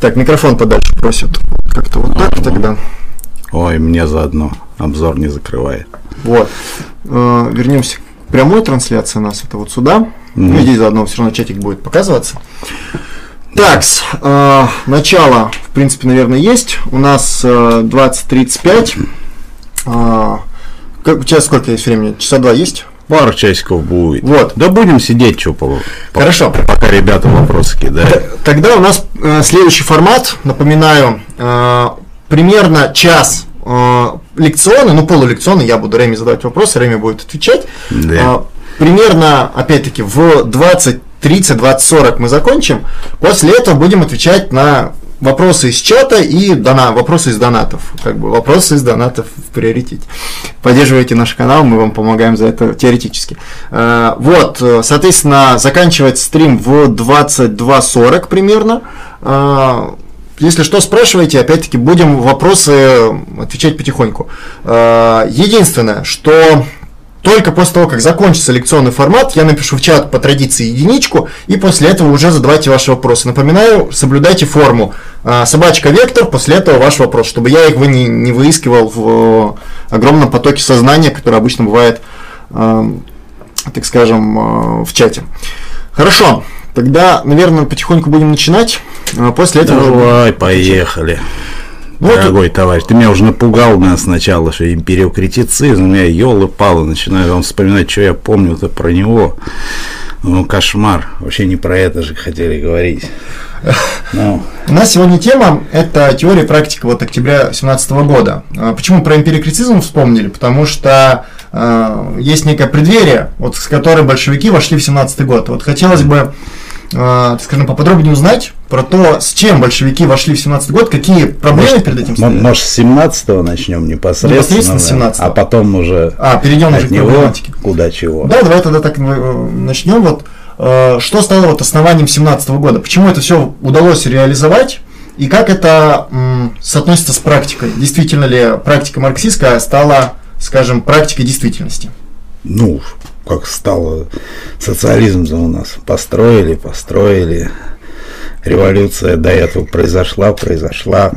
Так, микрофон подальше просят. Как-то вот так тогда. Ой, мне заодно. Обзор не закрывает. Вот. Э, Вернемся к прямой трансляции у нас. Это вот сюда. Ну, здесь заодно все равно чатик будет показываться. Так, э, начало, в принципе, наверное, есть. У нас э, 20.35. Э, как, сейчас сколько есть времени? Часа два есть? Пару часиков будет. Вот. Да будем сидеть, что по, Хорошо. пока ребята вопросы кидают. Тогда у нас э, следующий формат, напоминаю, э, примерно час э, лекционный, ну полулекционный, я буду Реми задавать вопросы, Реми будет отвечать. Да. Э, примерно, опять-таки, в 20 30, 20, 40 мы закончим. После этого будем отвечать на вопросы из чата и дона, вопросы из донатов. Как бы вопросы из донатов в приоритете. Поддерживайте наш канал, мы вам помогаем за это теоретически. Э, Вот, э, соответственно, заканчивать стрим в 22.40 примерно. Э, Если что, спрашивайте, опять-таки будем вопросы отвечать потихоньку. Единственное, что только после того, как закончится лекционный формат, я напишу в чат по традиции единичку, и после этого уже задавайте ваши вопросы. Напоминаю, соблюдайте форму. А, Собачка вектор, после этого ваш вопрос, чтобы я их не, не выискивал в э, огромном потоке сознания, который обычно бывает, э, так скажем, э, в чате. Хорошо, тогда, наверное, потихоньку будем начинать. А После этого... Давай, поехали. Вот. Дорогой товарищ, ты меня уже напугал меня сначала, что империокритицизм, я елы палы начинаю вам вспоминать, что я помню-то про него. Ну, кошмар. Вообще не про это же хотели говорить. Ну, У нас сегодня тема – это теория и практика вот октября 2017 года. А Почему про эмпирикритизм вспомнили? Потому что э, есть некое преддверие, вот с которой большевики вошли в 17 год. Вот хотелось бы, скажем, поподробнее узнать про то, с чем большевики вошли в 17 год, какие проблемы перед этим стояли. может, с 17-го начнем непосредственно, Непосредственно с да, 17-го. а потом уже А, перейдем уже к него проблематике. куда чего. Да, давай тогда так э, начнем. Вот, э, что стало вот основанием 17 года? Почему это все удалось реализовать? И как это соотносится с практикой? Действительно ли практика марксистская стала, скажем, практикой действительности? Ну, как стало социализм у нас построили, построили. Революция до этого произошла, произошла.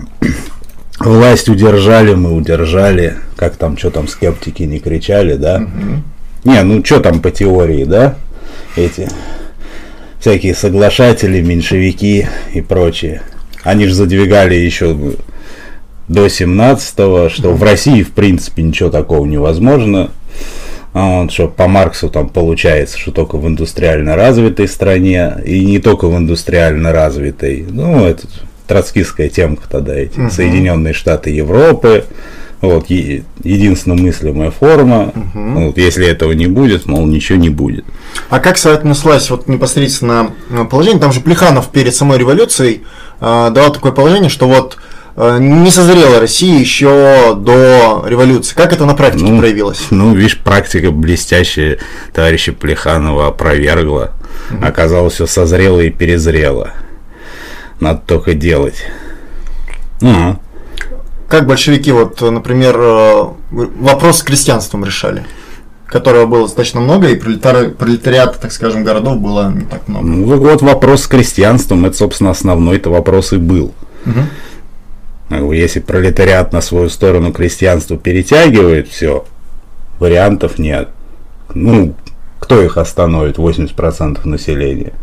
Власть удержали, мы удержали. Как там, что там скептики не кричали, да? Не, ну что там по теории, да? Эти всякие соглашатели, меньшевики и прочие. Они же задвигали еще до 17-го, что в России, в принципе, ничего такого невозможно. А вот, что по Марксу там получается, что только в индустриально развитой стране, и не только в индустриально развитой. Ну, это троцкистская темка тогда, эти Соединенные Штаты Европы. Вот, е- единственно мыслимая форма. Вот, если этого не будет, мол, ничего не будет. А как соотнеслась вот непосредственно э, положение? Там же Плеханов перед самой революцией э, давал такое положение, что вот не созрела Россия еще до революции. Как это на практике Ну, проявилось? Ну, видишь, практика блестящая товарища Плеханова опровергла. Оказалось, все созрело и перезрело. Надо только делать. Ну, Как большевики, вот, э, например, э, вопрос с крестьянством решали, которого было достаточно много, и пролетар- пролетариата, так скажем, городов было не так много. ну, вот- вопрос с крестьянством, это, собственно, основной-то вопрос и был. Мгм. Ну, Если пролетариат на свою сторону крестьянство перетягивает, все, вариантов нет. Ну, кто их остановит, 80% населения?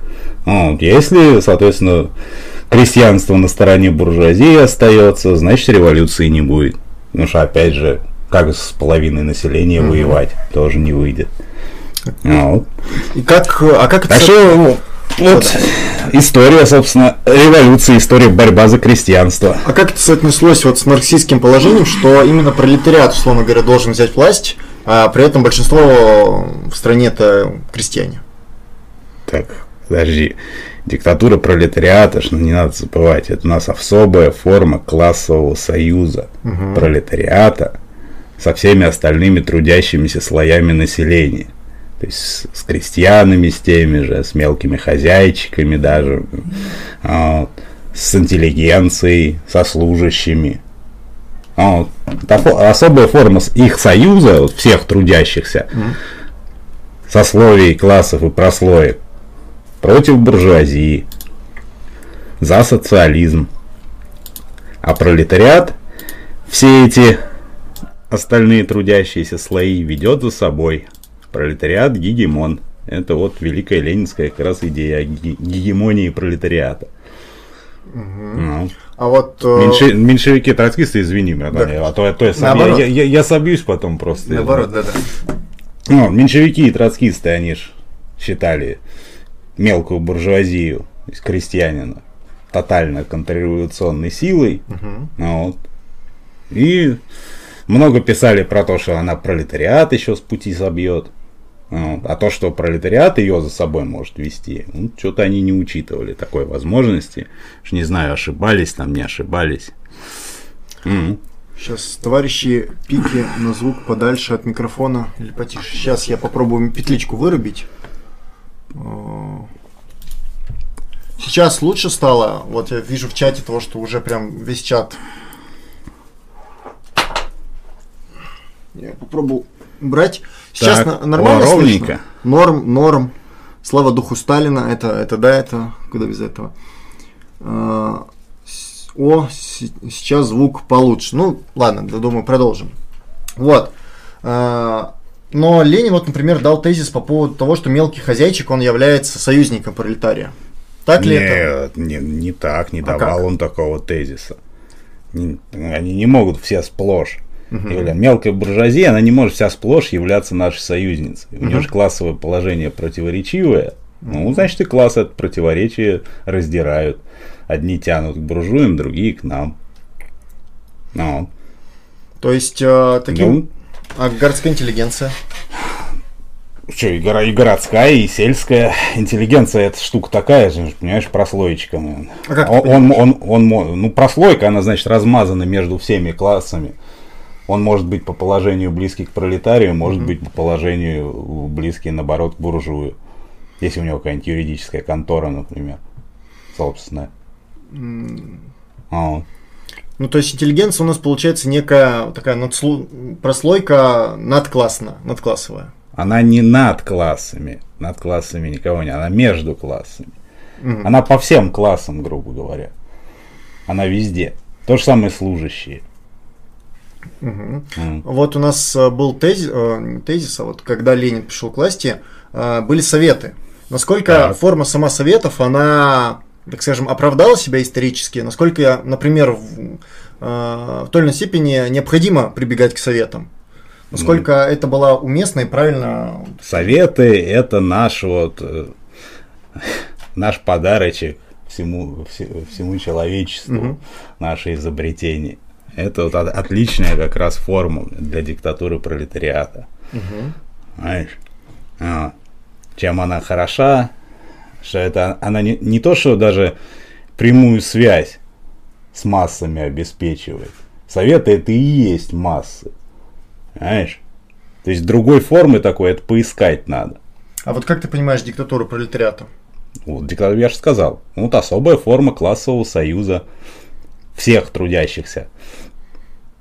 Вот, Если, соответственно, крестьянство на стороне буржуазии остается, значит революции не будет. Потому что, опять же, как с половиной населения воевать, тоже не выйдет. Вот. И как, а как это... Так со- что ну, вот история, собственно, революции, история борьба за крестьянство. А как это соотнеслось вот с марксистским положением, что именно пролетариат, условно говоря, должен взять власть, а при этом большинство в стране это крестьяне? Так, подожди. Диктатура пролетариата, что не надо забывать, это у нас особая форма классового союза пролетариата со всеми остальными трудящимися слоями населения. То есть с, крестьянами, с теми же, с мелкими хозяйчиками даже, а, вот, с интеллигенцией, со служащими. А, вот. Это особая форма их союза, вот, всех трудящихся, сословий, классов и прослоек, против буржуазии, за социализм. А пролетариат все эти остальные трудящиеся слои ведет за собой. Пролетариат гегемон. Это вот великая ленинская как раз идея гегемонии пролетариата. Угу. Ну. А вот... Э, Меньше, меньшевики, троцкисты, извини меня, да. а то, а то я, сам, я, я, я, собьюсь потом просто. Наоборот, да-да. Ну, меньшевики и троцкисты, они ж считали мелкую буржуазию, то есть крестьянина, тотально контрреволюционной силой. Угу. Вот. И много писали про то, что она пролетариат еще с пути собьет. Вот. А то, что пролетариат ее за собой может вести, ну, что-то они не учитывали такой возможности. Уж не знаю, ошибались там, не ошибались. Mm. Сейчас, товарищи, пики на звук подальше от микрофона или потише. Сейчас я попробую петличку вырубить. Сейчас лучше стало. Вот я вижу в чате того, что уже прям весь чат. Я попробую брать. Сейчас так, нормально о, ровненько. слышно. Норм, норм. Слава духу Сталина. Это, это да, это куда без этого. А, о, сейчас звук получше. Ну, ладно, думаю, продолжим. Вот. А, но Ленин, вот, например, дал тезис по поводу того, что мелкий хозяйчик, он является союзником пролетария. Так ли Нет, это? Не, не так, не а давал как? он такого тезиса. Не, они не могут все сплошь. Угу. Или мелкая буржуазия, она не может вся сплошь являться нашей союзницей. У угу. нее же классовое положение противоречивое. Ну, значит, и классы от противоречия раздирают. Одни тянут к буржуям, другие к нам. Ну. То есть, э, таким... Ну, а городская интеллигенция? Что, и, горо, и городская, и сельская интеллигенция, это штука такая же, понимаешь, прослоечка. А как он, он, он, он, ну, прослойка, она, значит, размазана между всеми классами. Он может быть по положению близкий к пролетарию, может mm-hmm. быть по положению близкий, наоборот, к буржую. Если у него какая-нибудь юридическая контора, например, собственная. Mm. А, ну, то есть интеллигенция у нас получается некая такая надслу... прослойка надклассная, надклассовая. Она не над классами, над классами никого не, она между классами. Угу. Она по всем классам, грубо говоря. Она везде. То же самое служащие. Угу. Mm. Вот у нас э, был тезис, э, тезис, а вот когда Ленин пришел к власти, э, были советы. Насколько так. форма сама советов, она так скажем, оправдала себя исторически, насколько, например, в, в той или иной степени необходимо прибегать к советам. Насколько mm. это было уместно и правильно. Советы это наш вот наш подарочек всему, всему человечеству, mm-hmm. наше изобретение. Это вот отличная как раз формула для диктатуры пролетариата. Mm-hmm. Знаешь? А, чем она хороша, что это она не, не то, что даже прямую связь с массами обеспечивает. Советы это и есть массы. Понимаешь? То есть другой формы такой это поискать надо. А вот как ты понимаешь диктатуру пролетариата? Вот, я же сказал. Вот особая форма классового союза всех трудящихся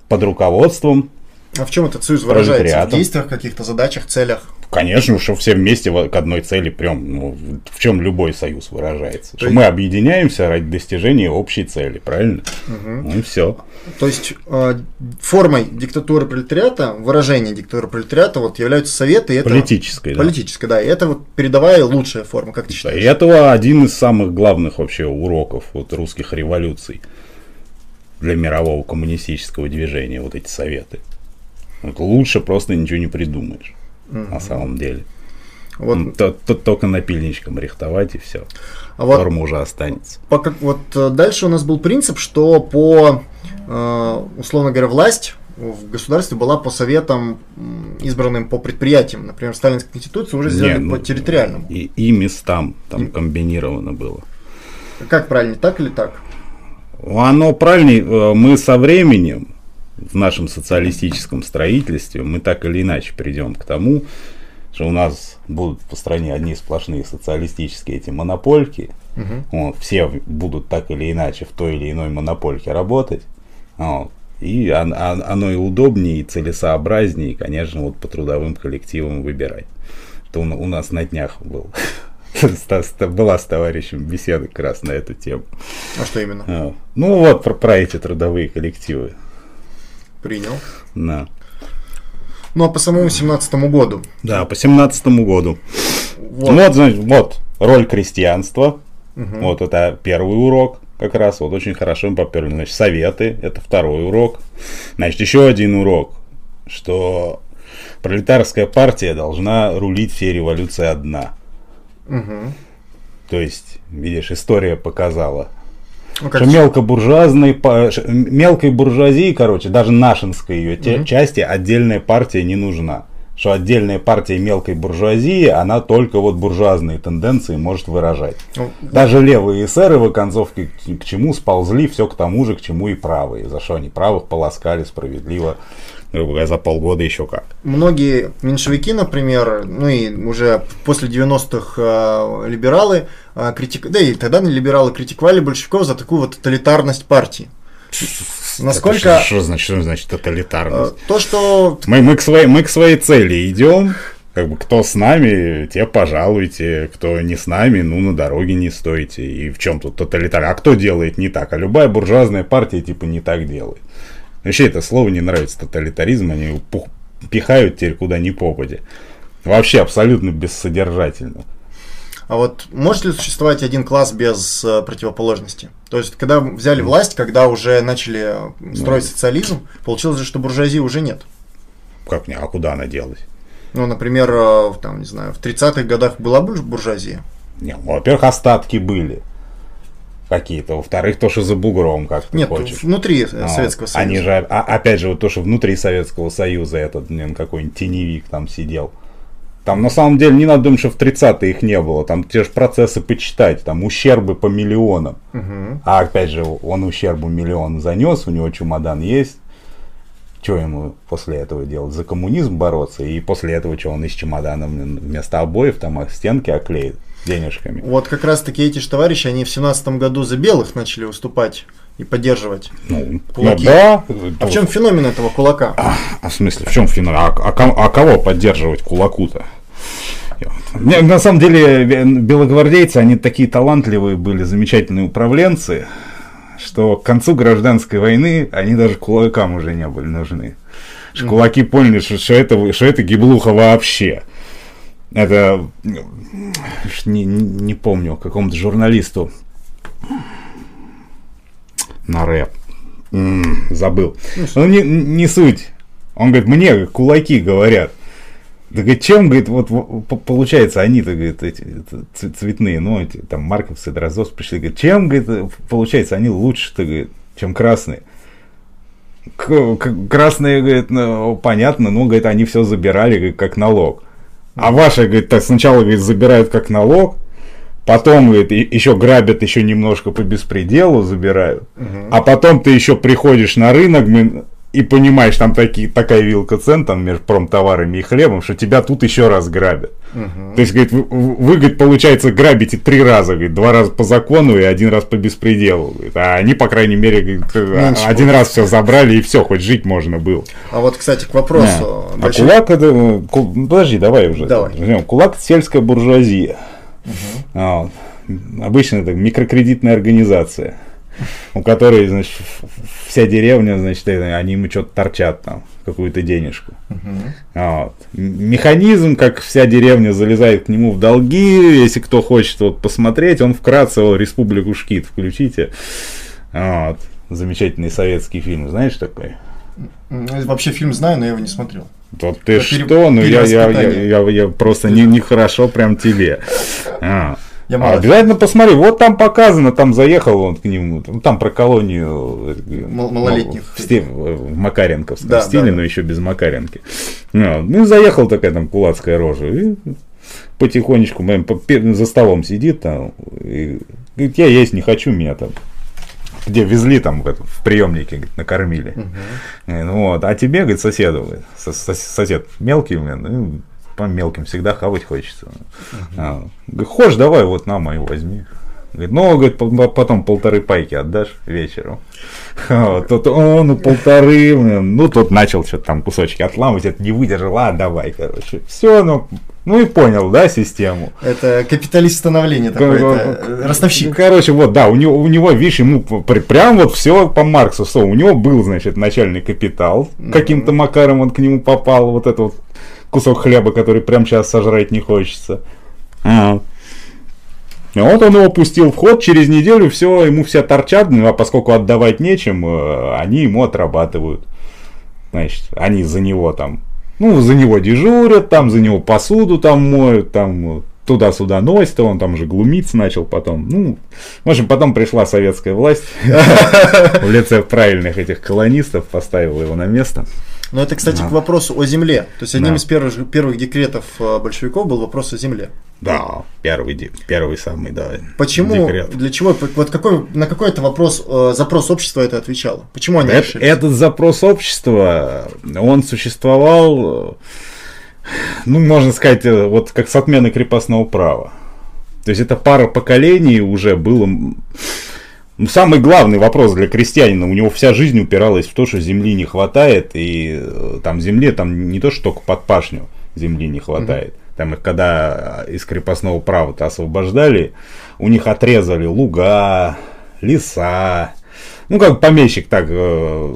под руководством а в чем этот союз выражается? В действиях, каких-то задачах, целях? Конечно, что все вместе к одной цели прям, ну, в чем любой союз выражается. То что есть... мы объединяемся ради достижения общей цели, правильно? Угу. Ну и все. То есть э, формой диктатуры пролетариата, выражение диктатуры пролетариата вот являются советы. Это, политической, да. Политической, да. И это вот передовая лучшая форма, как ты считаешь? И этого один из самых главных вообще уроков вот русских революций для мирового коммунистического движения, вот эти советы. Вот лучше просто ничего не придумаешь угу. на самом деле. Вот. То, то, только напильничком рихтовать и все. А вот, Форма уже останется. По, как, вот э, дальше у нас был принцип, что по, э, условно говоря, власть в государстве была по советам, избранным по предприятиям. Например, Сталинская конституция уже сделали Не, по ну, территориальному. И, и местам там и... комбинировано было. Как правильно, так или так? Оно правильнее. Э, мы со временем в нашем социалистическом строительстве мы так или иначе придем к тому, что у нас будут по стране одни сплошные социалистические эти монопольки. Угу. Вот, все будут так или иначе в той или иной монопольке работать. Вот, и оно и удобнее, и целесообразнее, и, конечно, вот по трудовым коллективам выбирать. Это у нас на днях был Была с товарищем беседа как раз на эту тему. А что именно? А, ну вот про, про эти трудовые коллективы. Принял. Да. Ну а по самому 17 году? Да, по 17 году. Вот, вот значит, вот роль крестьянства. Угу. Вот это первый урок как раз. Вот очень хорошо мы поперли. Значит, советы, это второй урок. Значит, еще один урок, что пролетарская партия должна рулить всей революции одна. Угу. То есть, видишь, история показала. Ну, что мелкобуржуазной, мелкой буржуазии, короче, даже нашинской ее угу. части отдельная партия не нужна. Что отдельная партия мелкой буржуазии, она только вот буржуазные тенденции может выражать. Ну, даже левые эсеры в концовке к, к чему сползли, все к тому же, к чему и правые. За что они правых полоскали справедливо за полгода еще как. Многие меньшевики, например, ну и уже после 90-х э, либералы, э, критик... да и тогда либералы критиковали большевиков за такую вот тоталитарность партии. Насколько... Что, значит, что значит тоталитарность? Э, то, что... Мы, мы, к своей, мы к своей цели идем, как бы кто с нами, те пожалуйте, кто не с нами, ну на дороге не стойте. И в чем тут тоталитар? А кто делает не так? А любая буржуазная партия типа не так делает. Вообще это слово не нравится, тоталитаризм, они пух, пихают теперь куда ни попади. Вообще абсолютно бессодержательно. А вот может ли существовать один класс без э, противоположности? То есть, когда взяли власть, когда уже начали строить ну, социализм, получилось же, что буржуазии уже нет. Как не? А куда она делась? Ну, например, э, там, не знаю, в 30-х годах была буржуазия? Не, во-первых, остатки были какие-то. Во-вторых, то, что за бугром, как ты Нет, хочешь. внутри ну, Советского Союза. Они же, а, опять же, вот то, что внутри Советского Союза этот, блин, какой-нибудь теневик там сидел. Там на самом деле не надо думать, что в 30-е их не было. Там те же процессы почитать, там ущербы по миллионам. Угу. А опять же, он ущербу миллион занес, у него чемодан есть. Что ему после этого делать? За коммунизм бороться? И после этого что, он из чемодана вместо обоев там стенки оклеит? Денежками. Вот как раз таки эти же товарищи, они в семнадцатом году за белых начали выступать и поддерживать ну, кулаки. Ну, да. А в чем феномен этого кулака? А, а в смысле, в чем феномен? А, а, а кого поддерживать кулаку-то? На самом деле, белогвардейцы, они такие талантливые были, замечательные управленцы, что к концу гражданской войны они даже кулакам уже не были нужны. Кулаки поняли, что, что, это, что это гиблуха вообще. Это не, не помню, какому-то журналисту на рэп. забыл. Ну, не, не суть. Он говорит, мне кулаки говорят. Да говорит, чем, говорит, вот получается, они-то, говорит, эти цветные, ну, эти, там, Марковцы, Дроздовцы пришли, говорит, чем, говорит, получается, они лучше-то, говорит, чем красные. Красные, говорит, ну, понятно, ну, говорит, они все забирали, говорит, как налог. А ваши, говорит, так сначала, говорит, забирают как налог, потом, говорит, еще грабят еще немножко по беспределу, забирают, угу. а потом ты еще приходишь на рынок, и понимаешь, там такие, такая вилка цен там между промтоварами и хлебом, что тебя тут еще раз грабят. Угу. То есть, говорит, вы, вы, говорит, получается, грабите три раза, говорит, два раза по закону и один раз по беспределу. Говорит, а они, по крайней мере, говорит, Меньше один будет. раз все забрали и все, хоть жить можно было. А вот, кстати, к вопросу. Да. Большой... А кулак это. Ну, подожди, давай уже. Давай. Кулак это сельская буржуазия. Угу. А, обычно это микрокредитная организация у которой, значит, вся деревня, значит, они ему что-то торчат там, какую-то денежку. Вот. Механизм, как вся деревня залезает к нему в долги, если кто хочет вот посмотреть, он вкратце о, «Республику Шкит» включите. Вот. Замечательный советский фильм, знаешь такой? Вообще фильм знаю, но я его не смотрел. Вот ты что, ну я, я, я, я, я просто не, нехорошо прям тебе. А. Я а, обязательно посмотри, вот там показано, там заехал он к нему, там про колонию э, малолетних в, стиле, в Макаренковском да, стиле, да, но да. еще без Макаренки. Ну, ну, заехал такая там кулацкая рожа, и потихонечку за столом сидит там, и говорит, я есть не хочу, меня там где везли там в, в приемнике, говорит, накормили. Угу. Вот. А тебе, говорит, соседу, говорит, сосед мелкий, ну, по мелким всегда хавать хочется. Uh-huh. А, хочешь, давай вот на мою возьми. Говорит, ну, говорит, потом полторы пайки отдашь вечером. Вот, тот, о, ну полторы, ну тот начал что-то там кусочки отламывать, это не выдержал, а давай, короче. Все, ну, ну и понял, да, систему. Это капиталист становления такой, это ростовщик. Короче, вот, да, у него, у него, видишь, ему прям вот все по Марксу, что у него был, значит, начальный капитал, каким-то макаром он к нему попал, вот этот вот кусок хлеба, который прям сейчас сожрать не хочется. А. Вот он его пустил в ход, через неделю все, ему все торчат, ну, а поскольку отдавать нечем, э, они ему отрабатывают. Значит, они за него там, ну, за него дежурят, там за него посуду там моют, там туда-сюда носит, он там уже глумиться начал потом. Ну, в общем, потом пришла советская власть в лице правильных этих колонистов, поставила его на место. Но это, кстати, да. к вопросу о земле. То есть одним да. из первых, первых декретов э, большевиков был вопрос о земле. Да, первый, первый самый, да. Почему, декрет. для чего, вот какой, на какой это вопрос, э, запрос общества это отвечало? Почему они это, Этот запрос общества, он существовал, ну, можно сказать, э, вот как с отмены крепостного права. То есть это пара поколений уже было самый главный вопрос для крестьянина, у него вся жизнь упиралась в то, что земли не хватает, и э, там земли, там не то, что только под пашню земли не хватает. Mm-hmm. Там их когда из крепостного права-то освобождали, у них отрезали луга, леса. Ну, как помещик так э,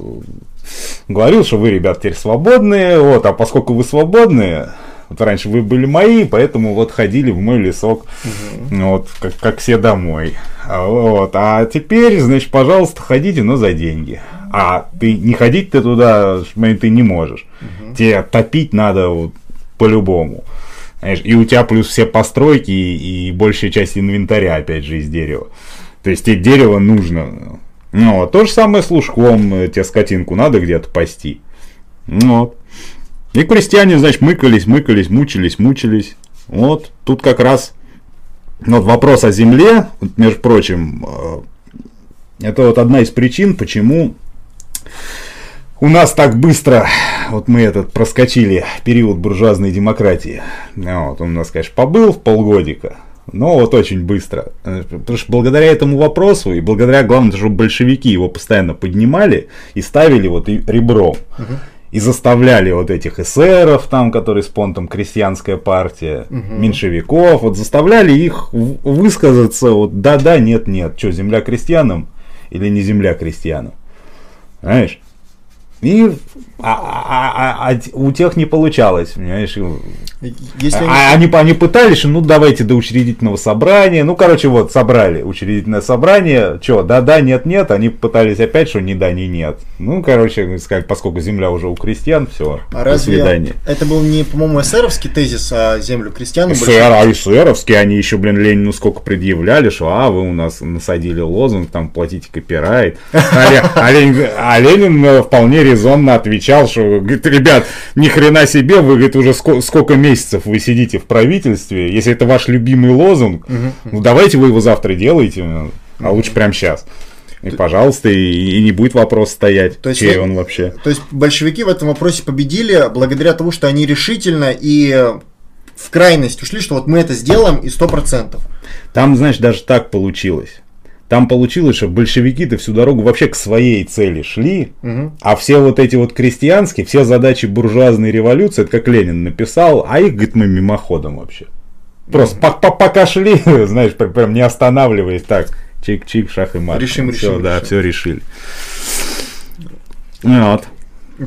говорил, что вы, ребят, теперь свободные, вот, а поскольку вы свободные, вот раньше вы были мои, поэтому вот ходили в мой лесок, угу. вот, как, как все домой. А, вот. А теперь, значит, пожалуйста, ходите, но за деньги. А ты не ходить ты туда, ты не можешь. Угу. Тебе топить надо вот по-любому. И у тебя плюс все постройки и, и большая часть инвентаря, опять же, из дерева. То есть тебе дерево нужно. Ну, то же самое с лужком, тебе скотинку надо где-то пасти. Ну, вот. И крестьяне, значит, мыкались, мыкались, мучились, мучились. Вот, тут как раз вот вопрос о земле, между прочим, э, это вот одна из причин, почему у нас так быстро, вот мы этот проскочили период буржуазной демократии. Вот, он у нас, конечно, побыл в полгодика, но вот очень быстро. Потому что благодаря этому вопросу, и благодаря, главное, что большевики его постоянно поднимали и ставили вот ребром. Угу и заставляли вот этих эсеров, там, которые с понтом крестьянская партия, угу. меньшевиков, вот заставляли их высказаться, вот да-да, нет-нет, что, земля крестьянам или не земля крестьянам, знаешь? И а, а, а, а у тех не получалось, понимаешь? Если а, они... Они, они пытались, ну давайте до учредительного собрания. Ну, короче, вот собрали учредительное собрание. Что, да-да, нет-нет. Они пытались опять, что ни да, ни нет. Ну, короче, сказать, поскольку земля уже у крестьян, все. А разве свидания. это был не, по-моему, эсеровский тезис о землю крестьянам? СССР, а эсеровский, они еще, блин, Ленину сколько предъявляли, что а, вы у нас насадили лозунг, там платите копирайт. А Ленин а вполне резонно отвечал, что, говорит, ребят, ни хрена себе, вы, говорит, уже сколько месяцев месяцев вы сидите в правительстве, если это ваш любимый лозунг, угу. ну давайте вы его завтра делаете, а лучше прямо сейчас. И, пожалуйста, и, и не будет вопрос стоять, то есть, чей он вообще. То есть большевики в этом вопросе победили благодаря тому, что они решительно и в крайность ушли, что вот мы это сделаем и сто процентов. Там, знаешь, даже так получилось. Там получилось, что большевики-то всю дорогу вообще к своей цели шли, угу. а все вот эти вот крестьянские, все задачи буржуазной революции, это как Ленин написал, а их, говорит, мы мимоходом вообще. Просто угу. по -по пока шли, знаешь, прям не останавливаясь, так, чик-чик, шах и мат. Решим, все, решим. Да, решим. все решили. Вот.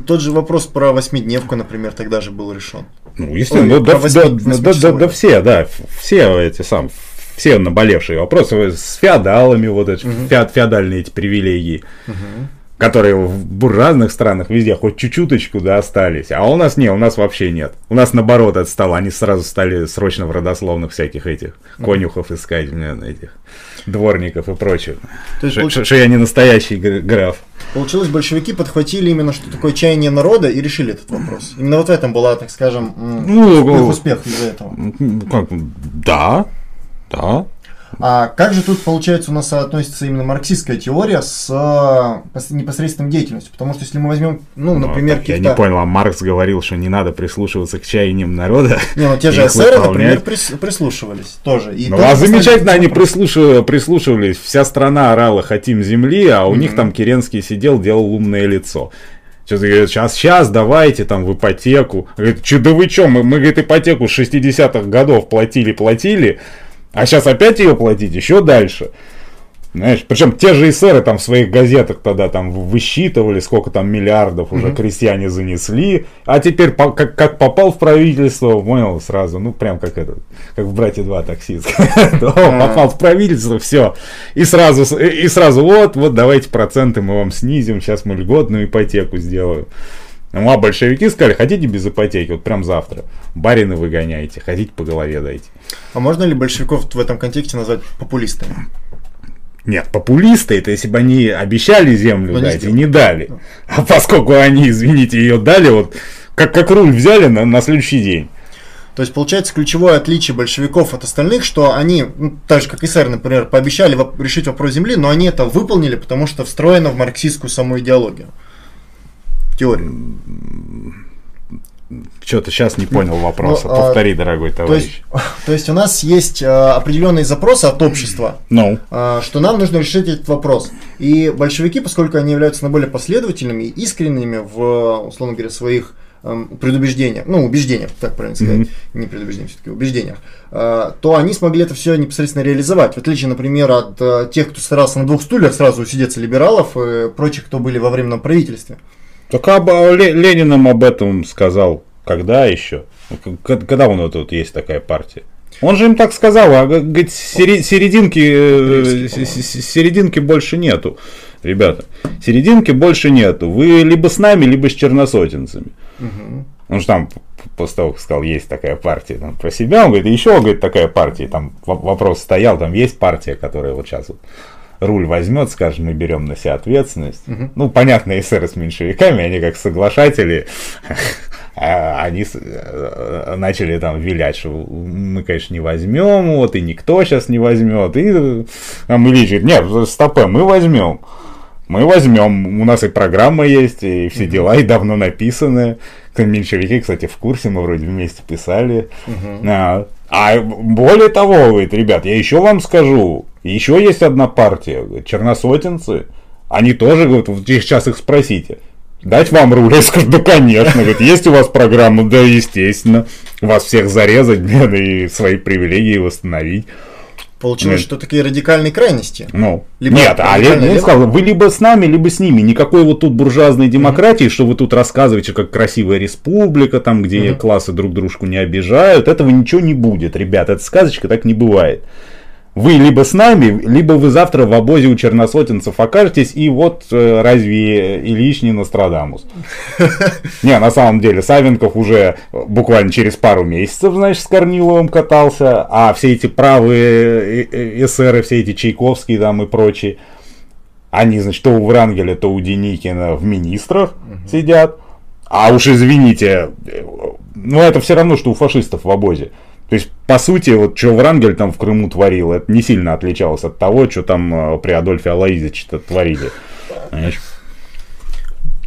Тот же вопрос про восьмидневку, например, тогда же был решен. Ну, естественно, Ой, да, да, да, да, да, все, да, все эти сам, все наболевшие вопросы с феодалами, вот эти угу. феод, феодальные эти привилегии, угу. которые в буржуазных странах везде хоть чуть-чуточку да остались, а у нас не, у нас вообще нет. У нас наоборот это стало, они сразу стали срочно в родословных всяких этих конюхов искать, этих дворников и прочее. То есть, что, получ... я не настоящий граф. Получилось, большевики подхватили именно что такое чаяние народа и решили этот вопрос. Именно вот в этом была, так скажем, ну, успех, успех из-за этого. Как, да, да. А как же тут, получается, у нас соотносится именно марксистская теория с э, непосредственной деятельностью? Потому что если мы возьмем, ну, Ну, например, я не понял, а Маркс говорил, что не надо прислушиваться к чаяниям народа. Не, ну те же эсеры, выполнять. например, прис- прислушивались тоже. И Ну, тоже а замечательно, они вопрос. прислушивались. Вся страна орала «хотим земли», а у них Мгм. там Керенский сидел, делал умное лицо. Что-то говорит, сейчас, сейчас, давайте там в ипотеку. Говорит, да вы что, мы, мы, говорит, ипотеку с 60-х годов платили, платили, а сейчас опять ее платить еще дальше. Знаешь, причем те же эсеры там в своих газетах тогда там высчитывали, сколько там миллиардов уже Мгм. крестьяне занесли, а теперь по- как, как попал в правительство, понял сразу, ну прям как это, как в «Братья 2» таксист. Да, Попал в правительство, все. И сразу, и сразу вот, вот давайте проценты мы вам снизим, сейчас мы льготную ипотеку сделаем. Ну, а большевики сказали, хотите без ипотеки, вот прям завтра. Барины выгоняйте, хотите по голове дайте. А можно ли большевиков в этом контексте назвать популистами? Нет, популисты, это если бы они обещали землю Но не дать и сделали. не дали. А поскольку они, извините, ее дали, вот как, как руль взяли на, на следующий день. То есть, получается, ключевое отличие большевиков от остальных, что они, ну, так же как и СССР, например, пообещали решить вопрос земли, но они это выполнили, потому что встроено в марксистскую саму идеологию. Теорию. Что-то сейчас не понял вопроса. Ну, а, Повтори, дорогой То товарищ. есть, то есть у нас есть э, определенные запросы от общества, Ну, э, что нам нужно решить этот вопрос. И большевики, поскольку они являются наиболее последовательными и искренними в, условно говоря, своих эм, предубеждениях, ну, убеждениях, так правильно сказать, Мгм. не предубеждениях, все-таки убеждениях, э, то они смогли это все непосредственно реализовать. В отличие, например, от э, тех, кто старался на двух стульях сразу усидеться либералов и прочих, кто были во временном правительстве. Только об, Ле- Ленин об этом сказал. Когда еще? Когда у него тут есть такая партия? Он же им так сказал, а говорит, серединки, э, серединки больше нету. Ребята, серединки больше нету. Вы либо с нами, либо с черносотенцами. Мгм. Он же там, после того, как сказал, есть такая партия, там, про себя, он говорит, еще, говорит, такая партия, там во- вопрос стоял, там есть партия, которая вот сейчас вот руль возьмет, скажем, мы берем на себя ответственность. Мгм. Ну, понятно, эсеры с меньшевиками, они как соглашатели, а они э, начали там вилять, что мы, конечно, не возьмем, вот, и никто сейчас не возьмет. И там Ильич говорит, нет, стопэ, мы возьмем. Мы возьмем, у нас и программа есть, и все дела, и давно написаны. Меньшевики, кстати, в курсе, мы вроде вместе писали. А, а более того, говорит, ребят, я еще вам скажу, еще есть одна партия, черносотенцы, они тоже, говорят, вот сейчас их спросите, дать вам руль? Я скажу, да, конечно, говорит, есть у вас программа, да, естественно, вас всех зарезать, и свои привилегии восстановить. Получилось, Нет. что такие радикальные крайности. Ну, Либо нет, а Ленин лево. сказал, вы либо с нами, либо с ними. Никакой вот тут буржуазной демократии, что вы тут рассказываете, как красивая республика, там, где Мгм. классы друг дружку не обижают. Этого ничего не будет, ребята. Это сказочка, так не бывает. Вы либо с нами, либо вы завтра в обозе у черносотенцев окажетесь, и вот э, разве Ильич не Нострадамус? Не, на самом деле, Савенков уже буквально через пару месяцев, значит, с Корниловым катался, а все эти правые э, э, эсеры, все эти Чайковские там и прочие, они, значит, то у Врангеля, то у Деникина в министрах сидят. А уж извините, э, ну это все равно, что у фашистов в обозе. То есть, по сути, вот что Врангель там в Крыму творил, это не сильно отличалось от того, что там э, при Адольфе Алаизовиче творили.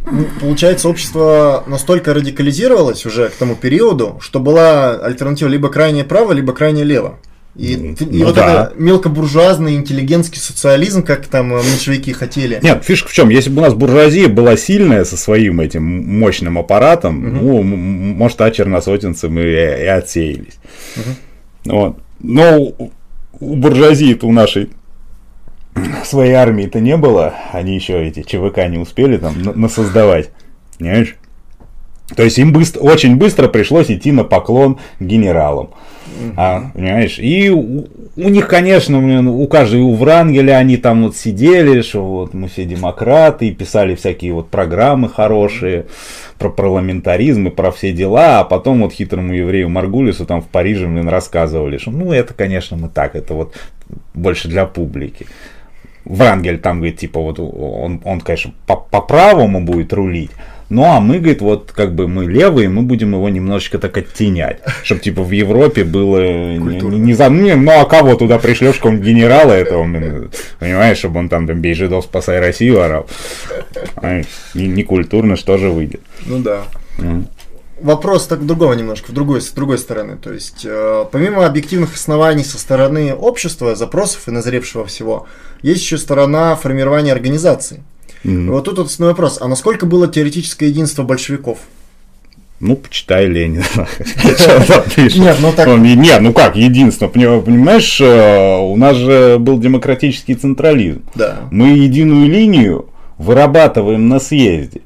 Ну, Получается, общество настолько радикализировалось уже к тому периоду, что была альтернатива либо крайне право, либо крайне лево. И, Ну, и ну вот да. это мелкобуржуазный интеллигентский социализм, как там э, меньшевики хотели. Нет, фишка в чем? Если бы у нас буржуазия была сильная со своим этим мощным аппаратом, ну, м- м- может, а черносотенцы мы и, и отсеялись. Вот. Но у, буржуазии-то у нашей своей армии-то не было. Они еще эти ЧВК не успели там на- насоздавать. Понимаешь? То есть им быстро, очень быстро пришлось идти на поклон генералам. А, понимаешь? И у, у них, конечно, у каждого, у Врангеля они там вот сидели, что вот мы все демократы, и писали всякие вот программы хорошие про парламентаризм и про все дела, а потом вот хитрому еврею Маргулису там в Париже, блин, рассказывали, что ну это, конечно, мы так, это вот больше для публики. Врангель там, говорит, типа, вот он, он конечно, по, по правому будет рулить, ну, а мы, говорит, вот как бы мы левые, мы будем его немножечко так оттенять, чтобы типа в Европе было не, не за... Не, ну, а кого туда пришлешь, какого генерала этого, понимаешь, чтобы он там, там бей жидов, спасай Россию орал. Не, не культурно, что же выйдет. Ну да. Mm. Вопрос так другого немножко, в другой, с другой стороны. То есть, э, помимо объективных оснований со стороны общества, запросов и назревшего всего, есть еще сторона формирования организации. Mm-hmm. Вот тут вот вопрос, а насколько было теоретическое единство большевиков? Ну, почитай Ленина. Нет, ну так... Нет, ну как, единство. Понимаешь, э, у нас же был демократический централизм. Да. Мы единую линию вырабатываем на съезде.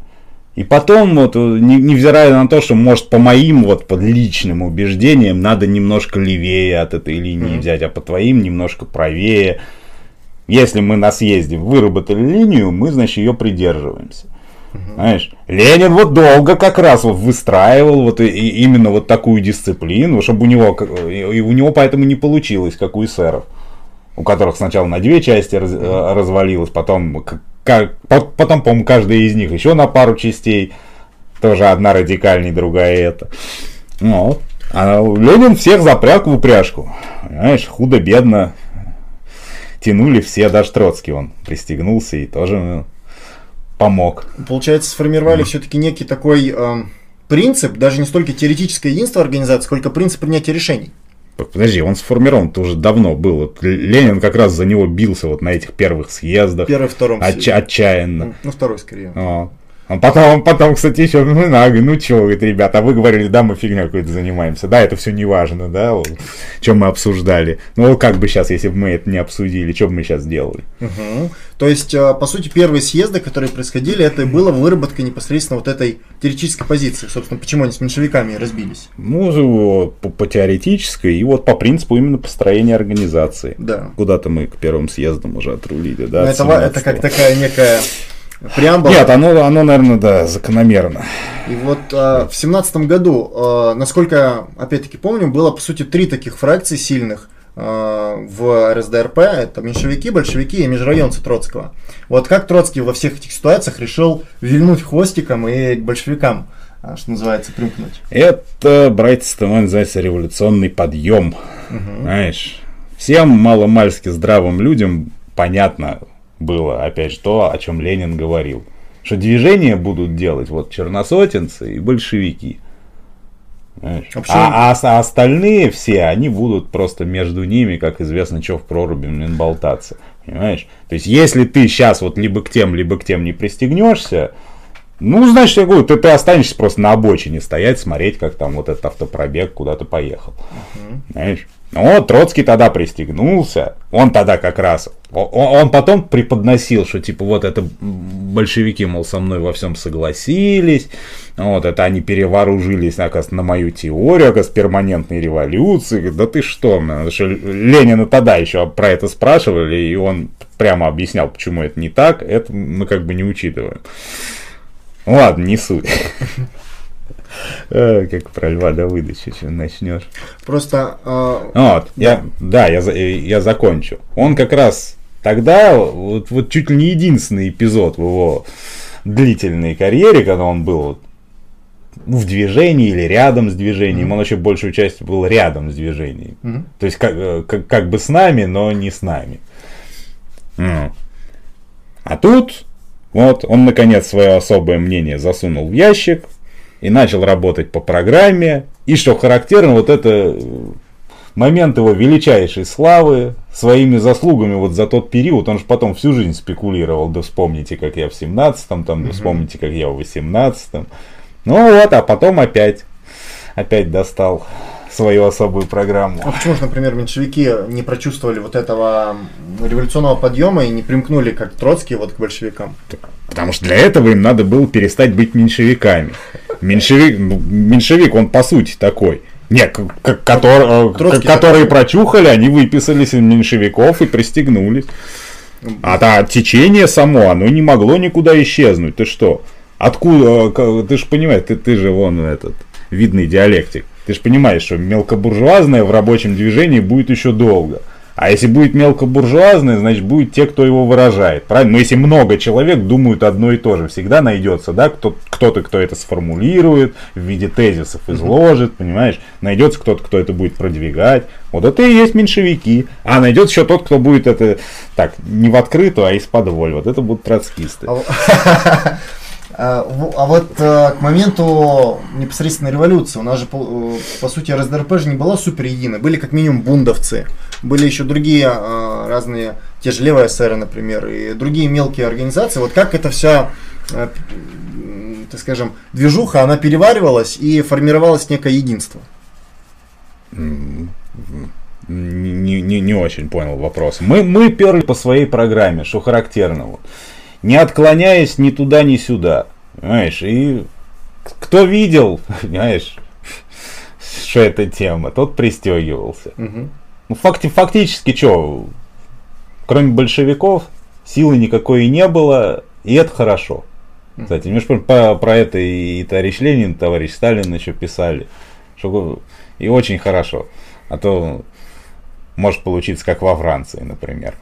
И потом, вот, невзирая на то, что, может, по моим вот под личным убеждениям надо немножко левее от этой линии mm-hmm. взять, а по твоим немножко правее. Если мы на съезде выработали линию, мы, значит, ее придерживаемся. Знаешь, Ленин вот долго как раз вот выстраивал вот и, и именно вот такую дисциплину, чтобы у него, и у него поэтому не получилось, как у эсеров, у которых сначала на две части раз, э, развалилось, потом, как, потом, по-моему, каждая из них еще на пару частей, тоже одна радикальней, другая это. Ну, а Ленин всех запряг в упряжку, знаешь, худо-бедно, тянули все, даже Троцкий он пристегнулся и тоже ну, помог. Получается, сформировали mm. все-таки некий такой э, принцип, даже не столько теоретическое единство организации, сколько принцип принятия решений. Подожди, он сформирован -то уже давно был. Вот Ленин как раз за него бился вот на этих первых съездах. Первый, втором. Отча- отчаянно. Ну, второй скорее. А. А потом, потом, кстати, еще, ну, нага, ну что, говорит, ребята, а вы говорили, да, мы фигня какой-то занимаемся, да, это все не важно, да, вот, что мы обсуждали. Ну, как бы сейчас, если бы мы это не обсудили, что бы мы сейчас делали? Угу. То есть, а, по сути, первые съезды, которые происходили, это было выработка непосредственно вот этой теоретической позиции. Собственно, почему они с меньшевиками разбились? Ну, по, по теоретической и вот по принципу именно построения организации. Да. Куда-то мы к первым съездам уже отрулили, да? это, это как такая некая преамбула. Нет, оно, оно, наверное, да, закономерно. И вот э, в семнадцатом году, э, насколько, опять-таки, помню, было, по сути, три таких фракции сильных э, в РСДРП. Это меньшевики, большевики и межрайонцы Троцкого. Вот как Троцкий во всех этих ситуациях решил вильнуть хвостиком и к большевикам, что называется, примкнуть? Это, братья, называется революционный подъем. Угу. Знаешь, всем маломальски здравым людям понятно, было, опять же, то, о чем Ленин говорил. Что движения будут делать вот черносотенцы и большевики. А, а, а остальные все, они будут просто между ними, как известно, что в проруби блин, болтаться. Понимаешь? То есть, если ты сейчас вот либо к тем, либо к тем не пристегнешься, ну, значит, я говорю, ты, ты останешься просто на обочине стоять, смотреть, как там вот этот автопробег куда-то поехал. Uh-huh. Знаешь? Ну, Троцкий тогда пристегнулся, он тогда как раз, он, он потом преподносил, что типа вот это большевики, мол, со мной во всем согласились, вот это они перевооружились, оказывается, на мою теорию, оказывается, перманентной революции, да ты что, что Ленина тогда еще про это спрашивали, и он прямо объяснял, почему это не так, это мы как бы не учитываем. Ладно, не суть. Э, как про Льва Давыдовича начнешь. Просто... Э, вот, да. я, да, я, я закончу. Он как раз тогда, вот, вот чуть ли не единственный эпизод в его длительной карьере, когда он был в движении или рядом с движением. Mm-hmm. Он вообще большую часть был рядом с движением. Mm-hmm. То есть как, э, как, как бы с нами, но не с нами. Mm. А тут вот он наконец свое особое мнение засунул в ящик, и начал работать по программе. И что характерно, вот это э, момент его величайшей славы, своими заслугами вот за тот период, он же потом всю жизнь спекулировал, да вспомните, как я в 17-м, там, да вспомните, как я в 18-м. Ну вот, а потом опять, опять достал свою особую программу. А почему же, например, меньшевики не прочувствовали вот этого революционного подъема и не примкнули, как Троцкий, вот к большевикам? Потому что для этого им надо было перестать быть меньшевиками. Меньшевик, ну, меньшевик, он по сути такой. Нет, который, э, которые прочухали, они выписались из меньшевиков и пристегнулись. А да, течение само, оно не могло никуда исчезнуть. Ты что? Откуда? Э, ты же понимаешь, ты, ты же вон этот видный диалектик. Ты же понимаешь, что мелкобуржуазное в рабочем движении будет еще долго. А если будет мелкобуржуазный, значит будет те, кто его выражает. Правильно? Но если много человек думают одно и то же, всегда найдется, да, кто, кто-то, кто это сформулирует, в виде тезисов изложит, понимаешь? Найдется кто-то, кто это будет продвигать. Вот это и есть меньшевики. А найдется еще тот, кто будет это так, не в открытую, а из-под воль. Вот это будут троцкисты. А, в- а вот э, к моменту непосредственно революции, у нас же, по, э, сути, РСДРП же не была супер единой. Были как минимум бундовцы, были еще другие э, разные, те же левые эсеры, например, и другие мелкие организации. Вот как эта вся, э, так скажем, движуха, она переваривалась и формировалось некое единство. Не, не, не очень понял вопрос. Мы, мы перли по своей программе, что характерного. Не отклоняясь ни туда, ни сюда. Понимаешь, и кто видел, понимаешь, что эта тема, тот пристегивался. Ну, факти, фактически, что, кроме большевиков, силы никакой и не было, и это хорошо. Кстати, между прочим, по- про это и товарищ Ленин, и товарищ Сталин еще писали. Что, и очень хорошо. А то может получиться, как во Франции, например.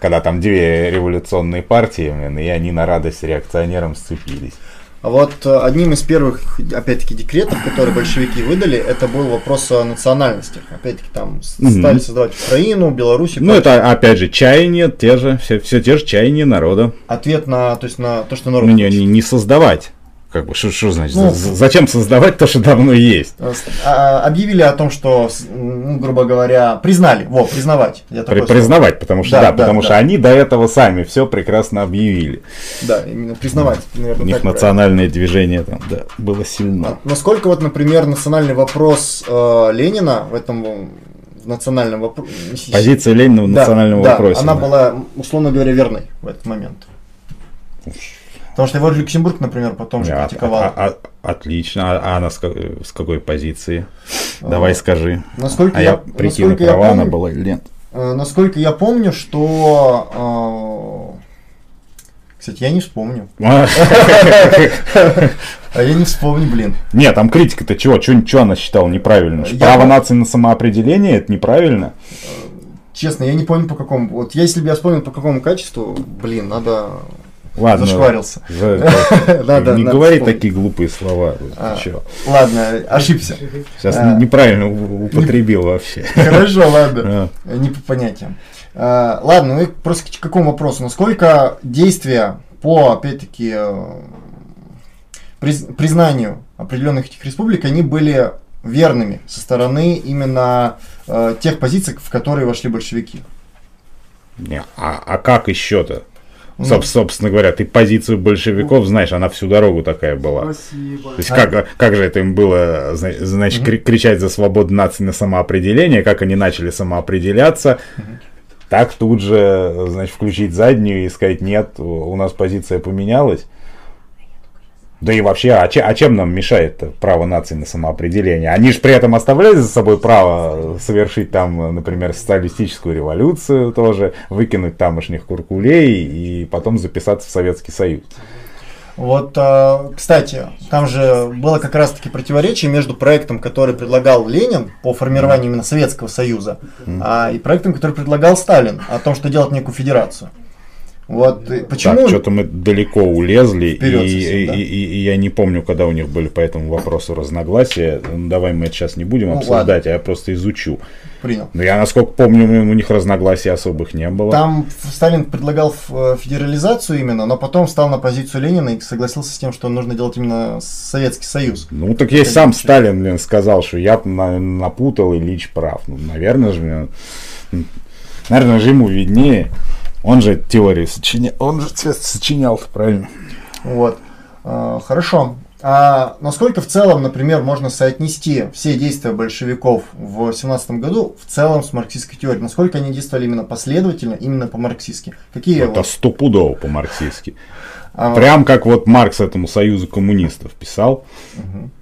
Когда там две революционные партии, блин, и они на радость реакционерам сцепились. Вот э, одним из первых, опять-таки, декретов, которые большевики выдали, это был вопрос о национальностях. Опять-таки, там Мгм. стали создавать Украину, Белоруссию. Ну, это, опять же, чаяния, те же, все, все те же чаяния народа. Ответ на, то есть, на то, что народ Ну, не, не, не создавать. Как бы, что, что значит? Ну, зачем создавать то, что давно есть? А, а, объявили о том, что, ну, грубо говоря, признали, во, признавать. Я При- такое слово. признавать, потому что Да, да, да, потому да. что они до этого сами все прекрасно объявили. Да, именно признавать. наверное, У них так правильно. национальное движение там да, было сильно. А Насколько вот, например, национальный вопрос э, Ленина в этом национальном вопросе... Позиция Ленина в национальном да, вопросе. она да. была, условно говоря, верной в этот момент. Потому что его Люксембург, например, потом же А- критиковал. а- а- отлично. А, а она с, с какой позиции? Давай А, скажи. Насколько А я, я прикину, насколько я права она помню- была или нет. Э, Насколько я помню, что... э, Кстати, я не вспомню. А я не вспомню, блин. Нет, там критика-то чего? Что она считала неправильно? Я Право нации на самоопределение это неправильно? Честно, я не помню по какому. Вот если бы я вспомнил по какому качеству, блин, надо. Ладно. Зашкварился. за- Надо- не надо говори вспомнить. такие глупые слова. А. Ладно, ошибся. Сейчас А. неправильно употребил вообще. Хорошо, ладно. А. Не по понятиям. А, Ладно, ну и просто к какому вопросу? Насколько действия по, опять-таки, э, приз- признанию определенных этих республик, они были верными со стороны именно э, тех позиций, в которые вошли большевики? Не, А а как еще-то? Соб- Собственно говоря, ты позицию большевиков знаешь, она всю дорогу такая была. Спасибо. То есть как, как же это им было, зна- значит, кри- кричать за свободу нации на самоопределение, как они начали самоопределяться, так тут же, значит, включить заднюю и сказать, нет, у нас позиция поменялась. Да и вообще, а, че- а чем нам мешает право нации на самоопределение? Они же при этом оставляли за собой право совершить там, например, социалистическую революцию тоже, выкинуть тамошних куркулей и потом записаться в Советский Союз. Вот, э, кстати, там же было как раз-таки противоречие между проектом, который предлагал Ленин по формированию именно Советского Союза, а, и проектом, который предлагал Сталин о том, что делать некую федерацию. Вот и почему? Так, что-то мы далеко улезли, Вперед и, совсем, и- да. и- и я не помню, когда у них были по этому вопросу разногласия. Ну, давай мы это сейчас не будем Ну, обсуждать, а я просто изучу. Принял. Но я, насколько помню, у них разногласий особых не было. Там Сталин предлагал э, федерализацию именно, но потом встал на позицию Ленина и согласился с тем, что нужно делать именно Советский Союз. Ну, так есть сам Сталин, блин, сказал, что я на- напутал, и Ильич прав. Ну, наверное же, наверное же ему виднее. Он же теории сочинял, он же сочинял правильно? Вот. Э, Хорошо. А насколько в целом, например, можно соотнести все действия большевиков в 17 году в целом с марксистской теорией? Насколько они действовали именно последовательно, именно по-марксистски? Какие Это вот, стопудово по-марксистски. а, Прям как вот Маркс этому союзу коммунистов писал.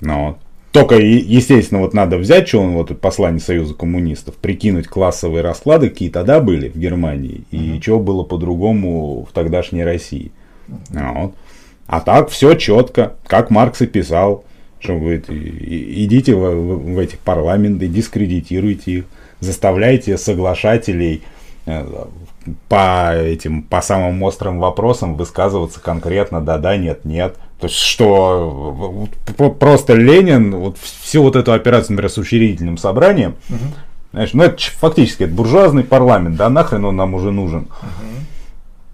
Ну, вот. Только, естественно, вот надо взять, что он вот послание Союза коммунистов, прикинуть классовые расклады, какие тогда были в Германии, и что было по-другому в тогдашней России. Вот. А так все четко, как Маркс и писал, что говорит, идите в, в- в эти парламенты, дискредитируйте их, заставляйте соглашателей по этим, по самым острым вопросам высказываться конкретно, да-да, нет-нет. То есть, что просто Ленин, вот всю вот эту операцию, например, с учредительным собранием, угу. знаешь, ну это фактически это буржуазный парламент, да, нахрен он нам уже нужен.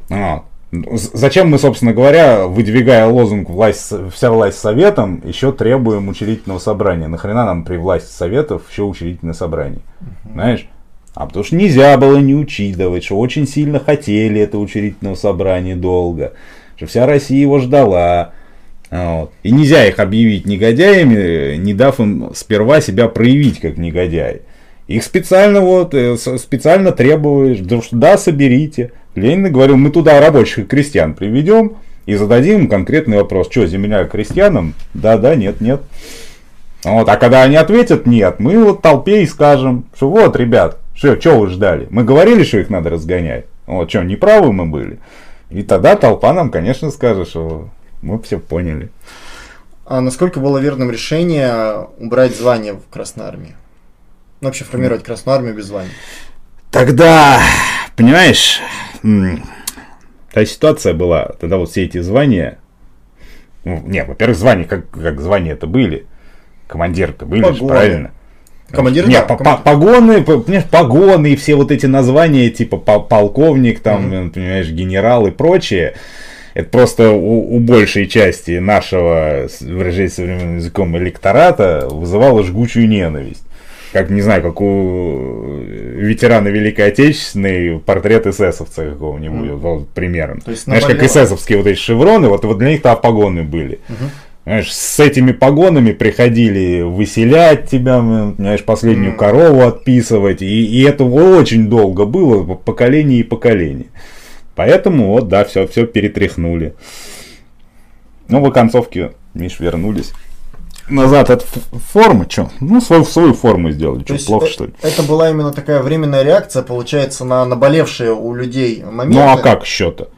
Угу. А, Зачем мы, собственно говоря, выдвигая лозунг власть, вся власть советом, еще требуем учредительного собрания? Нахрена нам при власти советов еще учредительное собрание? Угу. Знаешь? А потому что нельзя было не учитывать, что очень сильно хотели это учредительного собрания долго, что вся Россия его ждала. Вот. И нельзя их объявить негодяями, не дав им сперва себя проявить как негодяи. Их специально вот, э, специально требуешь, потому что да, соберите. Ленин говорил, мы туда рабочих и крестьян приведем и зададим им конкретный вопрос. Что, земля крестьянам? Да, да, нет, нет. Вот, а когда они ответят нет, мы вот толпе и скажем, что вот, ребят, что, что вы ждали? Мы говорили, что их надо разгонять. Вот, что, неправы мы были? И тогда толпа нам, конечно, скажет, что мы все поняли. А насколько было верным решение убрать звание в Красной Армии? Ну, вообще формировать Красную Армию без звания? Тогда, понимаешь, та ситуация была, тогда вот все эти звания, ну, не, во-первых, звания, как, как звания это были, командир-то были, же, правильно? Командир, Нет, да, командир. погоны, понимаешь, погоны и все вот эти названия, типа полковник, там, mm-hmm. понимаешь, генерал и прочее, это просто у, у большей части нашего, выражаясь современным языком, электората вызывало жгучую ненависть как, не знаю, как у ветерана Великой Отечественной портрет эсэсовца какого-нибудь, mm. вот, примером. То есть Знаешь, как эсэсовские вот эти шевроны, вот, вот для них-то погоны были. Mm-hmm. Знаешь, с этими погонами приходили выселять тебя, знаешь, последнюю mm. корову отписывать, и, и это очень долго было, поколение и поколение. Поэтому вот, да, все, все перетряхнули. Ну, в концовке, Миш, вернулись назад от формы, что? Ну, свою, свою форму сделали, что, плохо, это, что ли? Это была именно такая временная реакция, получается, на наболевшие у людей моменты. Ну, а как еще-то?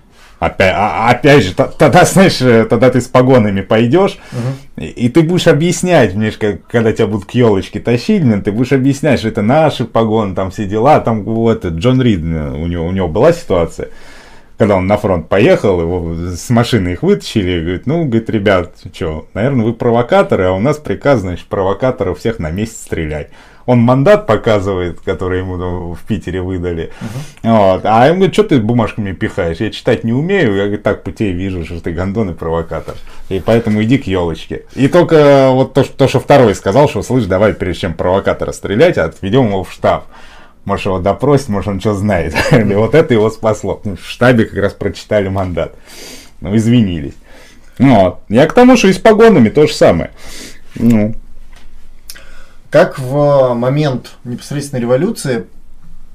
Опять, а, опять же, тогда, знаешь, э, тогда ты с погонами пойдешь, угу. и, и ты будешь объяснять, мне как, когда тебя будут к елочке тащить, мне, ты будешь объяснять, что это наши погоны, там все дела, там вот Джон Рид, э, у него, у него была ситуация, когда он на фронт поехал, его с машины их вытащили, говорит, ну, говорит, ребят, что, наверное, вы провокаторы, а у нас приказ, значит, провокаторов всех на месте стрелять. Он мандат показывает, который ему ну, в Питере выдали. Uh-huh. Вот. А ему говорит, что ты бумажками пихаешь? Я читать не умею. Я говорит, так по тебе вижу, что ты гондон и провокатор. И поэтому иди к елочке. И только вот то, что, то, что второй сказал, что слышь, давай прежде чем провокатора стрелять, отведем его в штаб. Может, его допросить, может, он что знает. И вот это его спасло. Ну, в штабе как раз прочитали мандат. Ну, извинились. Ну, вот. Я к тому, что и с погонами то же самое. Ну. Как в момент непосредственной революции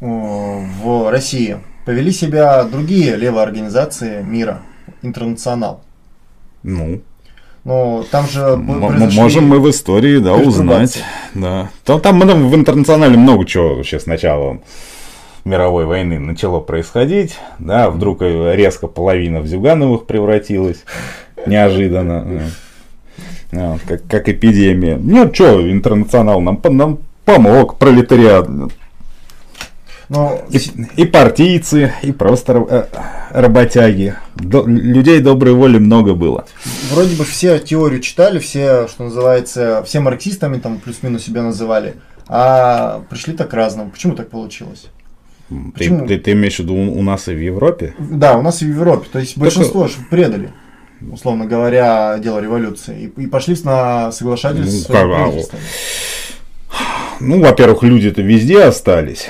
э, в России повели себя другие левые организации мира, интернационал? Ну, но там же Можем мы в истории, да, узнать. Да. Там, там в интернационале много чего вообще с мировой войны начало происходить. Да, вдруг резко половина в Зюгановых превратилась. Неожиданно. Да, как, как эпидемия. Нет, что, интернационал нам, нам помог, пролетариат но... И, и партийцы, и просто э, работяги. До, людей доброй воли много было. Вроде бы все теорию читали, все, что называется, все марксистами там плюс-минус себя называли, а пришли так разному. Почему так получилось? Ты, ты, ты имеешь в виду у, нас и в Европе? Да, у нас и в Европе. То есть большинство Только... предали условно говоря, дело революции. И, и пошли на соглашательство ну, с как, Ну, во-первых, люди-то везде остались.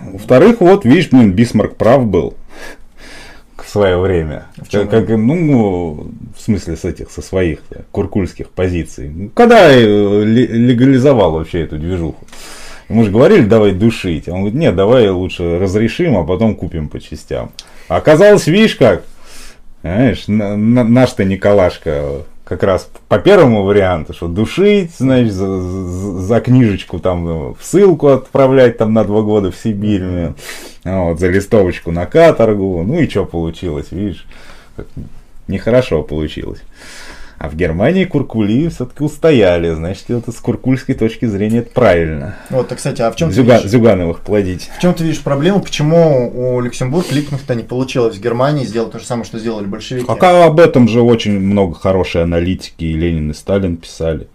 Во-вторых, вот, видишь, блин, Бисмарк прав был в свое время. Как, как, ну, в смысле, с этих, со своих да, куркульских позиций. Ну, когда легализовал вообще эту движуху. Мы же говорили, давай душить. Он говорит, нет, давай лучше разрешим, а потом купим по частям. А оказалось, видишь как, знаешь, наш-то Николашка как раз по первому варианту, что душить, значит, за, за, книжечку там ну, в ссылку отправлять там на два года в Сибирь, ну, вот, за листовочку на каторгу, ну и что получилось, видишь, нехорошо получилось. А в Германии куркули все-таки устояли. Значит, это с куркульской точки зрения это правильно. Вот, а, кстати, а в чем ты Зюга- видишь, Зюгановых плодить. в чем ты видишь проблему, почему у Люксембург Липкнехта не получилось в Германии сделать то же самое, что сделали большевики? А ка- об этом же очень много хорошей аналитики и Ленин и Сталин писали.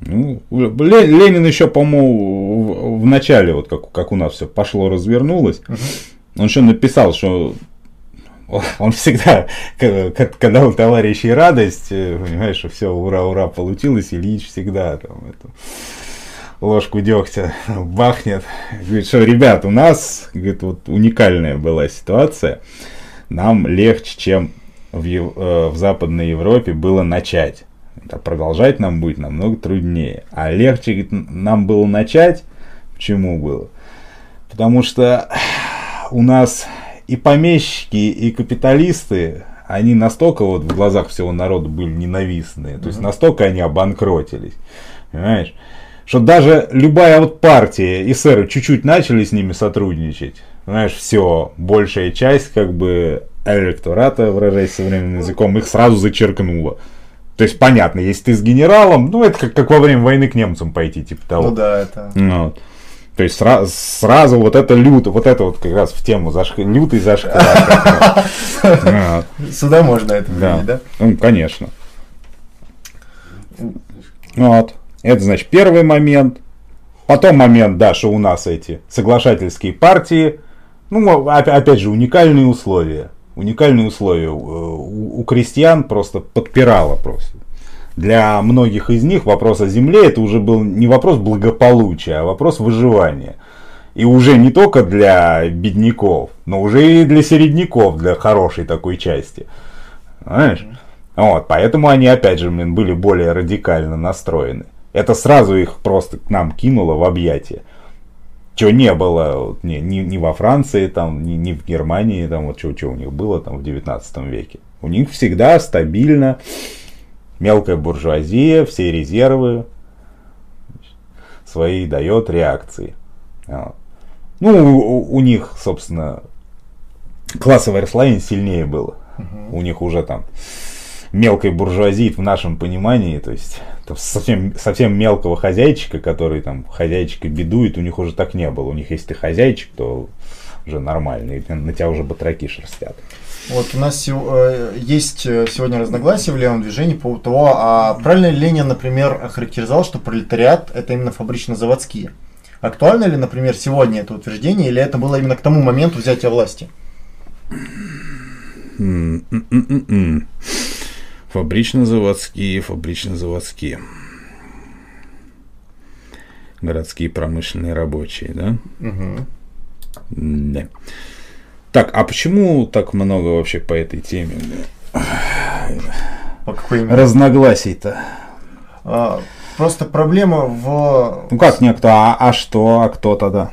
Ну, Ле- Ленин еще, по-моему, в, начале, вот как, как у нас все пошло, развернулось, он еще написал, что он всегда, когда у товарищей радость, э, понимаешь, что все, ура, ура, получилось, Ильич всегда там эту ложку дегтя бахнет. Говорит, что, ребят, у нас, говорит, вот уникальная была ситуация, нам легче, чем в, э, в Западной Европе было начать. А продолжать нам будет намного труднее. А легче говорит, нам было начать. Почему было? Потому что у нас и помещики, и капиталисты, они настолько вот в глазах всего народа были ненавистные. То есть настолько они обанкротились. Понимаешь? Что даже любая вот партия, эсеры чуть-чуть начали с ними сотрудничать. Знаешь, все, большая часть как бы электората, выражаясь современным языком, их сразу зачеркнула. То есть, понятно, если ты с генералом, ну, это как, как во время войны к немцам пойти, типа того. Ну да, это... Вот. То есть сра- сразу вот это люто, вот это вот как раз в тему зашк... лютый зашквар. Сюда можно это вводить, да? Ну, конечно. Вот. Это, значит, первый момент. Потом момент, да, что у нас эти соглашательские партии. Ну, опя- опять же, уникальные условия. Уникальные условия. У, у- у крестьян просто подпирало просто. Для многих из них вопрос о земле это уже был не вопрос благополучия, а вопрос выживания. И уже не только для бедняков, но уже и для середняков, для хорошей такой части. Понимаешь? Вот, поэтому они, опять же, блин, были более радикально настроены. Это сразу их просто к нам кинуло в объятия. Чего не было вот, ни, ни, ни во Франции, там, ни, ни в Германии, там, вот что, у них было там в 19 веке. У них всегда стабильно мелкая буржуазия, все резервы свои дает реакции. Ну, у, у них, собственно, классовое расслоение сильнее было. У них уже там мелкой буржуазии в нашем понимании, то есть там совсем, совсем мелкого хозяйчика, который там хозяйчика бедует, у них уже так не было. У них если ты хозяйчик, то уже нормально, и на тебя уже батраки шерстят. Вот у нас э, есть э, сегодня разногласия в левом движении по поводу того, а правильно ли Ленин, например, охарактеризовал, что пролетариат это именно фабрично-заводские? Актуально ли, например, сегодня это утверждение, или это было именно к тому моменту взятия власти? Фабрично-заводские, фабрично-заводские. Городские промышленные рабочие, да? Мгм. Да. Так, а почему так много вообще по этой теме? По какой именно? Разногласий-то. А, просто проблема в... Ну как некто, а, а что, а кто тогда?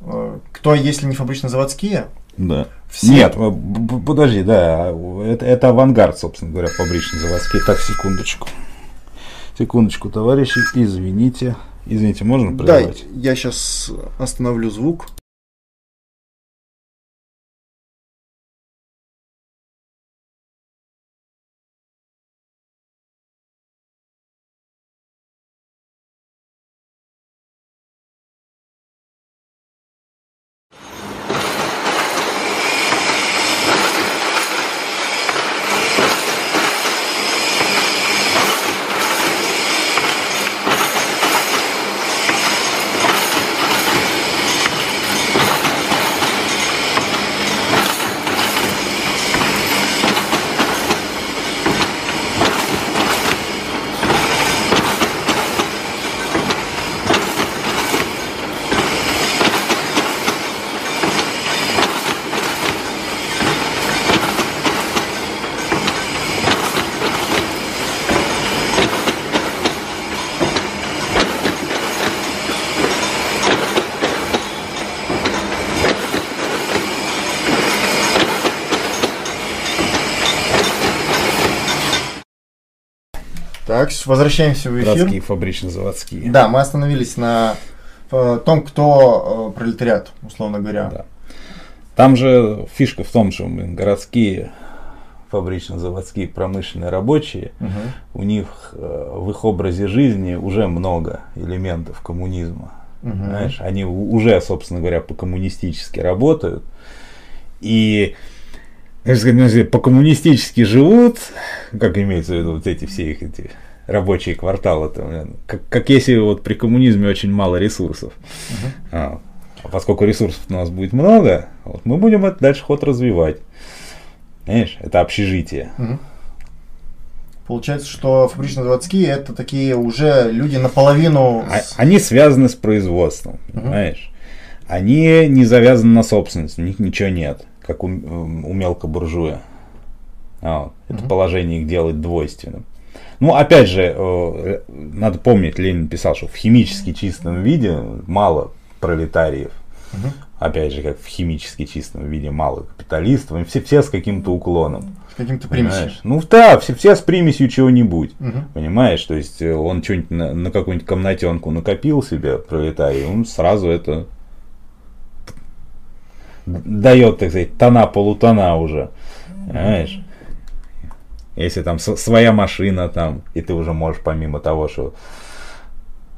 э, Кто, если не фабрично-заводские? Да. Все- Нет, подожди, да, это, это авангард, собственно говоря, фабрично-заводские. Так, секундочку. Секундочку, товарищи, извините. Извините, можно Да, прервать? я сейчас остановлю звук. Так, возвращаемся в эфир. Городские фабрично-заводские. Да, мы остановились на э, том, кто э, пролетариат, условно говоря. Да. Там же фишка в том, что блин, городские фабрично-заводские промышленные рабочие, у них э, в их образе жизни уже много элементов коммунизма. Знаешь, они уже, собственно говоря, по-коммунистически работают. И по-коммунистически живут, как имеется в виду вот эти все их эти рабочие кварталы, там, э, как, как если вот при коммунизме очень мало ресурсов. А, а поскольку ресурсов у нас будет много, вот мы будем это дальше ход развивать. Знаешь, это общежитие. Получается, что фабрично-заводские это такие уже люди наполовину... А- Они связаны с производством, понимаешь? Они не завязаны на собственность, у них ничего нет, как у, у мелкобуржуя. А, вот. Это положение их делает двойственным. Ну, опять же, э, надо помнить, Ленин писал, что в химически чистом виде мало пролетариев. Опять же, как в химически чистом виде мало капиталистов. Все, все с каким-то уклоном. с каким-то примесью. Понимаешь? Ну да, все, все с примесью чего-нибудь. Мгм. Понимаешь? То есть э, он что-нибудь на, на какую-нибудь комнатенку накопил себе, пролетарий, он сразу это дает, так сказать, тона полутона уже. Понимаешь? Если там своя машина там, и ты уже можешь помимо того, что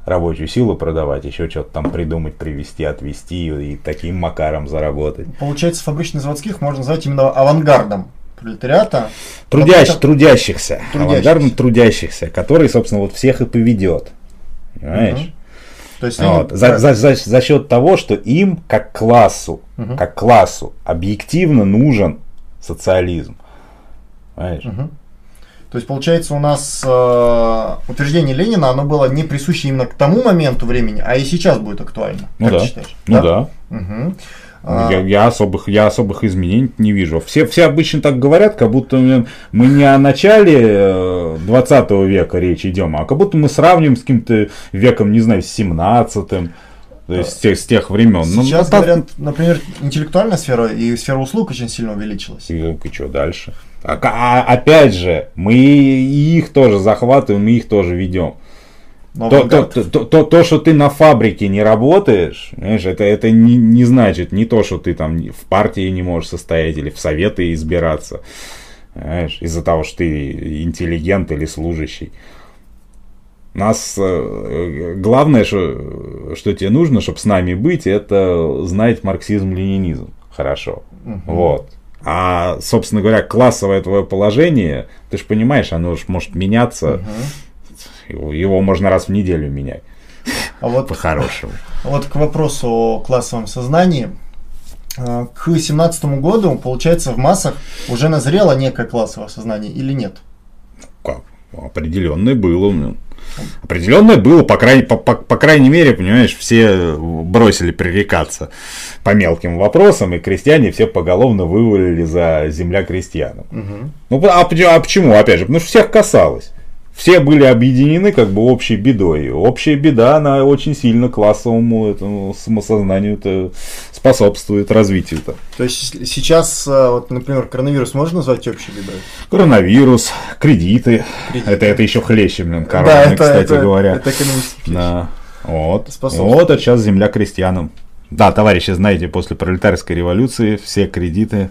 рабочую силу продавать, еще что-то там придумать, привезти, отвезти и таким макаром заработать. Получается, фабрично-заводских можно назвать именно авангардом пролетариата. Трудящ, это- трудящихся, Трудящихся. авангардом трудящихся, который, собственно, вот всех и поведет. Понимаешь? Мгм. То есть они- Вот. За, за, за, за счет того, что им, как классу, Мгм. как классу, объективно нужен социализм. Понимаешь? Мгм. То есть, получается, у нас э, утверждение Ленина, оно было не присуще именно к тому моменту времени, а и сейчас будет актуально. Ну как да. ты считаешь? Ну да. Мгм. А, Я, я особых, я особых изменений не вижу. Все, все обычно так говорят, как будто мы не о начале э, 20 века речь идем, а как будто мы сравним с каким-то веком, не знаю, с 17 то есть с тех, с тех времен. Ну, Сейчас ну, так- говорят, например, интеллектуальная сфера и сфера услуг очень сильно увеличилась. И, что дальше? А, а- опять же, мы их тоже захватываем, и их тоже ведем. То, то, то, то, то- то, что ты на фабрике не работаешь, знаешь, это, это не, не значит не то, что ты там в партии не можешь состоять или в советы избираться. Знаешь, из-за того, что ты интеллигент или служащий. Нас э, главное, что, что тебе нужно, чтобы с нами быть, это знать марксизм-ленинизм. Хорошо. Вот. А, собственно говоря, классовое твое положение, ты же понимаешь, оно ж может меняться. Его, его можно раз в неделю менять. А вот, По-хорошему. вот к вопросу о классовом сознании. э, К 2017 году, получается, в массах уже назрело некое классовое сознание или нет? Как? Определенное было. Определенное было, по, крайней, по, по- по крайней мере, понимаешь, все бросили пререкаться по мелким вопросам, и крестьяне все поголовно вывалили за земля крестьянам. Ну, а, а почему? Опять же, потому что всех касалось. Все были объединены как бы общей бедой. Общая беда, она очень сильно классовому этому самосознанию способствует развитию-то. То есть с- сейчас, э, вот, например, коронавирус можно назвать общей бедой? Коронавирус, кредиты. Кредиты. Это, это еще хлеще, блин, да, короны, это, кстати это- говоря. это экономически. Да. Вот. Вот, а сейчас земля крестьянам. Да, товарищи, знаете, после пролетарской революции все кредиты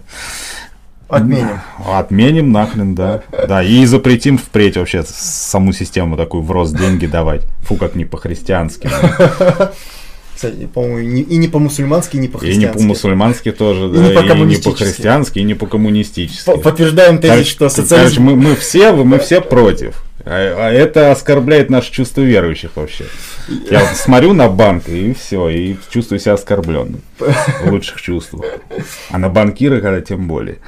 Отменим. отменим нахрен, да. Да, и запретим впредь вообще саму систему такую в рост деньги давать. Фу, как не по-христиански. Кстати, по-моему, и не- по-мусульмански, и не И не по-христиански. по-мусульмански тоже, да, и не по-христиански, и не по-коммунистически. По- Подтверждаем тезис, Короче, что короче, социализм... мы, мы все, мы все против. А, а это оскорбляет наше чувство верующих вообще. Я вот смотрю на банк и все, и чувствую себя оскорбленным. В лучших чувствах. А на банкира, когда тем более.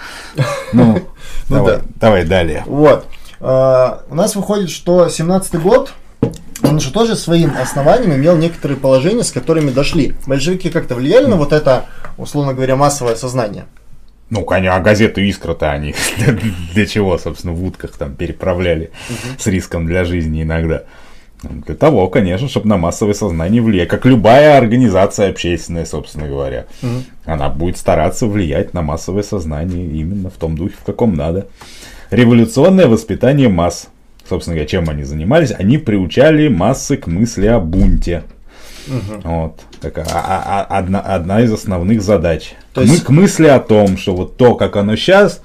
Ну, Ну давай, да. давай далее. Вот. А, У нас выходит, что 17 год, он же тоже своим основанием имел некоторые положения, с которыми дошли. Большевики как-то влияли на вот это, условно говоря, массовое сознание? Ну, конечно, а газету «Искра»-то они для, чего, собственно, в утках там переправляли с риском для жизни иногда. Ну, Для того, конечно, чтобы на массовое сознание влиять, как любая организация общественная, собственно говоря. Она будет стараться влиять на массовое сознание именно в том духе, в каком надо. Революционное воспитание масс. Собственно говоря, чем они занимались? Они приучали массы к мысли о бунте. Вот. Такая, а- а- а- одна, одна из основных задач. То Мы есть- к мысли о том, что вот то, как оно сейчас,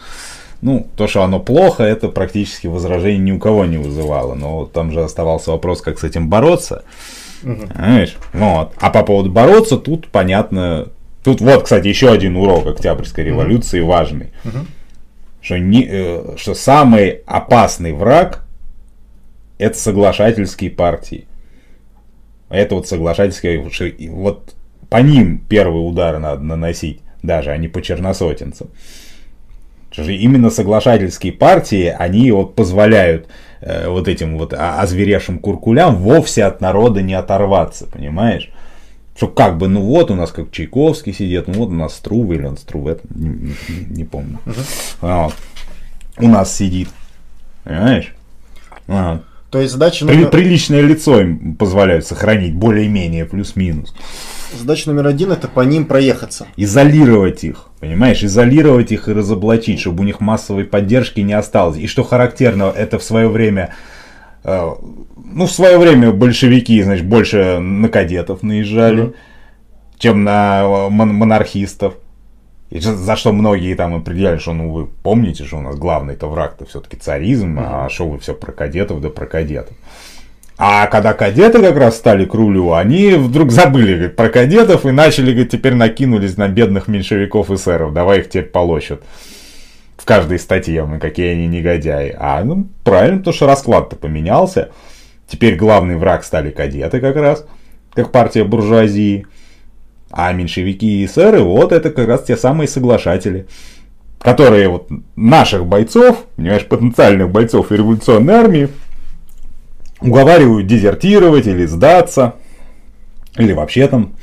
Ну, то, что оно плохо, это практически возражений ни у кого не вызывало. Но там же оставался вопрос, как с этим бороться. Понимаешь? Вот. А по поводу бороться, тут понятно. Тут вот, кстати, еще один урок Октябрьской революции важный. Что, не, э, что самый опасный враг это соглашательские партии. Это вот соглашательские, вот по ним первый удар надо наносить, даже, а не по черносотенцам. Именно соглашательские партии, они вот позволяют э, вот этим вот озверевшим куркулям вовсе от народа не оторваться, понимаешь? Что как бы, ну вот у нас как Чайковский сидит, ну вот у нас Струва или он Струва, это не, не- не помню. Вот. У нас сидит, понимаешь? Вот. То есть задача номер, приличное лицо им позволяют сохранить более-менее плюс-минус. задача номер один это по ним проехаться. Изолировать их, понимаешь, изолировать их и разоблачить, чтобы у них массовой поддержки не осталось. И что характерно, это в свое время, э, ну в свое время большевики, значит, больше на кадетов наезжали, Мгм. чем на э, мон- монархистов. И за что многие там определяли, что ну вы помните, что у нас главный-то враг-то все-таки царизм, а что вы все про кадетов да про кадетов. А когда кадеты как раз стали к рулю, они вдруг забыли говорит, про кадетов и начали, говорит, теперь накинулись на бедных меньшевиков и сэров. Давай их теперь полощут. В каждой статье, мы какие они негодяи. А, ну, правильно, потому что расклад-то поменялся. Теперь главный враг стали кадеты как раз, как партия буржуазии. А меньшевики и эсеры, вот это как раз те самые соглашатели, которые вот наших бойцов, понимаешь, потенциальных бойцов революционной армии, уговаривают дезертировать или сдаться, или вообще там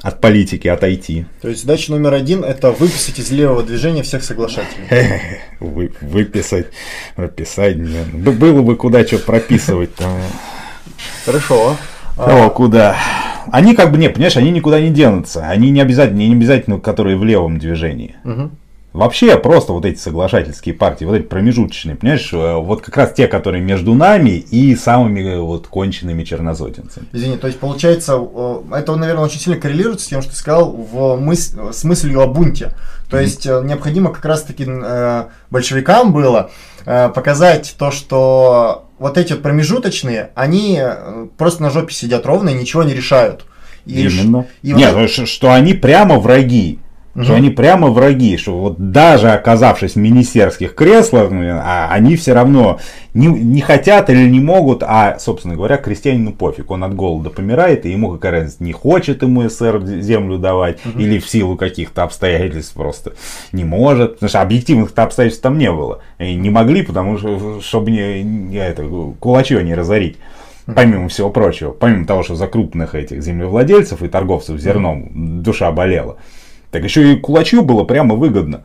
от политики отойти. То есть задача номер один это выписать из левого движения всех соглашателей. Вы- выписать, прописать. Б- Было бы куда что прописывать. Хорошо. А, О, куда? Они как бы, не, понимаешь, они никуда не денутся. Они не обязательно, не обязательно, которые в левом движении. мгм. Вообще просто вот эти соглашательские партии, вот эти промежуточные, понимаешь, э, вот как раз те, которые между нами и самыми э, вот конченными чернозотенцами. Извини, то есть получается, э, это, наверное, очень сильно коррелирует с тем, что ты сказал в мыс- с мыслью о бунте. То есть э, необходимо как раз-таки большевикам было показать то, что вот эти вот промежуточные, они э, просто на жопе сидят ровно и ничего не решают. И Именно. и Нет, вот- ну, что они прямо враги. Что Мгм. они прямо враги, что вот даже оказавшись в министерских креслах, ну, а они все равно не, не хотят или не могут, а, собственно говоря, крестьянину пофиг, он от голода помирает, и ему какая разница, не хочет ему СССР землю давать, или в силу каких-то обстоятельств просто не может, потому что объективных-то обстоятельств там не было, и не могли, потому что, чтобы не, не это, кулачье не разорить. Помимо всего прочего, помимо того, что за крупных этих землевладельцев и торговцев зерном душа болела, так еще и кулачью было прямо выгодно.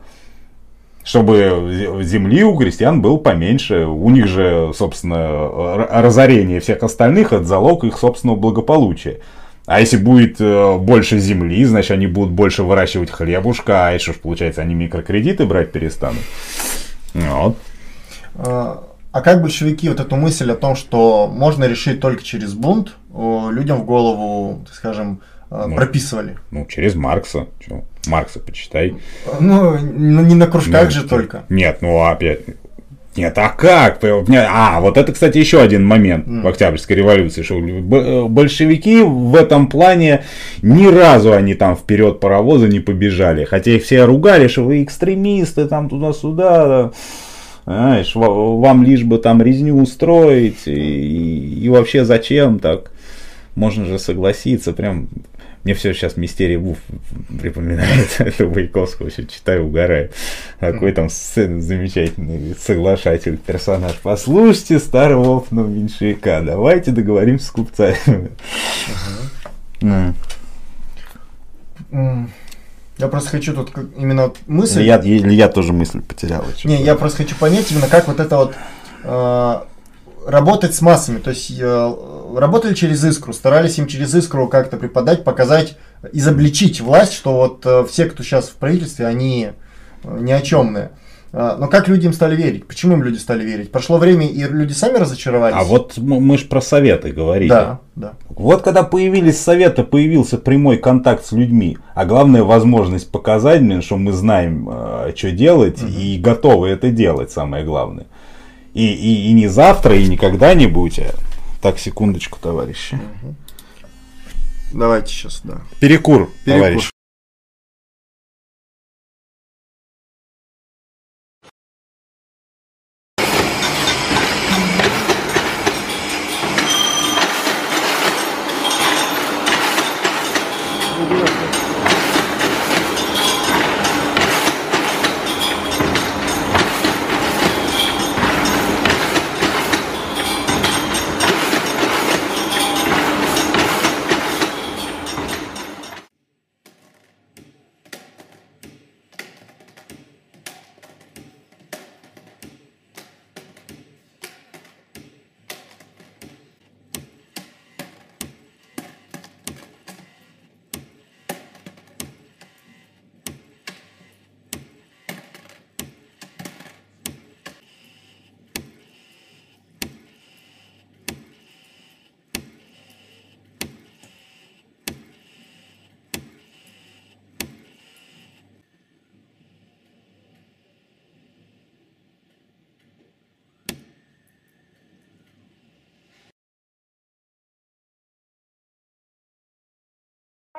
Чтобы земли у крестьян было поменьше. У них же, собственно, разорение всех остальных это залог их собственного благополучия. А если будет э, больше земли, значит они будут больше выращивать хлебушка, а что ж получается, они микрокредиты брать перестанут. Вот. э, а как большевики вот эту мысль о том, что можно решить только через бунт, людям в голову, скажем, Ну. прописывали? Ну, через Маркса. Чё? Маркса почитай. Ну, н- не на кружках Ну, же только. Нет, ну опять. Нет, а как? А, вот это, кстати, еще один момент в Октябрьской революции, что б- большевики в этом плане ни разу они там вперед паровоза не побежали. Хотя их все ругали, что вы экстремисты, там туда-сюда. Знаешь, ва- вам лишь бы там резню устроить. И, и вообще зачем так? Можно же согласиться. Прям мне все сейчас мистерий Вуф припоминает это Бойковского, все читаю, угораю. Какой там сцен- замечательный соглашатель, персонаж. Послушайте старого опытного меньшевика, давайте договоримся с купцами. Я просто хочу тут именно мысль. Или я, или я тоже мысль потерял. Не, я просто хочу понять именно, как вот это вот э, работать с массами. То есть э, работали через искру, старались им через искру как-то преподать, показать, изобличить власть, что вот э, все, кто сейчас в правительстве, они э, ни о чемные. Но как люди им стали верить? Почему им люди стали верить? Прошло время, и люди сами разочаровались? А вот мы же про советы говорили. Да, да. Вот когда появились советы, появился прямой контакт с людьми, а главное возможность показать, что мы знаем, что делать и готовы это делать, самое главное. И, и, и не завтра, и не когда-нибудь. а- Так, секундочку, товарищи. Давайте сейчас, да. Перекур, Перекур. товарищи.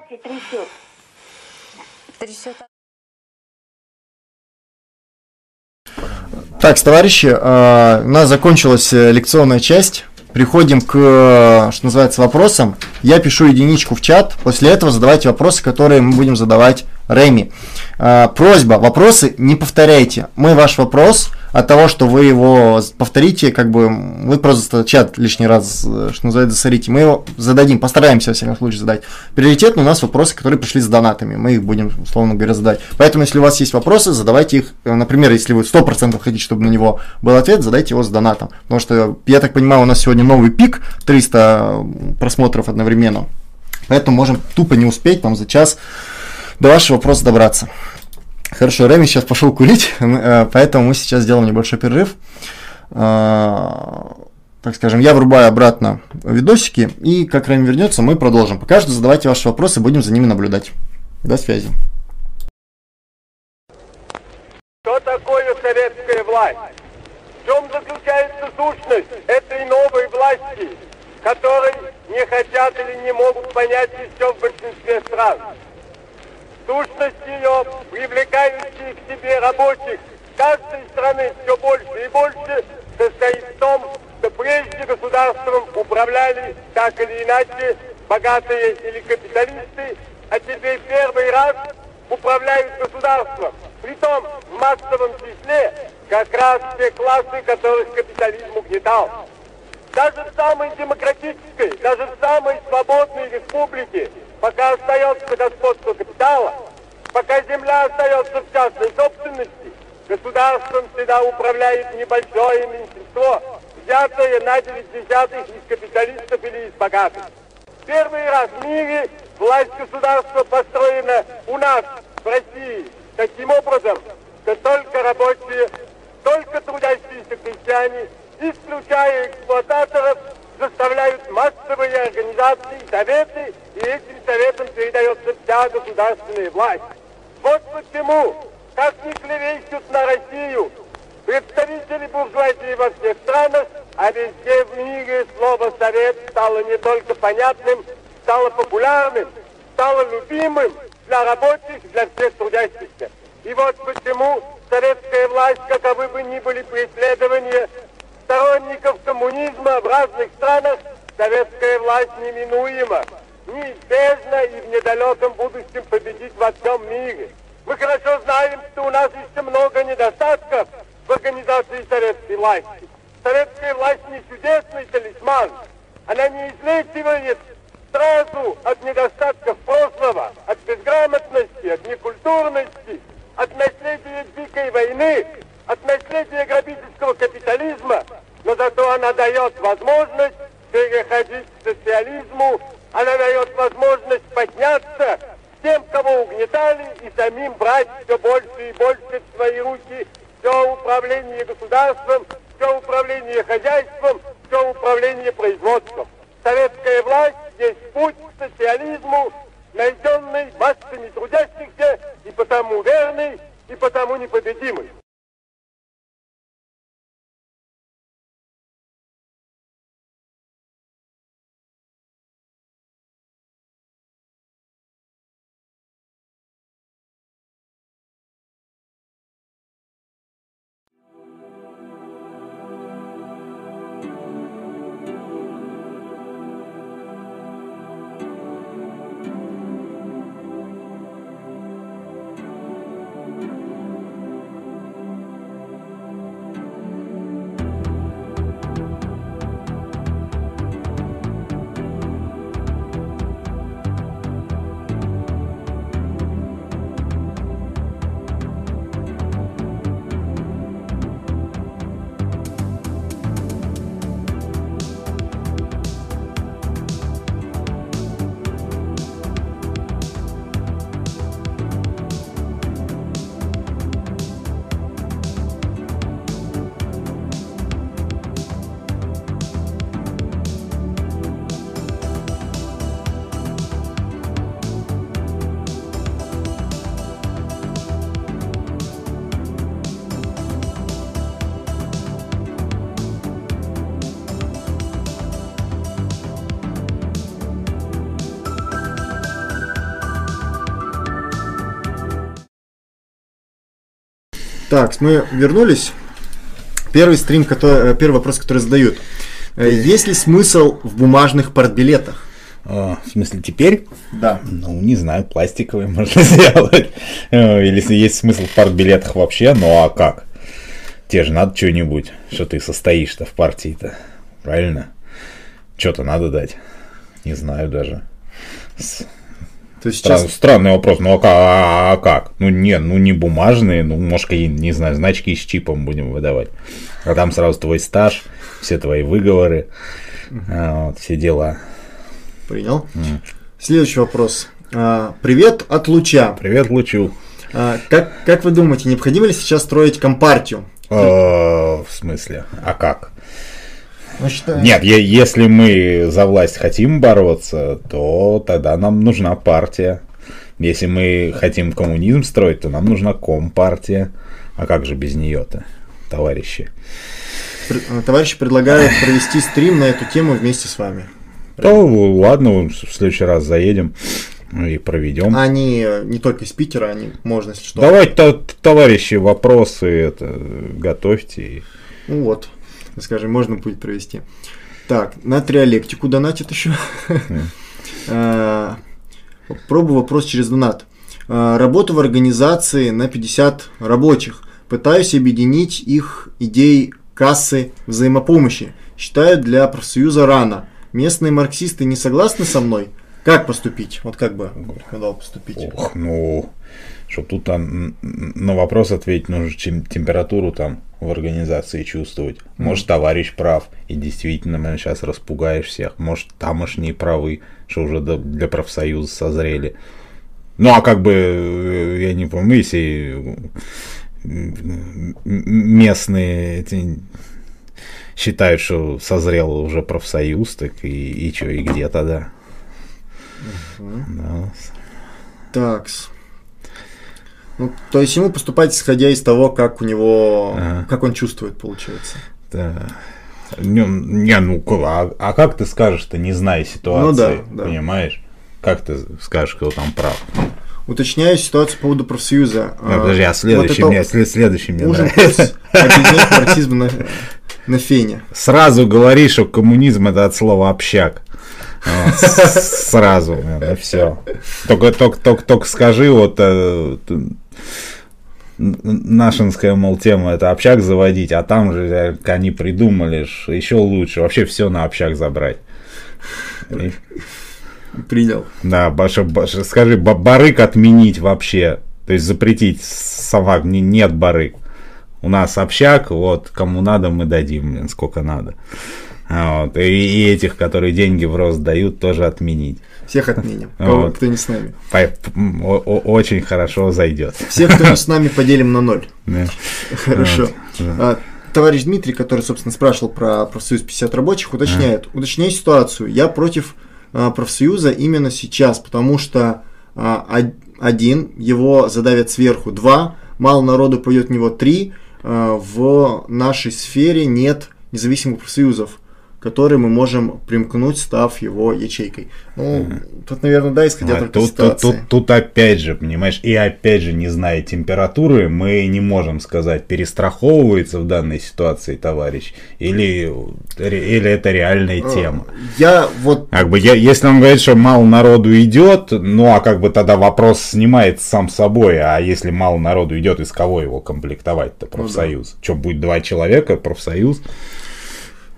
Трясет. Трясет. Так, товарищи, э, у нас закончилась э, лекционная часть. Приходим к, э, что называется, вопросам. Я пишу единичку в чат. После этого задавайте вопросы, которые мы будем задавать Реми. Э, Просьба, вопросы не повторяйте. Мы ваш вопрос от того, что вы его повторите, как бы вы просто чат лишний раз, э, что называется, засорите. Мы его зададим, постараемся, во всяком случае, задать. Приоритетно у нас вопросы, которые пришли с донатами. Мы их будем, условно говоря, задать. Поэтому, если у вас есть вопросы, задавайте их. Э, Например, если вы 100% хотите, чтобы на него был ответ, задайте его с донатом. Потому что, я так понимаю, у нас сегодня новый пик, 300 просмотров одновременно. Поэтому можем тупо не успеть там за час до вашего вопроса добраться. Хорошо, Реми сейчас пошел курить, э, поэтому мы сейчас сделаем небольшой перерыв. Э, Так скажем, я врубаю обратно видосики, и как Реми вернется, мы продолжим. Пока что задавайте ваши вопросы, будем за ними наблюдать. До связи. Что такое советская власть? В чем заключается сущность этой новой власти, которой не хотят или не могут понять еще в большинстве стран? Сущность ее, привлекающие к себе рабочих каждой страны все больше и больше, состоит в том, что прежде государством управляли так или иначе богатые или капиталисты, а теперь первый раз управляют государством. Притом в массовом числе как раз те классы, которых капитализм угнетал. Даже в самой демократической, даже в самой свободной республике, пока остается господство капитала, пока земля остается в частной собственности, государством всегда управляет небольшое меньшинство, взятое на 9 десятых из капиталистов или из богатых. Первый раз в мире власть государства построена у нас, в России, таким образом, что только рабочие, только трудящиеся крестьяне, исключая эксплуататоров, заставляют массовые организации, советы, и этим советам передается вся государственная власть. Вот почему, как ни клевещут на Россию, представители буржуазии во всех странах, а везде в мире слово «совет» стало не только понятным, стало популярным, стало любимым для рабочих, для всех трудящихся. И вот почему советская власть, каковы бы ни были преследования сторонников коммунизма в разных странах, советская власть неминуема, неизбежно и в недалеком будущем победить во всем мире. Мы хорошо знаем, что у нас еще много недостатков в организации советской власти. Советская власть не чудесный талисман. Она не излечивает сразу от недостатков прошлого, от безграмотности, от некультурности, от наследия дикой войны, от наследия грабительского капитализма, но зато она дает возможность переходить к социализму, она дает возможность подняться тем, кого угнетали, и самим брать все больше и больше в свои руки все управление государством, все управление хозяйством, все управление производством. Советская власть есть путь к социализму, найденный массами трудящихся и потому верный, и потому непобедимый. Так, мы вернулись. Первый стрим, который, э, первый вопрос, который задают. Э, Есть ли смысл в бумажных партбилетах? А, в смысле, теперь? Да. Ну, не знаю, пластиковые можно сделать. Э, Или есть смысл в партбилетах вообще, ну а как? Тебе же надо что-нибудь, что ты состоишь-то в партии-то. Правильно? Что-то надо дать. Не знаю даже. С- То есть Стран- сейчас Странный вопрос, ну а ка- а- а как? Ну не, ну не бумажные, ну может какие не знаю, значки с чипом будем выдавать. А там сразу твой стаж, все твои выговоры, а, вот, все дела. принял. Следующий вопрос. А, Привет от Луча. Привет, Лучу. А, Как, как вы думаете, необходимо ли сейчас строить компартию? Э, В смысле? А как? Ну, считаю- Нет, е- если мы за власть хотим бороться, то тогда нам нужна партия. Если мы хотим коммунизм строить, то нам нужна компартия. А как же без нее-то, товарищи? А, Товарищи предлагают провести стрим на эту тему вместе с вами. То ладно, в следующий раз заедем и проведем. Они э, не только из Питера, они можно, если что. Давайте, то- товарищи, вопросы это готовьте. Ну вот, скажем, можно будет провести. Так, на триолектику донатит еще. А, Пробую вопрос через донат. А, Работаю в организации на 50 рабочих. Пытаюсь объединить их идеи кассы взаимопомощи. Считаю для профсоюза рано. Местные марксисты не согласны со мной? Как поступить? Вот как бы рекомендовал поступить? Ох, ну, чтобы тут там на вопрос ответить, нужно температуру там в организации чувствовать. Может, товарищ прав, и действительно, мы сейчас распугаешь всех. Может, тамошние правы, что уже для профсоюза созрели. Ну, а как бы, э, я не помню, если местные эти считают, что созрел уже профсоюз, так и, и что, и где тогда? Да. Так. Ну, то есть ему поступать исходя из того, как у него, Ага. как он чувствует, получается. Да. Не, не, ну, а, а как ты скажешь-то, не зная ситуации, Ну да, да. понимаешь? Как ты скажешь, кто там прав? Уточняю ситуацию по поводу профсоюза. Ну, подожди, а следующий вот мне, следующий мне ужин нравится. плюс объединять марксизм на, на фене. Сразу говори, что коммунизм это от слова общак. С- Сразу, все. Только, только, только, только скажи, вот э, нашинская, мол, тема это общак заводить, а там же э, они придумали еще лучше, вообще все на общак забрать. И- Принял. Да, баша, баша, скажи, ба- барык отменить вообще. То есть запретить собак, не, нет барык. У нас общак, вот, кому надо, мы дадим, блин, сколько надо. А Вот, и, и этих, которые деньги в рост дают, тоже отменить. Всех отменим, кого- Вот. кто не с нами. По- о- очень хорошо зайдет. Всех, кто не с нами, поделим на ноль. Да. Хорошо. Вот, А, Товарищ Дмитрий, который, собственно, спрашивал про профсоюз 50 рабочих, уточняет. Уточняю ситуацию. Я против а, профсоюза именно сейчас, потому что а, од- один, его задавят сверху, два, мало народу пойдет в него, три, а, в нашей сфере нет независимых профсоюзов, к которым мы можем примкнуть, став его ячейкой. Ну, тут, наверное, да, исходя А, только тут, тут, ситуации. тут, тут опять же, понимаешь, и опять же, не зная температуры, мы не можем сказать, перестраховывается в данной ситуации товарищ, или, или это реальная А, тема. Я вот Как бы, я, если он говорит, что мало народу идет, ну а как бы тогда вопрос снимается сам собой, а если мало народу идет, из кого его комплектовать-то профсоюз? Что, будет два человека, профсоюз?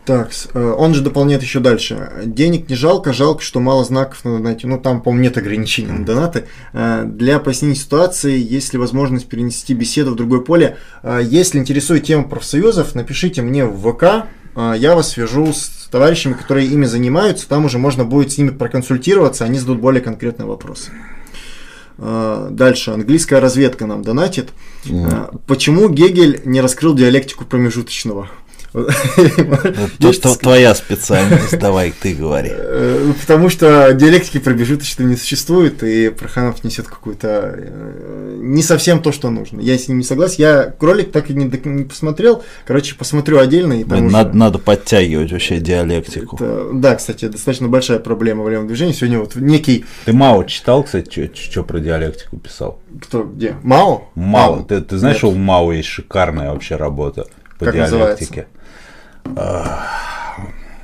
Так, э, он же дополняет еще дальше. Денег не жалко, жалко, что мало знаков на донате. Ну, там, по-моему, нет ограничений на донаты. Э, Для пояснения ситуации, есть ли возможность перенести беседу в другое поле. Э, Если интересует тема профсоюзов, напишите мне в ВК. Я вас свяжу с товарищами, которые ими занимаются. Там уже можно будет с ними проконсультироваться, они зададут более конкретные вопросы. Дальше. Английская разведка нам донатит. Э, Почему Гегель не раскрыл диалектику промежуточного? То, что твоя специальность, давай ты говори. Э, Потому что диалектики промежуточной не существует, и Проханов несет какую-то э, не совсем то, что нужно. Я с ним не согласен. Я кролик так и не, посмотрел. Короче, посмотрю отдельно и надо, подтягивать вообще диалектику. Да, кстати, достаточно большая проблема в левом движении. Сегодня вот некий Ты Мао читал, кстати, что про диалектику писал? кто где? Мао? Мао. Ты, знаешь, что у Мао есть шикарная вообще работа по Как диалектике? А,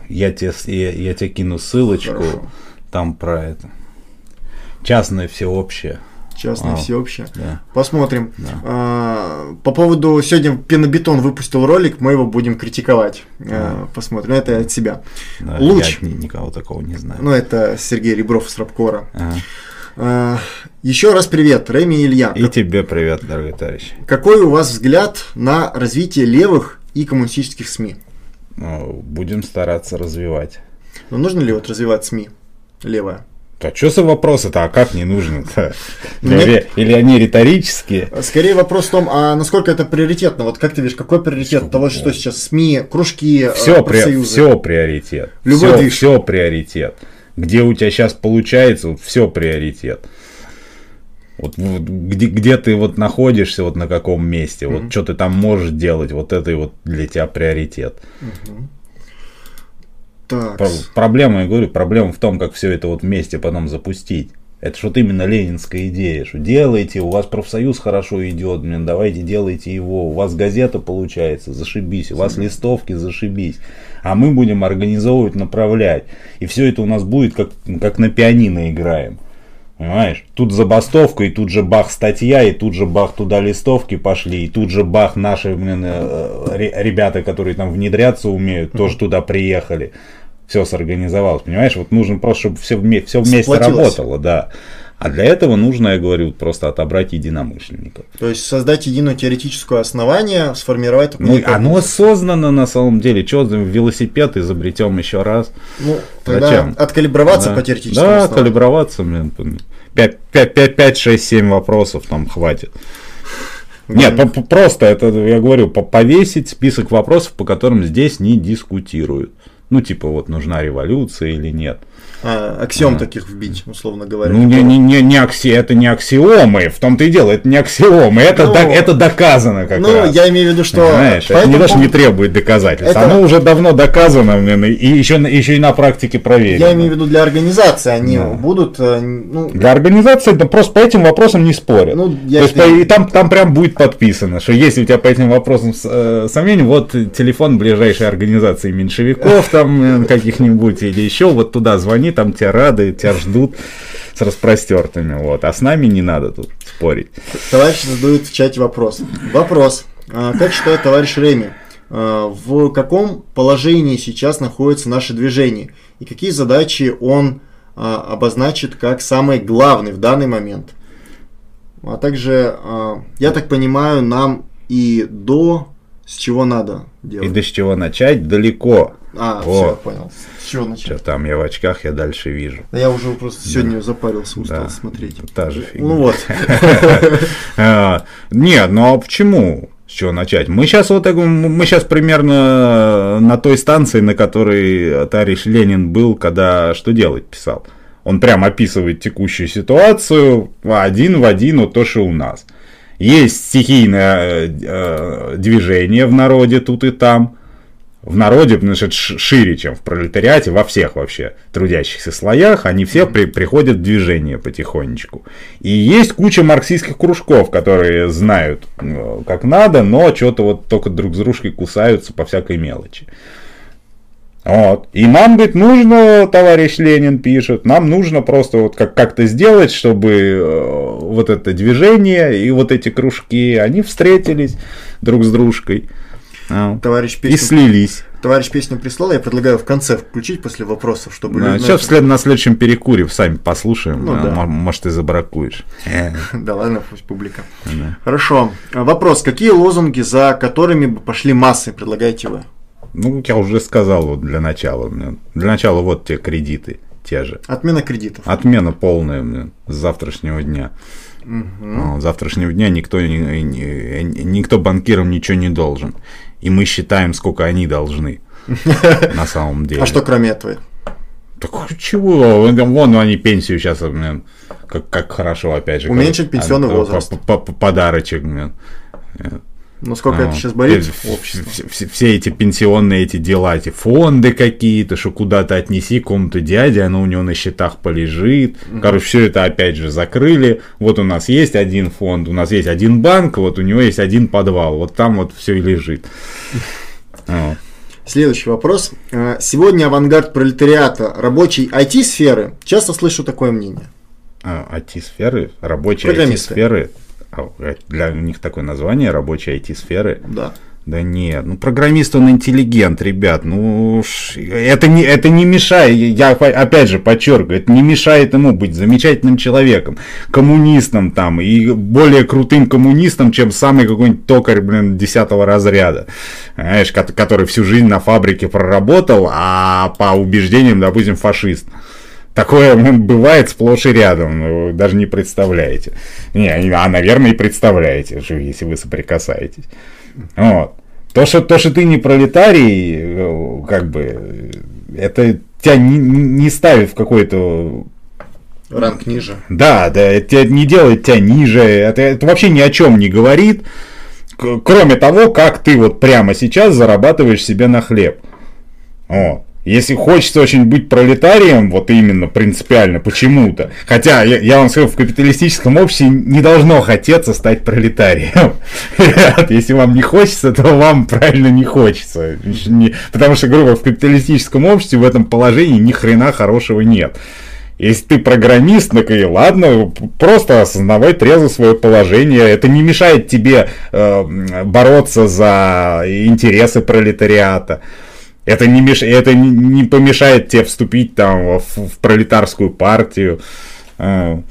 Я тебе, я, я тебе кину ссылочку, Хорошо. там про это. Частное всеобщее. Частное А, всеобщее. Да. Посмотрим. А, по поводу сегодня Пенобетон выпустил ролик, мы его будем критиковать. А, посмотрим. Это от себя. Да, Луч. Я ни- никого такого не знаю. Ну, это Сергей Ребров с Рабкора. Ага. А, еще раз привет, Реми и Илья. И тебе привет, дорогой товарищ. Какой у вас взгляд на развитие левых и коммунистических СМИ? Ну, Будем стараться развивать. Но нужно ли вот развивать СМИ левое? А что за вопросы-то? А как не нужно-то? Нет. Или, или они риторические? Скорее вопрос в том, а насколько это приоритетно? Вот как ты видишь, какой приоритет того, что сейчас СМИ, кружки, Все, э, профсоюзы? все приоритет. Любой все, движ. все приоритет. Где у тебя сейчас получается, все приоритет. Вот, вот где, где ты вот находишься, вот на каком месте, вот что ты там можешь делать, вот это и вот для тебя приоритет. Так, Про- проблема, я говорю, проблема в том, как все это вот вместе потом запустить. Это что вот именно ленинская идея, что делайте, у вас профсоюз хорошо идет, блин, давайте делайте его, у вас газета получается, зашибись, у вас листовки, зашибись. А мы будем организовывать, направлять. И все это у нас будет как, как на пианино играем. Понимаешь? Тут забастовка, и тут же бах статья, и тут же бах туда листовки пошли, и тут же бах наши блин, э, ре- ребята, которые там внедряться умеют, тоже туда приехали. Все сорганизовалось, понимаешь? Вот нужно просто, чтобы все, все вместе работало, да. А для этого нужно, я говорю, просто отобрать единомышленников. то есть создать единое теоретическое основание, сформировать Ну, оно создано на самом деле. Что, велосипед изобретем еще раз? Ну, тогда Зачем? откалиброваться Да. по теоретическому Да, основанию. калиброваться, блин. 5, 5, 5, 5, 6, 7 вопросов там хватит. Нет, по- просто это, я говорю, по- повесить список вопросов, по которым здесь не дискутируют. Ну, типа, вот нужна революция или нет. А, аксиом таких вбить, условно говоря. Ну, не, не, не, не акси, это не аксиомы, в том-то и дело, это не аксиомы, это, Ну, до- это доказано как Ну, раз. я имею в виду, что... По это не что не требует доказательств. Это- Оно уже давно доказано, и еще, еще и на практике проверено. Я имею в виду для организации, они будут, э, ну, Для организации да, просто по этим вопросам не спорят. Ну, я То есть по- и там, там прям будет подписано, что если у тебя по этим вопросам э, сомнения, вот телефон ближайшей организации меньшевиков там э, каких-нибудь или еще, вот туда звони, там тебя рады, тебя ждут с распростертыми. Вот. А с нами не надо тут спорить. Товарищи задают в чате вопрос. Вопрос. А, Как считает товарищ Реми, а, в каком положении сейчас находится наше движение? И какие задачи он а, обозначит как самые главные в данный момент? А также, я так понимаю, нам и до с чего надо И делать. до с чего начать далеко. А, О. все, понял. С чего начать? Что там, я в очках, я дальше вижу. Да Я уже просто сегодня запарился, устал Да. смотреть. Та же фигня. Ну вот. А, Нет, ну а почему? С чего начать? Мы сейчас вот мы сейчас примерно на той станции, на которой товарищ Ленин был, когда что делать писал. Он прям описывает текущую ситуацию один в один вот то, что у нас. Есть стихийное э, э, движение в народе тут и там. В народе, ш- шире, чем в пролетариате, во всех вообще трудящихся слоях, они все при- приходят в движение потихонечку. И есть куча марксистских кружков, которые знают, э, как надо, но что-то вот только друг с дружкой кусаются по всякой мелочи. Вот. И нам, говорит, нужно, товарищ Ленин пишет, нам нужно просто вот как- как-то сделать, чтобы э, вот это движение и вот эти кружки, они встретились друг с дружкой. А, Товарищ И песню, слились. товарищ песню прислал, я предлагаю в конце включить после вопросов, чтобы Да, люди сейчас вслед на следующем перекуре сами послушаем. Ну а, да. мо- Может, и забракуешь. Да ладно, пусть публика. Хорошо. Вопрос. Какие лозунги, за которыми бы пошли массы, предлагаете вы? Ну, я уже сказал вот для начала. блин. Для начала вот те кредиты, те же. Отмена кредитов. Отмена полная блин, с завтрашнего дня. Ну, С завтрашнего дня никто, никто банкирам ничего не должен. И мы считаем, сколько они должны. На самом деле. А что кроме этого? Так чего? Вон они пенсию сейчас, блин, как, как хорошо, опять же. Уменьшить пенсионный а, возраст. по- по- Подарочек, блин. Ну сколько А, это сейчас болит все- общество? все- все- все эти пенсионные эти дела, эти фонды какие-то, что куда-то отнеси кому-то дяде, оно у него на счетах полежит. Короче, все это опять же закрыли. Вот у нас есть один фонд, у нас есть один банк, вот у него есть один подвал. Вот там вот все и лежит. Вот. Следующий вопрос. Э, Сегодня авангард пролетариата рабочей IT-сферы. Часто слышу такое мнение. А, IT-сферы, рабочие. IT-сферы. А, Для них такое название, рабочие IT-сферы. Да. Да нет, ну программист он интеллигент, ребят, ну это не, это не мешает, я опять же подчеркиваю, это не мешает ему быть замечательным человеком, коммунистом там, и более крутым коммунистом, чем самый какой-нибудь токарь, блин, десятого разряда, знаешь, ко- который всю жизнь на фабрике проработал, а по убеждениям, допустим, фашист. Такое бывает сплошь и рядом, ну, вы даже не представляете. Не, а, наверное, и представляете, если вы соприкасаетесь. Вот. То, что, то, что ты не пролетарий, э, как бы, это тебя не, не ставит в какой-то Ранг ниже. да, да, это не делает тебя ниже, это, это вообще ни о чем не говорит, кроме того, как ты вот прямо сейчас зарабатываешь себе на хлеб. Вот. Если хочется очень быть пролетарием, вот именно принципиально, почему-то. Хотя, я, я вам скажу, в капиталистическом обществе не должно хотеться стать пролетарием. Если вам не хочется, то вам правильно не хочется. Потому что, грубо, в капиталистическом обществе в этом положении ни хрена хорошего нет. Если ты программист, ну и ладно, просто осознавай трезво свое положение. Это не мешает тебе э, бороться за интересы пролетариата. Это не, меш... это не- помешает тебе вступить там в, в пролетарскую партию. А.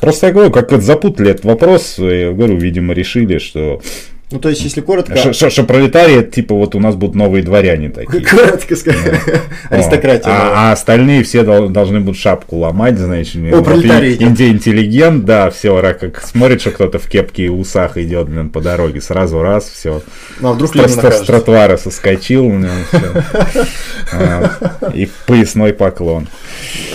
Просто я говорю, как запутали этот вопрос, я говорю, видимо, решили, что, Ну, то есть, если коротко... что, пролетарии, типа вот у нас будут новые дворяне такие. Коротко сказать. Аристократия. А, а остальные все дол- должны будут шапку ломать, значит. вот пролетарии. интеллигент, да, все, как смотрит, что кто-то в кепке и усах идет, блин, по дороге, сразу раз, все. Ну, а вдруг С, Ленин с окажется? тротуара соскочил. А, и поясной поклон.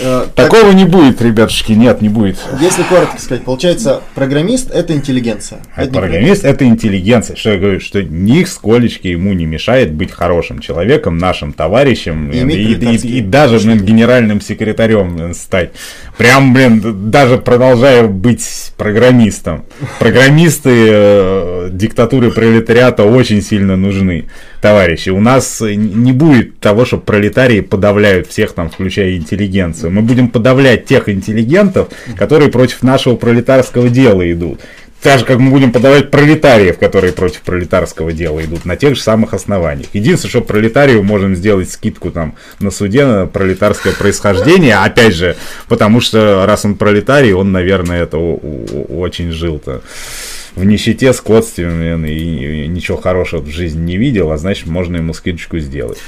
Э, так, Такого не будет, ребятушки, нет, не будет. Если коротко сказать, получается, программист – это интеллигенция. А программист это интеллигенция. Что я говорю, что нисколечки ему не мешает быть хорошим человеком, нашим товарищем И и, и- и- даже блин, генеральным секретарем стать. Прям, блин, даже продолжая быть программистом. Программисты э, диктатуры пролетариата очень сильно нужны. Товарищи, у нас не будет того, что пролетарии подавляют всех там, включая интеллигенцию. Мы будем подавлять тех интеллигентов, которые против нашего пролетарского дела идут. Так же, как мы будем подавать пролетариев, которые против пролетарского дела идут, на тех же самых основаниях. Единственное, что пролетарию можем сделать скидку там на суде на пролетарское происхождение, опять же, потому что раз он пролетарий, он, наверное, это очень жил-то. в нищете, скотстве и ничего хорошего в жизни не видел, а значит, можно ему скидочку сделать.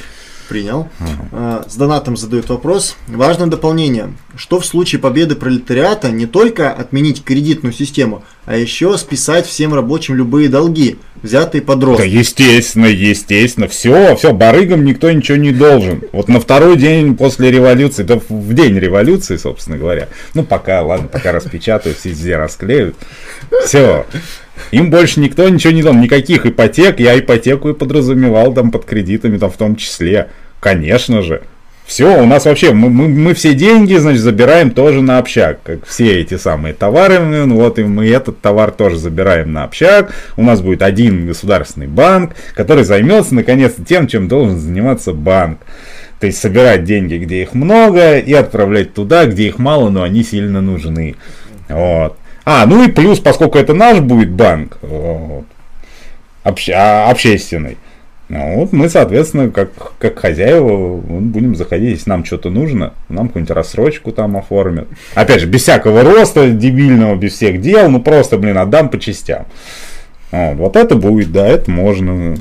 Принял. А, С донатом задают вопрос. Важное дополнение. Что в случае победы пролетариата не только отменить кредитную систему, а еще списать всем рабочим любые долги, взятые под рост? Да, естественно, естественно. Все, все, барыгам никто ничего не должен. Вот на второй день после революции, да в день революции, собственно говоря. Ну, пока, ладно, пока распечатают, все везде расклеют. Все. Им больше никто ничего не должен. Никаких ипотек. Я ипотеку и подразумевал там под кредитами, там в том числе. Конечно же. Все, у нас вообще, мы, мы, мы все деньги, значит, забираем тоже на общак. Как все эти самые товары, ну, вот и мы этот товар тоже забираем на общак. У нас будет один государственный банк, который займется, наконец-то, тем, чем должен заниматься банк. То есть собирать деньги, где их много, и отправлять туда, где их мало, но они сильно нужны. Вот. А, ну и плюс, поскольку это наш будет банк, вот, обще- а, общественный, ну, вот мы, соответственно, как, как хозяева, вот будем заходить, если нам что-то нужно, нам какую-нибудь рассрочку там оформят. Опять же, без всякого роста дебильного, без всех дел, ну просто, блин, отдам по частям. Вот, вот это будет, да, это можно.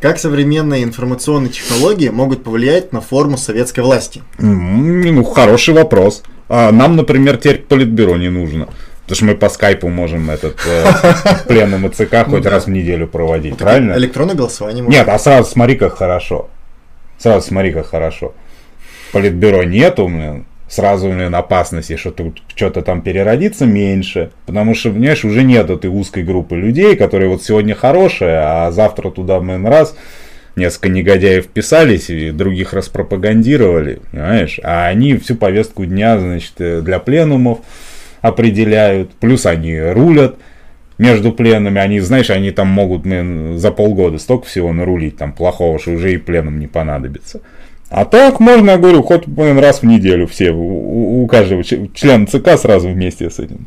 Как современные информационные технологии могут повлиять на форму советской власти? Ну, хороший вопрос. А нам, например, теперь политбюро не нужно. Потому что мы по скайпу можем этот э, пленум ЦК хоть раз в неделю проводить, правильно? Электронное голосование. Нет, а сразу смотри, как хорошо. Сразу смотри, как хорошо. Политбюро нету, блин, сразу, блин, опасности, что тут что-то там переродится меньше. Потому что, понимаешь, уже нет этой узкой группы людей, которые вот сегодня хорошие, а завтра туда, блин, раз, несколько негодяев вписались и других распропагандировали, понимаешь? А они всю повестку дня, значит, э, для пленумов определяют, плюс они рулят между пленами, они, знаешь, они там могут блин, за полгода столько всего нарулить там плохого, что уже и пленум не понадобится. А так можно, я говорю, хоть блин, раз в неделю все, у, у- каждого члена ЦК сразу вместе с этим.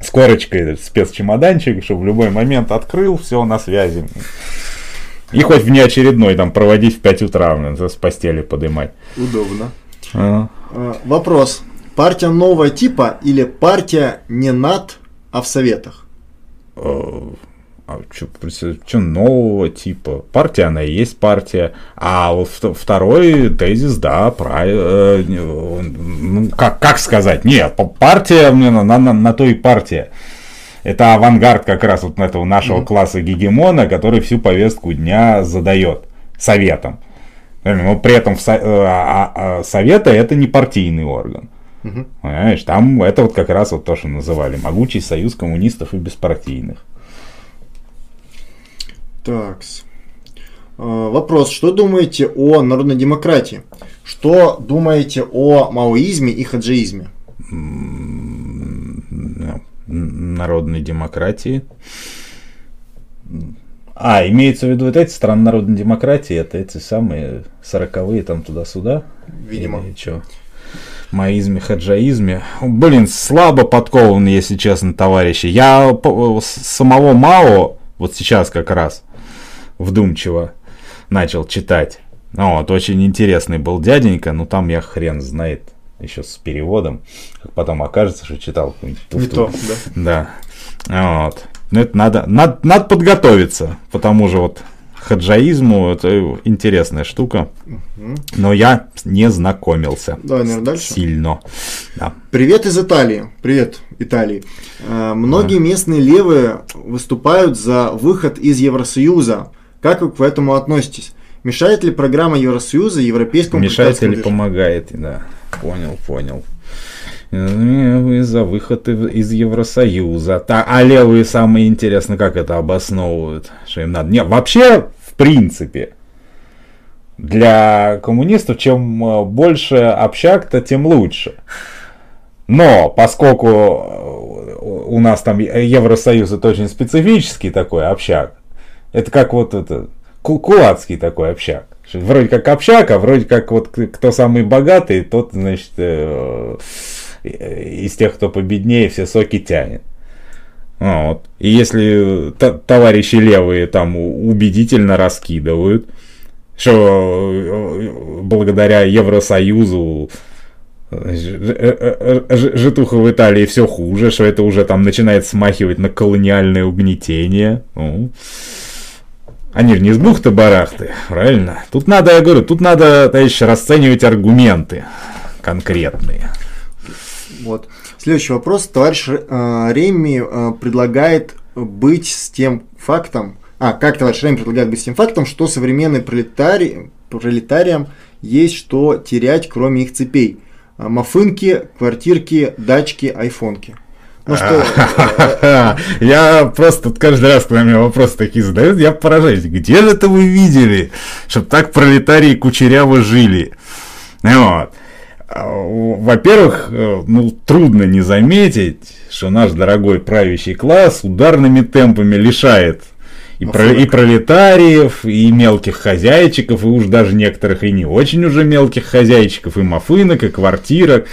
С корочкой этот спецчемоданчик, чтобы в любой момент открыл, все на связи. И хоть внеочередной там проводить в 5 утра, блин, с постели подымать. Удобно. А. А, Вопрос. Партия нового типа или партия не над, а в советах? А что нового типа? Партия, она и есть партия. А вот вт- второй тезис, да, правильно. ну, как, как сказать? Нет, партия, блин, она на, на то и партия. Это авангард как раз вот этого нашего класса гегемона, который всю повестку дня задает советом. Но при этом со- э, а- а советы это не партийный орган. Понимаешь, там это вот как раз вот то, что называли могучий союз коммунистов и беспартийных. Так. Вопрос. Что думаете о народной демократии? Что думаете о маоизме и хаджиизме? народной демократии. А, имеется в виду вот эти страны народной демократии, это эти самые сороковые там туда-сюда? Видимо. Или чё? Маизме, хаджаизме. Блин, слабо подкован, если честно, товарищи. Я самого Мао, вот сейчас как раз, вдумчиво начал читать. Ну Вот, очень интересный был дяденька, ну там я хрен знает, еще с переводом. Как потом окажется, что читал какую-нибудь Не туфту. то, да. Да. Вот. Ну, это надо, надо, надо подготовиться, потому же вот хаджаизму это интересная штука. Но я не знакомился. Давай, наверное, дальше. Сильно. Да. Привет из Италии. Привет, Италии. Э, Многие местные левые выступают за выход из Евросоюза. Как вы к этому относитесь? Мешает ли программа Евросоюза европейскому Мешает или пролетарскому помогает, да. Понял, понял. Вы за выход из Евросоюза. Та- а левые самые интересно, как это обосновывают, что им надо. Не, вообще, принципе, для коммунистов, чем э, больше общак-то, тем лучше. Но поскольку э, у нас там Евросоюз это очень специфический такой общак, это как вот это ку- кулацкий такой общак. Вроде как общак, а вроде как вот кто самый богатый, тот, значит, э, из тех, кто победнее, все соки тянет. А, Вот. И если т- товарищи левые там убедительно раскидывают, что э, благодаря Евросоюзу э, э, ж- Житуха в Италии все хуже, что это уже там начинает смахивать на колониальное угнетение. Ну. Они же не с бухты-барахты, правильно? Тут надо, я говорю, тут надо, товарищи, расценивать аргументы конкретные. Вот. Следующий вопрос. Товарищ э, Реми э, предлагает быть с тем фактом, а, как товарищ Реми предлагает быть с тем фактом, что современные пролетари, пролетариям есть что терять, кроме их цепей. А, Мафынки, квартирки, дачки, айфонки. Ну что, Я просто каждый раз, когда мне вопросы такие задают, я поражаюсь. Где же это вы видели, чтобы так пролетарии кучеряво жили? Вот. А, Во-первых, э, ну, трудно не заметить, что наш дорогой правящий класс ударными темпами лишает и, про- и пролетариев, и мелких хозяйчиков, и уж даже некоторых и не очень уже мелких хозяйчиков, и мафынок, и квартирок.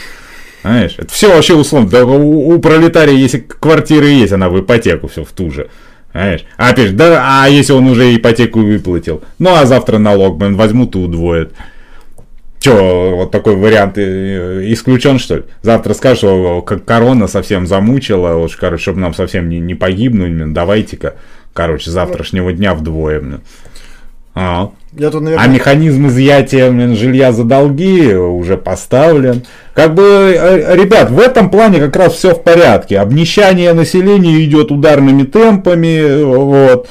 Знаешь, это все вообще условно. Да у, у пролетария, если квартира есть, она в ипотеку все в ту же. Знаешь? А опять же, да, а если он уже ипотеку выплатил? Ну, а завтра налог, блин, возьмут и удвоят. Че, вот такой вариант э, исключен, что ли? Завтра скажешь, что как корона совсем замучила, уж, короче, чтобы нам совсем не, не погибнуть, блин, давайте-ка, короче, завтрашнего дня вдвое, блин. А, я тут, а наверное, механизм изъятия блин, жилья за долги уже поставлен. Как бы, э, ребят, в этом плане как раз все в порядке. Обнищание населения идет ударными темпами. Вот.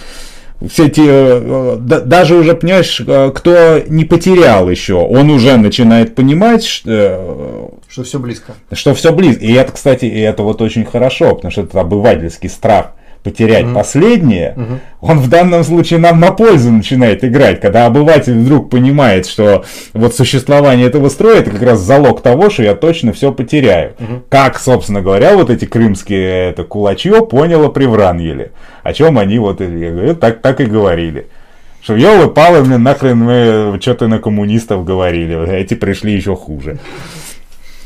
Все эти, э, да- даже уже, понимаешь, э, кто не потерял еще, он уже начинает понимать, что, что все близко. что все близко. И это, кстати, и это вот очень хорошо, потому что это обывательский страх потерять последнее, он в данном случае нам на пользу начинает играть, когда обыватель вдруг понимает, что вот существование этого строя это как раз залог того, что я точно все потеряю. Как, собственно говоря, вот эти крымские это кулачье поняло при Враньеле. О чем они вот говорю, так, так и говорили. Что елы палы, блин, нахрен мы что-то на коммунистов говорили, эти пришли еще хуже.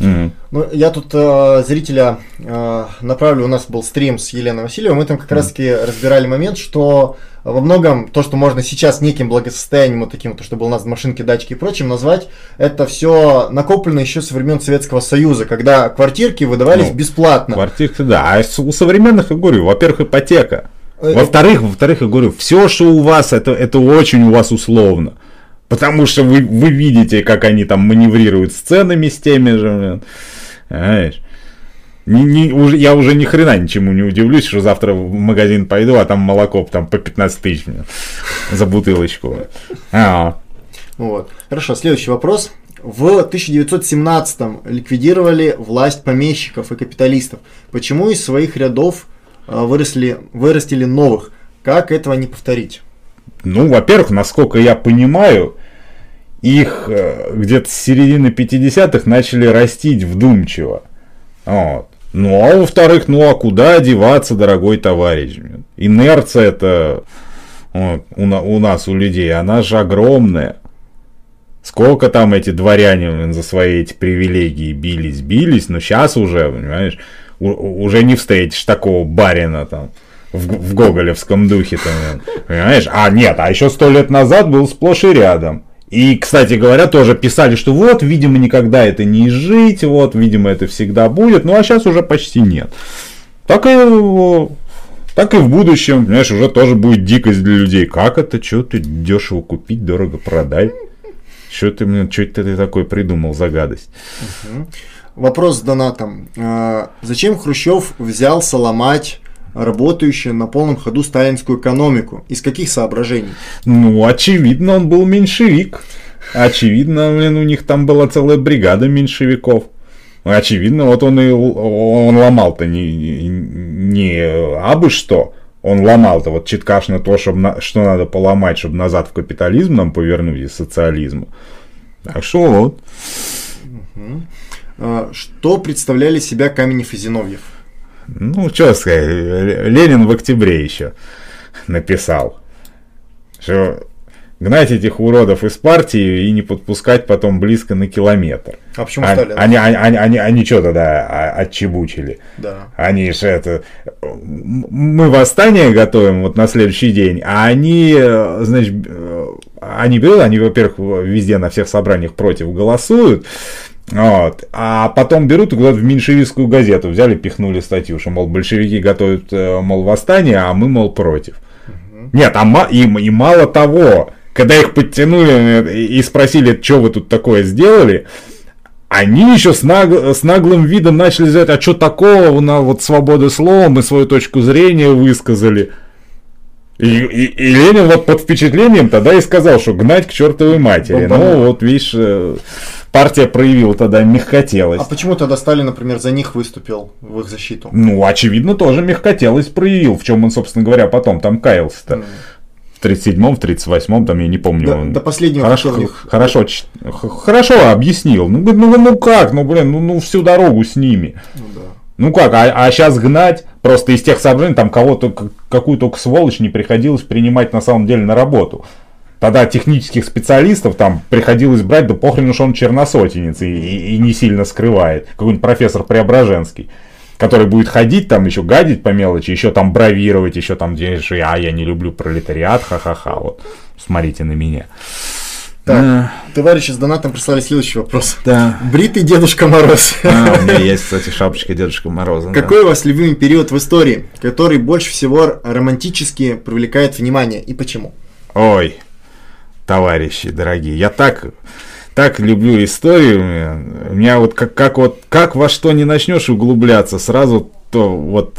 Ну, я тут э, зрителя э, направлю, у нас был стрим с Еленой Васильевой, мы там как раз таки разбирали момент, что во многом то, что можно сейчас неким благосостоянием, вот таким, вот, что было у нас машинки, дачки и прочим, назвать, это все накоплено еще со времен Советского Союза, когда квартирки выдавались Ну, бесплатно. Квартирка, да. А у современных, я говорю, во-первых, ипотека. Э, Во-вторых, во-вторых, я говорю, все, что у вас, это, это очень у вас условно. Потому что вы, вы видите, как они там маневрируют с ценами, с теми же. блин. Знаешь. Не- не- уже, я уже ни хрена ничему не удивлюсь, что завтра в магазин пойду, а там молоко там по 15 тысяч за бутылочку. А, Вот. Хорошо, следующий вопрос. В 1917-м ликвидировали власть помещиков и капиталистов. Почему из своих рядов э, выросли, вырастили новых? Как этого не повторить? Ну, во-первых, насколько я понимаю, их э, где-то с середины 50-х начали растить вдумчиво. Вот. Ну, а во-вторых, ну а куда одеваться, дорогой товарищ? Инерция это вот, у, на- у нас, у людей, она же огромная. Сколько там эти дворяне за свои эти привилегии бились, бились, но сейчас уже, понимаешь, у- уже не встретишь такого барина там в, в гоголевском духе там, понимаешь? А нет, а еще сто лет назад был сплошь и рядом. И, кстати говоря, тоже писали, что вот, видимо, никогда это не изжить, вот, видимо, это всегда будет, ну а сейчас уже почти нет. Так и, так и в будущем, понимаешь, уже тоже будет дикость для людей. Как это, что ты дешево купить, дорого продать? Что ты, мне, что ты такой придумал за гадость? Вопрос с донатом. Э, Зачем Хрущев взялся ломать работающую на полном ходу сталинскую экономику? Из каких соображений? Ну, очевидно, он был меньшевик. Очевидно, блин, у них там была целая бригада меньшевиков. Очевидно, вот он и он ломал-то не, не абы что. Он ломал-то вот читкашно то, чтобы на- что надо поломать, чтобы назад в капитализм нам повернуть из социализма. Так что вот. Э, Что представляли себя Каменев и Зиновьев? Ну, что сказать, Ленин в октябре еще написал, что гнать этих уродов из партии и не подпускать потом близко на километр. А почему А- Сталин? Они, они, они, они, они что тогда а- отчебучили? Да. Они же это... Мы восстание готовим вот на следующий день, а они, значит, э, они берут, они, во-первых, везде на всех собраниях против голосуют, Вот. А потом берут и куда-то в меньшевистскую газету взяли, пихнули статью, что, мол, большевики готовят, э, мол, восстание, а мы, мол, против. Нет, а и, и мало того, когда их подтянули э, и спросили, что вы тут такое сделали, они еще с, наг- с наглым видом начали говорить, а что такого, у нас вот свобода слова, мы свою точку зрения высказали. И, и- и Ленин вот под впечатлением тогда и сказал, что гнать к чертовой матери. Бомбанул. Ну вот, видишь, э, партия проявила тогда мягкотелость. А почему тогда Сталин, например, за них выступил в их защиту? Ну, очевидно, тоже мягкотелость проявил, в чем он, собственно говоря, потом там каялся-то. В 37-м, в 38-м, там я не помню. До, он- до последнего Хорошо, хотел их- хорошо, хорошо объяснил. Ну, ну, ну как, ну блин, ну, ну всю дорогу с ними. Ну да. Ну как, а, сейчас гнать просто из тех соображений, там кого-то, какую только сволочь не приходилось принимать на самом деле на работу. Тогда технических специалистов там приходилось брать, да похрен уж он черносотенец и, и- и не сильно скрывает. Какой-нибудь профессор Преображенский, который будет ходить там еще гадить по мелочи, еще там бравировать, еще там, где же, а я не люблю пролетариат, ха-ха-ха, вот, смотрите на меня. Так, товарищи с донатом прислали следующий вопрос. Да. Бритый Дедушка Мороз. А, у меня есть, кстати, шапочка Дедушка Мороза. да. Какой у вас любимый период в истории, который больше всего романтически привлекает внимание и почему? Ой, товарищи дорогие, я так, так люблю историю. У меня вот как, как вот как во что не начнешь углубляться, сразу то вот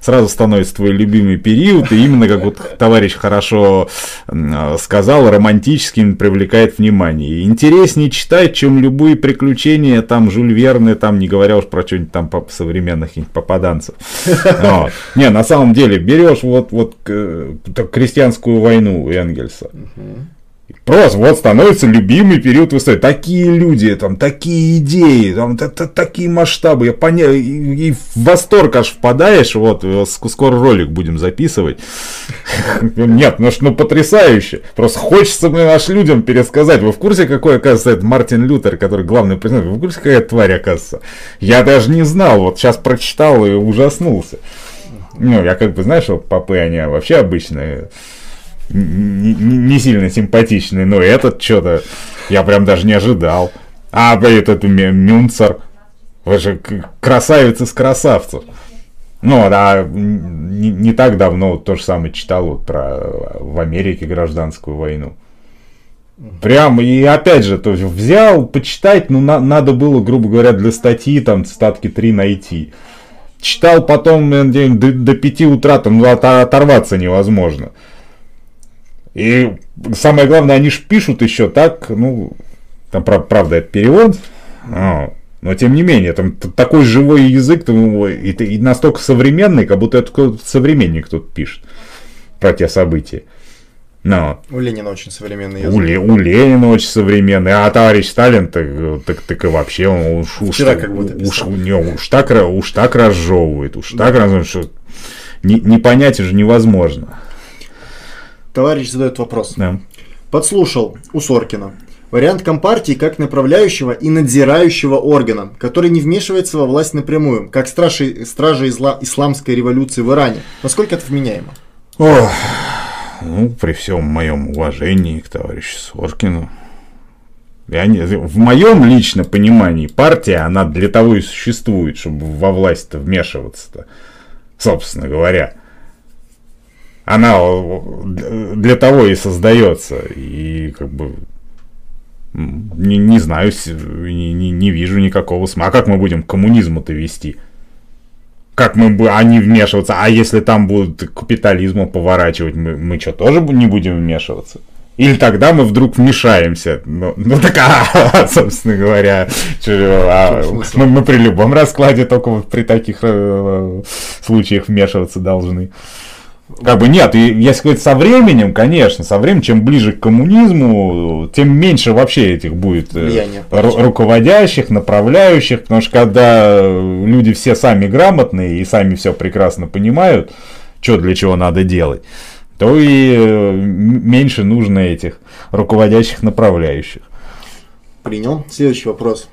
сразу становится твой любимый период, и именно как вот товарищ хорошо сказал, романтическим привлекает внимание. Интереснее читать, чем любые приключения, там, Жюль Верны, там, не говоря уж про что-нибудь там по- современных попаданцев. Вот. Не, на самом деле, берешь вот, вот э, крестьянскую войну Энгельса, Просто вот становится любимый период в истории. Такие люди, там, такие идеи, там, та- та- такие масштабы. Я поня... и, и в восторг аж впадаешь. Вот, э, ск- скоро ролик будем записывать. Нет, ну, что, ну потрясающе. Просто хочется блин, аж людям пересказать. Вы в курсе, какой, оказывается, это Мартин Лютер, который главный президент? Вы в курсе, какая тварь, оказывается? Я даже не знал. Вот сейчас прочитал и ужаснулся. Ну, я как бы, знаешь, вот попы, они вообще обычные не, сильно симпатичный, но этот что-то я прям даже не ожидал. А этот Мю- Мюнцер, вы же красавец из красавцев. Ну, да, не, не так давно вот то же самое читал вот про в Америке гражданскую войну. Прям, и опять же, то есть взял, почитать, ну, на- надо было, грубо говоря, для статьи там цитатки 3 найти. Читал потом наверно, день до, до 5 утра, там ну, от- оторваться невозможно. И самое главное, они ж пишут еще так, ну, там, прав- правда, это перевод, а, но тем не менее, там такой живой язык, там, ой, и, настолько современный, как будто это современник тут пишет про те события. Ну, У Ленина очень современный у, язык. Ле- у Ленина очень современный, а товарищ Сталин так, так, так и вообще он уж, уж, Вчера как будто уж, не, уж, так, уж так разжевывает, уж так разжевывает, что не, не понять уже невозможно. Товарищ задает вопрос. Да. Подслушал у Соркина. Вариант Компартии как направляющего и надзирающего органа, который не вмешивается во власть напрямую, как стражи, стражи изла- исламской революции в Иране. Насколько это вменяемо? Ох, ну, при всем моем уважении к товарищу Соркину. Я не- в моем лично понимании партия, она для того и существует, чтобы во власть-то вмешиваться-то, собственно говоря. Она э, для того и создается. И как бы не, не знаю, не, не- не вижу никакого смысла. А как мы будем к коммунизму-то вести? Как мы бы они вмешиваться? А если там будут к капитализму поворачивать, мы, мы что, тоже не будем вмешиваться? Или тогда мы вдруг вмешаемся? Ну, ну так, а, собственно говоря, а, мы, мы при любом раскладе только при таких э, случаях вмешиваться должны. Как бы нет, и если говорить со временем, конечно, со временем, чем ближе к коммунизму, тем меньше вообще этих будет э, Влияние ру- руководящих, направляющих, потому что когда э, люди все сами грамотные и сами все прекрасно понимают, что для чего надо делать, то и э, меньше нужно этих руководящих направляющих. Принял. Следующий вопрос.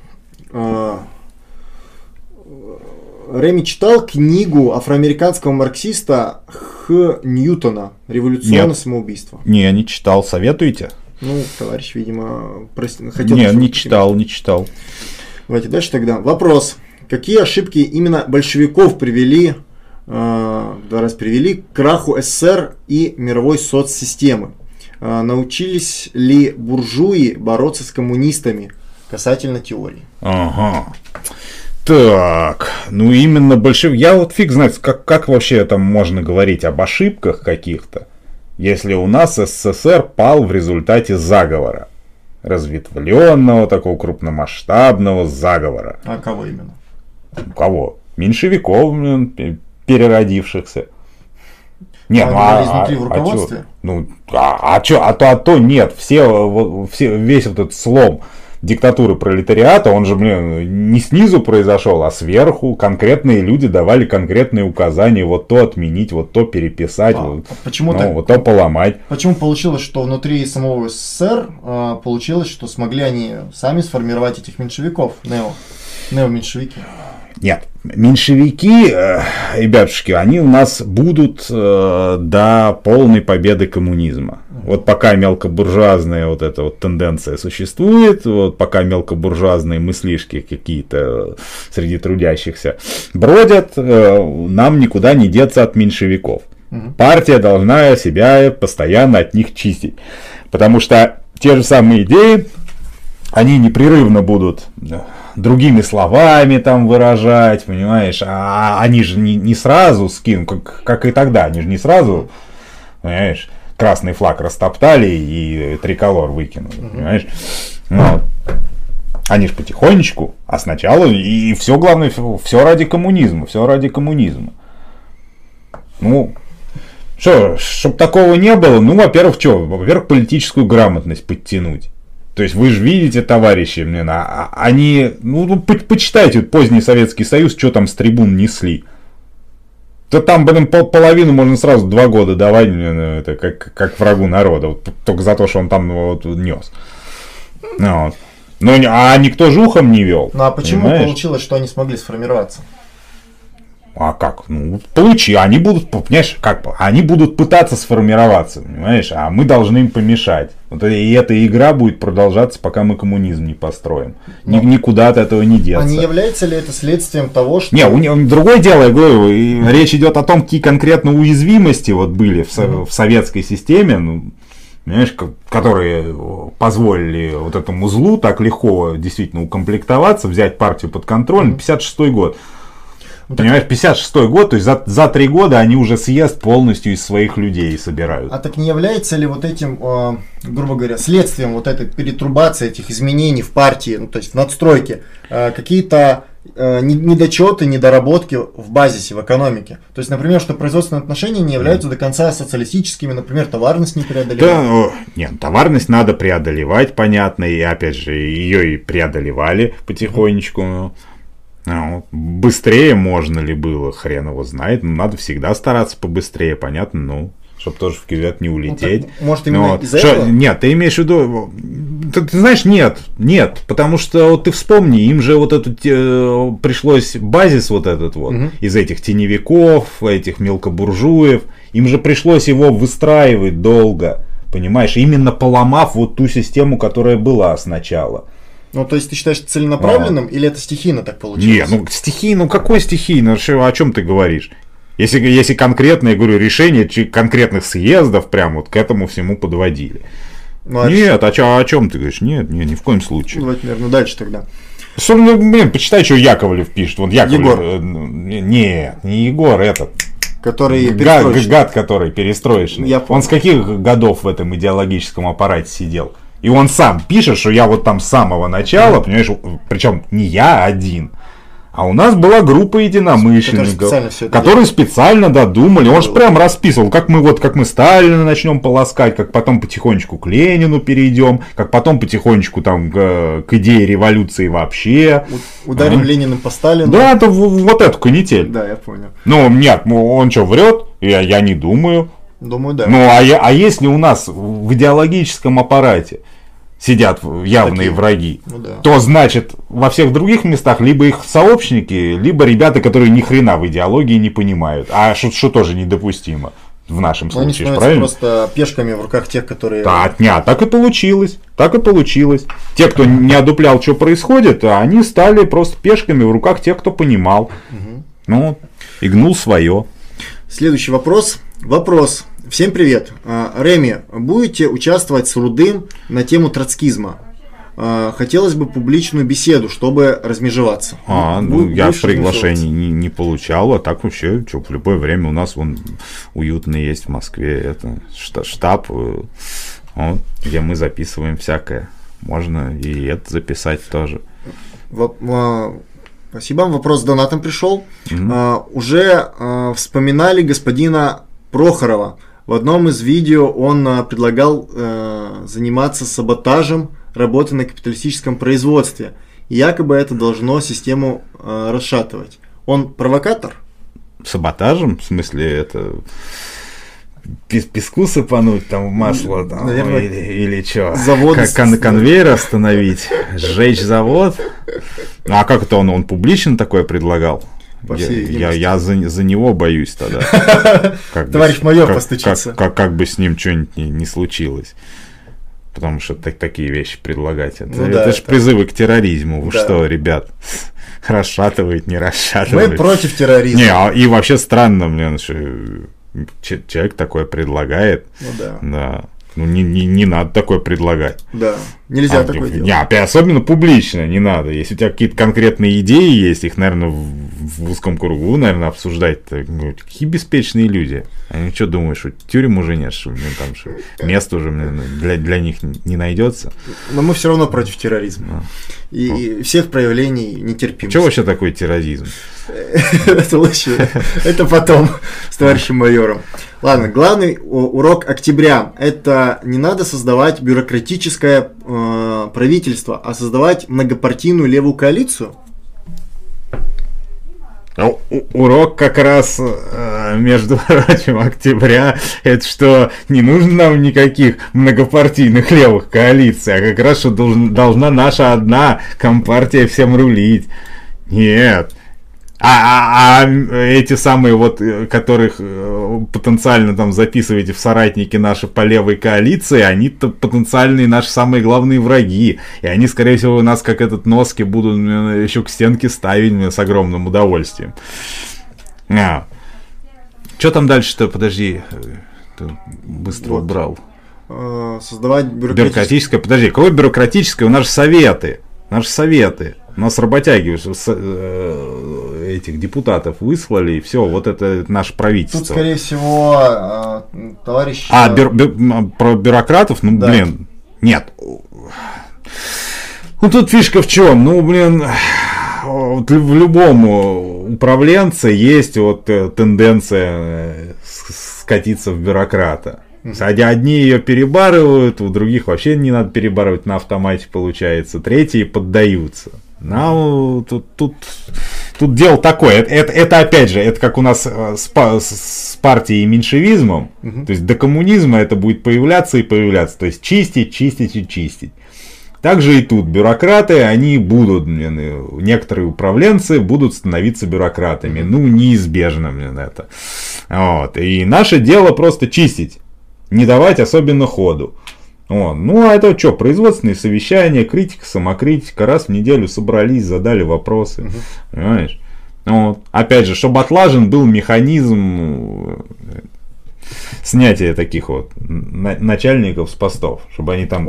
Реми читал книгу афроамериканского марксиста Х. Ньютона «Революционное Нет. самоубийство». Не, не читал, советуете? Ну, товарищ, видимо, прости, хотел... Не, не читал, не читал. Давайте дальше тогда. Вопрос. Какие ошибки именно большевиков привели, э, два раз привели к краху СССР и мировой соцсистемы? Э, научились ли буржуи бороться с коммунистами касательно теории? Ага. Так, ну именно большев... Я вот фиг знает, как, как вообще там можно говорить об ошибках каких-то, если у нас СССР пал в результате заговора. Разветвленного, такого крупномасштабного заговора. А кого именно? Кого? Меньшевиков, переродившихся. Не, А ну говорили а, изнутри в а- а чё? руководстве? ну, а, а чё, а то, а то нет, все, все, весь вот этот слом диктатуры пролетариата, он же, блин, не снизу произошел, а сверху конкретные люди давали конкретные указания, вот то отменить, вот то переписать, А, вот, почему ну, так? вот то поломать. Почему получилось, что внутри самого СССР э, получилось, что смогли они сами сформировать этих меньшевиков, нео, нео-меньшевики? Нет, меньшевики, э, ребятушки, они у нас будут э, до полной победы коммунизма. Вот пока мелкобуржуазная вот эта вот тенденция существует, вот пока мелкобуржуазные мыслишки какие-то среди трудящихся бродят, э, нам никуда не деться от меньшевиков. Партия должна себя постоянно от них чистить. Потому что те же самые идеи, они непрерывно будут другими словами там выражать, понимаешь, а они же не, не сразу скинут, как, как и тогда, они же не сразу, понимаешь, красный флаг растоптали и триколор выкинули, понимаешь. Вот. Они же потихонечку, а сначала и все главное, все ради коммунизма, все ради коммунизма. Ну, что, чтобы такого не было, ну, во-первых, что, во-первых, политическую грамотность подтянуть. То есть вы же видите, товарищи, блин, а- а- они, ну, ну, по- почитайте поздний Советский Союз, что там с трибун несли. То там, блин, пол- половину можно сразу два года давать, блин, это как, как врагу народа, вот, только за то, что он там вот нес. Ну, вот. Но, не- а никто же ухом не вел. Ну а почему понимаешь? получилось, что они смогли сформироваться? А как? Ну, получи. Они будут, понимаешь, как они будут пытаться сформироваться, понимаешь, а мы должны им помешать. Вот и эта игра будет продолжаться, пока мы коммунизм не построим. Ни- никуда от этого не деться. А не является ли это следствием того, что... Не, у него другое дело, я говорю, и речь идет о том, какие конкретно уязвимости вот были в, в советской системе, ну, понимаешь, ко- которые позволили вот этому злу так легко действительно укомплектоваться, взять партию под контроль. 56 год. Понимаешь, 56 год, то есть за, за три года они уже съезд полностью из своих людей собирают. А так не является ли вот этим, э, грубо говоря, следствием вот этой перетрубации, этих изменений в партии, ну, то есть в надстройке, э, какие-то э, не- недочеты, недоработки в базисе, в экономике? То есть, например, что производственные отношения не являются до конца социалистическими, например, товарность не преодолевает. Да, о, нет, товарность надо преодолевать, понятно, и опять же, ее и преодолевали потихонечку. Ну, быстрее можно ли было, хрен его знает. Ну, надо всегда стараться побыстрее, понятно, ну, чтобы тоже в кювет не улететь. так, может, именно Ну, из-за этого? Нет, ты имеешь в виду... Ты, ты знаешь, нет, нет, потому что вот ты вспомни, им же вот этот э, пришлось базис вот этот вот из этих теневиков, этих мелкобуржуев, им же пришлось его выстраивать долго, понимаешь, именно поломав вот ту систему, которая была сначала. Ну, то есть ты считаешь целенаправленным или это стихийно так Не, получилось? ну стихи, ну какой стихи, что, о чем ты говоришь? Если, если конкретно, я говорю, решение конкретных съездов прям вот к этому всему подводили. Ну, а Нет, о, чё- о чем ты говоришь? Нет, нет, ни в коем случае. Давайте, наверное, дальше тогда. Что, ну, блин, почитай, что Яковлев пишет. Вот Яковлев. Егор. э, ну, не- Нет, не Егор, этот. Который Гад, гад, который перестроечный. Я понял. он с каких годов в этом идеологическом аппарате сидел? И он сам пишет, что я вот там с самого начала, понимаешь, причем не я один, а у нас была группа единомышленников, Которые специально это которые специально додумали. Он же прям расписывал, как мы вот, как мы Сталина начнем полоскать, как потом потихонечку к Ленину перейдем, как потом потихонечку там к, к идее революции вообще. Ударим Ленина по Сталину. Да, это вот эту канитель. Да, я понял. Ну, нет, ну, он что, врет? Я, я не думаю. Думаю, да. Ну, а, я- а если у нас в идеологическом аппарате сидят явные Такие. враги, Ну да. то значит во всех других местах либо их сообщники, либо ребята, которые ни хрена в идеологии не понимают, а что, тоже недопустимо. В нашем Но они случае, становятся правильно? просто пешками в руках тех, которые... Да, нет, так и получилось. Так и получилось. Те, кто не одуплял, что происходит, они стали просто пешками в руках тех, кто понимал. Ну, и гнул свое. Следующий вопрос. Вопрос. Всем привет. А, Реми, будете участвовать с Рудым на тему троцкизма? А, Хотелось бы публичную беседу, чтобы размежеваться. А, Бу- ну, я будешь приглашений не, не получал, а так вообще, что, в любое время у нас вон уютно есть в Москве, это шта- штаб, э, вот, где мы записываем всякое. Можно и это записать тоже. А, Спасибо. Вопрос с донатом пришел. А, Уже а, вспоминали господина Прохорова. В одном из видео он а, предлагал э, заниматься саботажем работы на капиталистическом производстве. И якобы это должно систему э, расшатывать. Он провокатор? Саботажем, в смысле, это песку сыпануть там масло там, Наверное, или, или что? заводы с- конвейер остановить, сжечь завод. Ну, а как это он, он публично такое предлагал? Я, я, я за, за него боюсь тогда. Как бы Товарищ с- майор как- постучится. Как, как, как бы с ним что-нибудь не, не случилось. Потому что так, такие вещи предлагать. Это, Ну да, это же это- призывы к терроризму. Вы Да. что, ребят? Расшатывает, не расшатывает. Мы против терроризма. Не, а- и вообще странно, блин, что человек такое предлагает. Ну да. Да. Ну, не, не, не надо такое предлагать. Да. Нельзя А, такое не, делать. не, опять, особенно публично не надо. Если у тебя какие-то конкретные идеи есть, их, наверное, в, в узком кругу, наверное, обсуждать. Ну, какие беспечные люди. Они что думают, что тюрем уже нет, что, блин, там, что место уже блин, для, для них не найдется? Но мы все равно против терроризма. И, и всех проявлений нетерпимости. Что вообще такое терроризм? Это потом с товарищем майором. Ладно, главный урок октября – это не надо создавать бюрократическое э, правительство, а создавать многопартийную левую коалицию. А у- Урок как раз, э, между прочим, октября, это что не нужно нам никаких многопартийных левых коалиций, а как раз что должна наша одна компартия всем рулить. Нет. А, а- а эти самые вот, э, которых э, потенциально там записываете в соратники наши по левой коалиции, они-то потенциальные наши самые главные враги. И они, скорее всего, у нас как этот носки будут еще к стенке ставить с огромным удовольствием. А. Что там дальше-то? Подожди. э, ты быстро Вот. убрал. Э, создавать бюрократическое... Бюрократическое, подожди, какое бюрократическое? У нас же советы. Же советы. Нас работяги с- э, этих депутатов выслали, и все, вот это наше правительство. Тут, скорее всего, э, товарищ... А, э, бю- м, про бюрократов, ну, Да. блин, нет. Ну, тут фишка в чем? Ну, блин, вот в любом управленце есть вот тенденция скатиться в бюрократа. Одни ее перебарывают, у других вообще не надо перебарывать, на автомате получается. Третьи поддаются. Ну, тут, тут, тут дело такое. Это, это, это, опять же, это как у нас э, с, с- партией и меньшевизмом. То есть до коммунизма это будет появляться и появляться. То есть чистить, чистить и чистить. Также и тут бюрократы, они будут, некоторые управленцы будут становиться бюрократами. Ну, неизбежно, блин, это. Вот. И наше дело просто чистить. Не давать особенно ходу. Вот. Ну, а это что, производственные совещания, критика, самокритика. Раз в неделю собрались, задали вопросы. Понимаешь? Вот. Опять же, чтобы отлажен был механизм э, снятия таких вот на- начальников с постов, чтобы они там...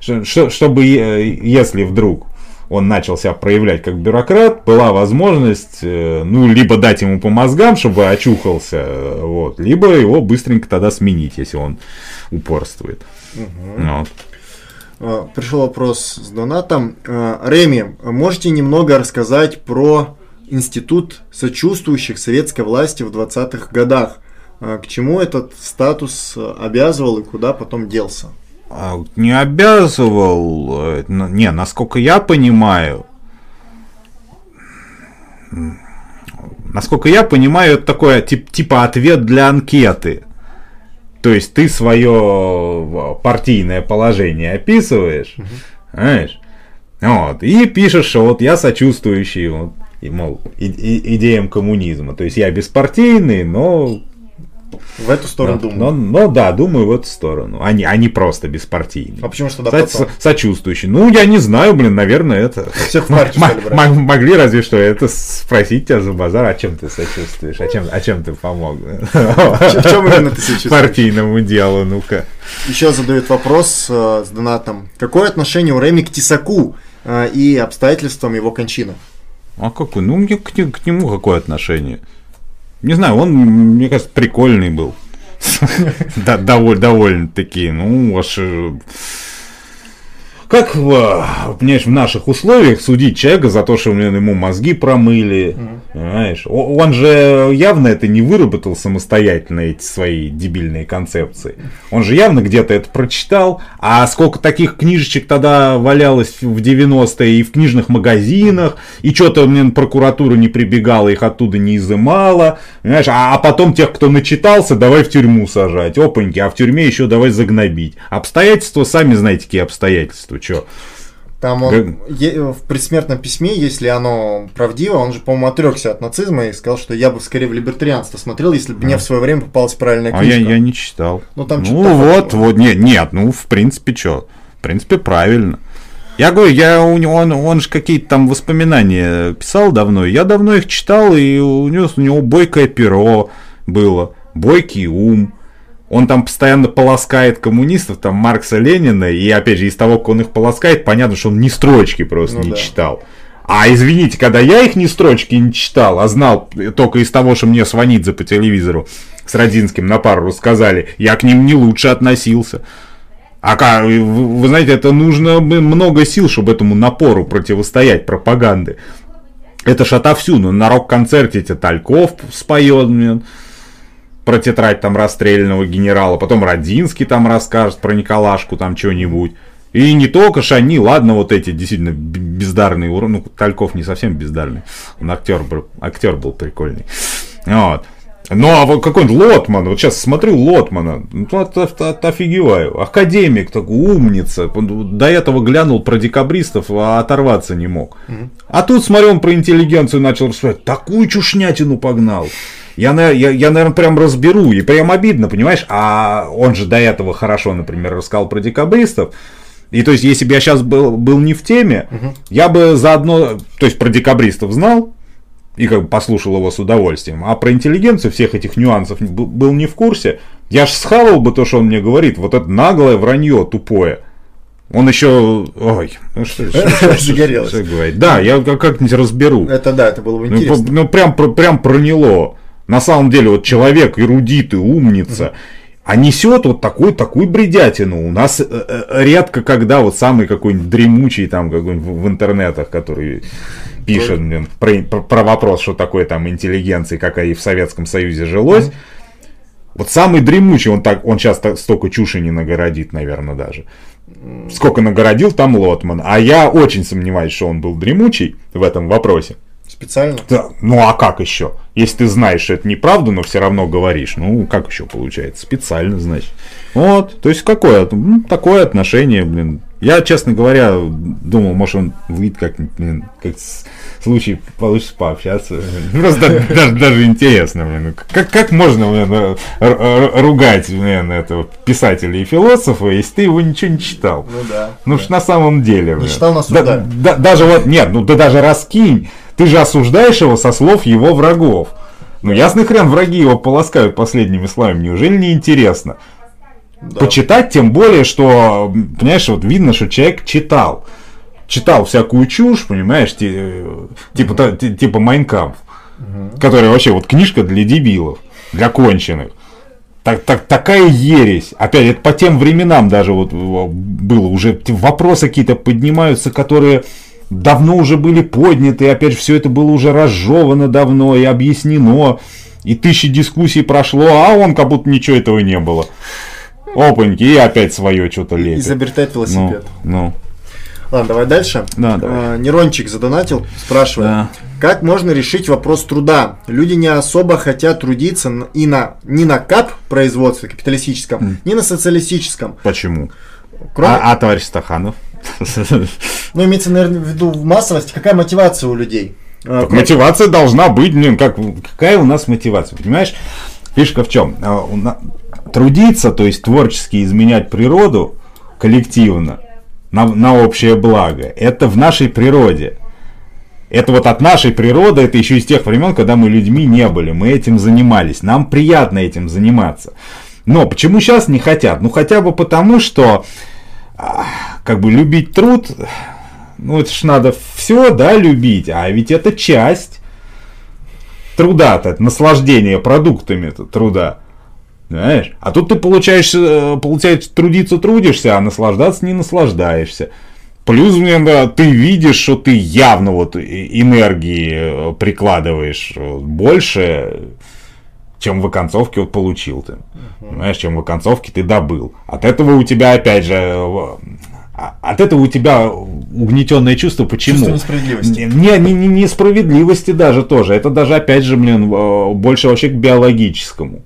Ш- ш- чтобы, э, если вдруг он начал себя проявлять как бюрократ, была возможность, э, ну, либо дать ему по мозгам, чтобы очухался, э, вот, либо его быстренько тогда сменить, если он упорствует. Вот. Э, Пришел вопрос с донатом. Э, Реми, можете немного рассказать про институт сочувствующих советской власти в 20-х годах? Э, К чему этот статус обязывал и куда потом делся? А, Не обязывал, э, не, насколько я понимаю, насколько я понимаю, это такое тип, типа ответ для анкеты. То есть ты свое партийное положение описываешь, знаешь, вот, и пишешь, что вот я сочувствующий, вот, и, мол, и- и- идеям коммунизма. То есть я беспартийный, но В эту сторону Ну, думаю. ну, ну да, думаю в эту сторону. Они, они просто беспартийные. А почему ж тогда Со- сочувствующие. Ну, я не знаю, блин, наверное, это... Всех в партию, что ли, брать? Могли разве что это спросить тебя за базар, а чем ты сочувствуешь, а чем, а чем ты помог? В чем именно ты себя чувствуешь? Партийному делу, ну-ка. Еще задают вопрос э, с донатом. Какое отношение у Реми к Тесаку э, и обстоятельствам его кончины? А какой? Ну, мне к, к нему какое отношение? Не знаю, он, мне кажется, прикольный был. Довольно-таки. Ну, аж... э, Как, в, понимаешь, в наших условиях судить человека за то, что ему мозги промыли, понимаешь? О- Он же явно это не выработал самостоятельно, эти свои дебильные концепции. Он же явно где-то это прочитал, а сколько таких книжечек тогда валялось в 90-е и в книжных магазинах, и что-то, блин, прокуратура не прибегала, их оттуда не изымала, понимаешь? А, а потом тех, кто начитался, давай в тюрьму сажать, опаньки, а в тюрьме еще давай загнобить. Обстоятельства, сами знаете, какие обстоятельства, что? Там он е- в предсмертном письме, если оно правдиво, он же, по-моему, отрекся от нацизма и сказал, что я бы скорее в либертарианство смотрел, если бы мне в свое время попалась правильная А я, книжка. я не читал. Ну, там ну вот, вот, нет, нет, ну в принципе что, в принципе правильно. Я говорю, я у него, он, он же какие-то там воспоминания писал давно, я давно их читал, и у него, у него бойкое перо было, бойкий ум. Он там постоянно полоскает коммунистов, там Маркса, Ленина, и опять же из того, как он их полоскает, понятно, что он ни строчки просто Ну не да. читал. А извините, когда я их ни строчки не читал, а знал только из того, что мне Сванидзе по телевизору с Родинским на пару рассказали, я к ним не лучше относился. А ка- вы, вы знаете, это нужно много сил, чтобы этому напору противостоять пропаганды. Это ж отовсюду. На рок-концерте Тальков споет, про тетрадь там расстрелянного генерала, потом Родинский там расскажет про Николашку там что-нибудь. И не только ж они, ладно, вот эти действительно бездарные уроды, ну, Тальков не совсем бездарный, он актер был, актер был прикольный. Вот. Ну, а вот какой-нибудь Лотман, вот сейчас смотрю Лотмана, ну, от- от- от- офигеваю. Академик такой, умница. До этого глянул про декабристов, а оторваться не мог. А тут, смотрю, он про интеллигенцию начал рассказывать. Такую чушнятину погнал. Я, я, я, наверное, прям разберу. И прям обидно, понимаешь? А он же до этого хорошо, например, рассказал про декабристов. И то есть, если бы я сейчас был, был не в теме, я бы заодно, то есть про декабристов знал, и как бы послушал его с удовольствием. А про интеллигенцию всех этих нюансов был не в курсе. Я ж схавал бы то, что он мне говорит. Вот это наглое вранье тупое. Он еще... Ой, ну что, что- что- что- говорить. Да, я как- как-нибудь разберу. Это да, это было бы Ну, интересно. ну, прям, про- прям проняло. На самом деле, вот человек эрудит и умница, а несет вот такую, такую бредятину. У нас э, э, редко когда вот самый какой-нибудь дремучий там какой-нибудь в, интернетах, который пишет блин, про, про- про вопрос, что такое там интеллигенция, как и в Советском Союзе жилось. Вот самый дремучий, он так, он сейчас так столько чуши не нагородит, наверное, даже. Сколько нагородил там Лотман. А я очень сомневаюсь, что он был дремучий в этом вопросе. Специально? Да, ну а как еще? Если ты знаешь, что это неправда, но все равно говоришь, ну как еще получается? Специально, значит. Вот, то есть какое м, такое отношение, блин. Я, честно говоря, думал, может он выйдет как, блин, как случай получится пообщаться. Просто да- даже, даже интересно, блин. Как, как можно, блин, ругать, блин, этого писателя и философа, если ты его ничего не читал? Ну да. Ну ж на самом деле. блин. читал, нас Да- осуждаю. да- даже вот, нет, ну да даже раскинь. Ты же осуждаешь его со слов его врагов. Ну ясный хрен враги его полоскают последними словами. Неужели не интересно? Почитать, тем более, что, понимаешь, вот видно, что человек читал. Читал всякую чушь, понимаешь, э, типа, ти- типа Майнкамп, которая вообще вот книжка для дебилов, для конченых. Так, так, такая ересь. Опять, это по тем временам даже вот было. Уже вопросы какие-то поднимаются, которые давно уже были подняты. И опять же, все это было уже разжевано давно и объяснено. И тысячи дискуссий прошло, а он как будто ничего этого не было. Опаньки, и опять свое что-то лепит. Изобретает Ну, велосипед. ну. Ладно, давай дальше. Да, давай. А, Нерончик задонатил, спрашивает, Да. как можно решить вопрос труда? Люди не особо хотят трудиться и на, ни на кап производстве капиталистическом, ни на социалистическом. Почему? Кроме, А, а товарищ Стаханов? ну, имеется, наверное, в виду в массовости, какая мотивация у людей? Так кроме- мотивация должна быть, блин, как, какая у нас мотивация, понимаешь? Фишка в чем? На- Трудиться, то есть творчески изменять природу коллективно на, на общее благо, это в нашей природе. Это вот от нашей природы, это еще из тех времен, когда мы людьми не были, мы этим занимались, нам приятно этим заниматься. Но почему сейчас не хотят? Ну хотя бы потому, что а, как бы любить труд, ну это ж надо все, да, любить, а ведь это часть труда-то, наслаждение продуктами труда. Знаешь? А тут ты получаешь, э, получается, трудиться трудишься, а наслаждаться не наслаждаешься. Плюс, блин, да, ты видишь, что ты явно вот энергии э, прикладываешь э, больше, чем в оконцовке вот получил ты. Понимаешь, чем в оконцовке ты добыл. От этого у тебя, опять же, от этого у тебя угнетенное чувство. Почему? Чувство несправедливости. Не, не, не, несправедливости даже тоже. Это даже, опять же, блин, э, больше вообще к биологическому.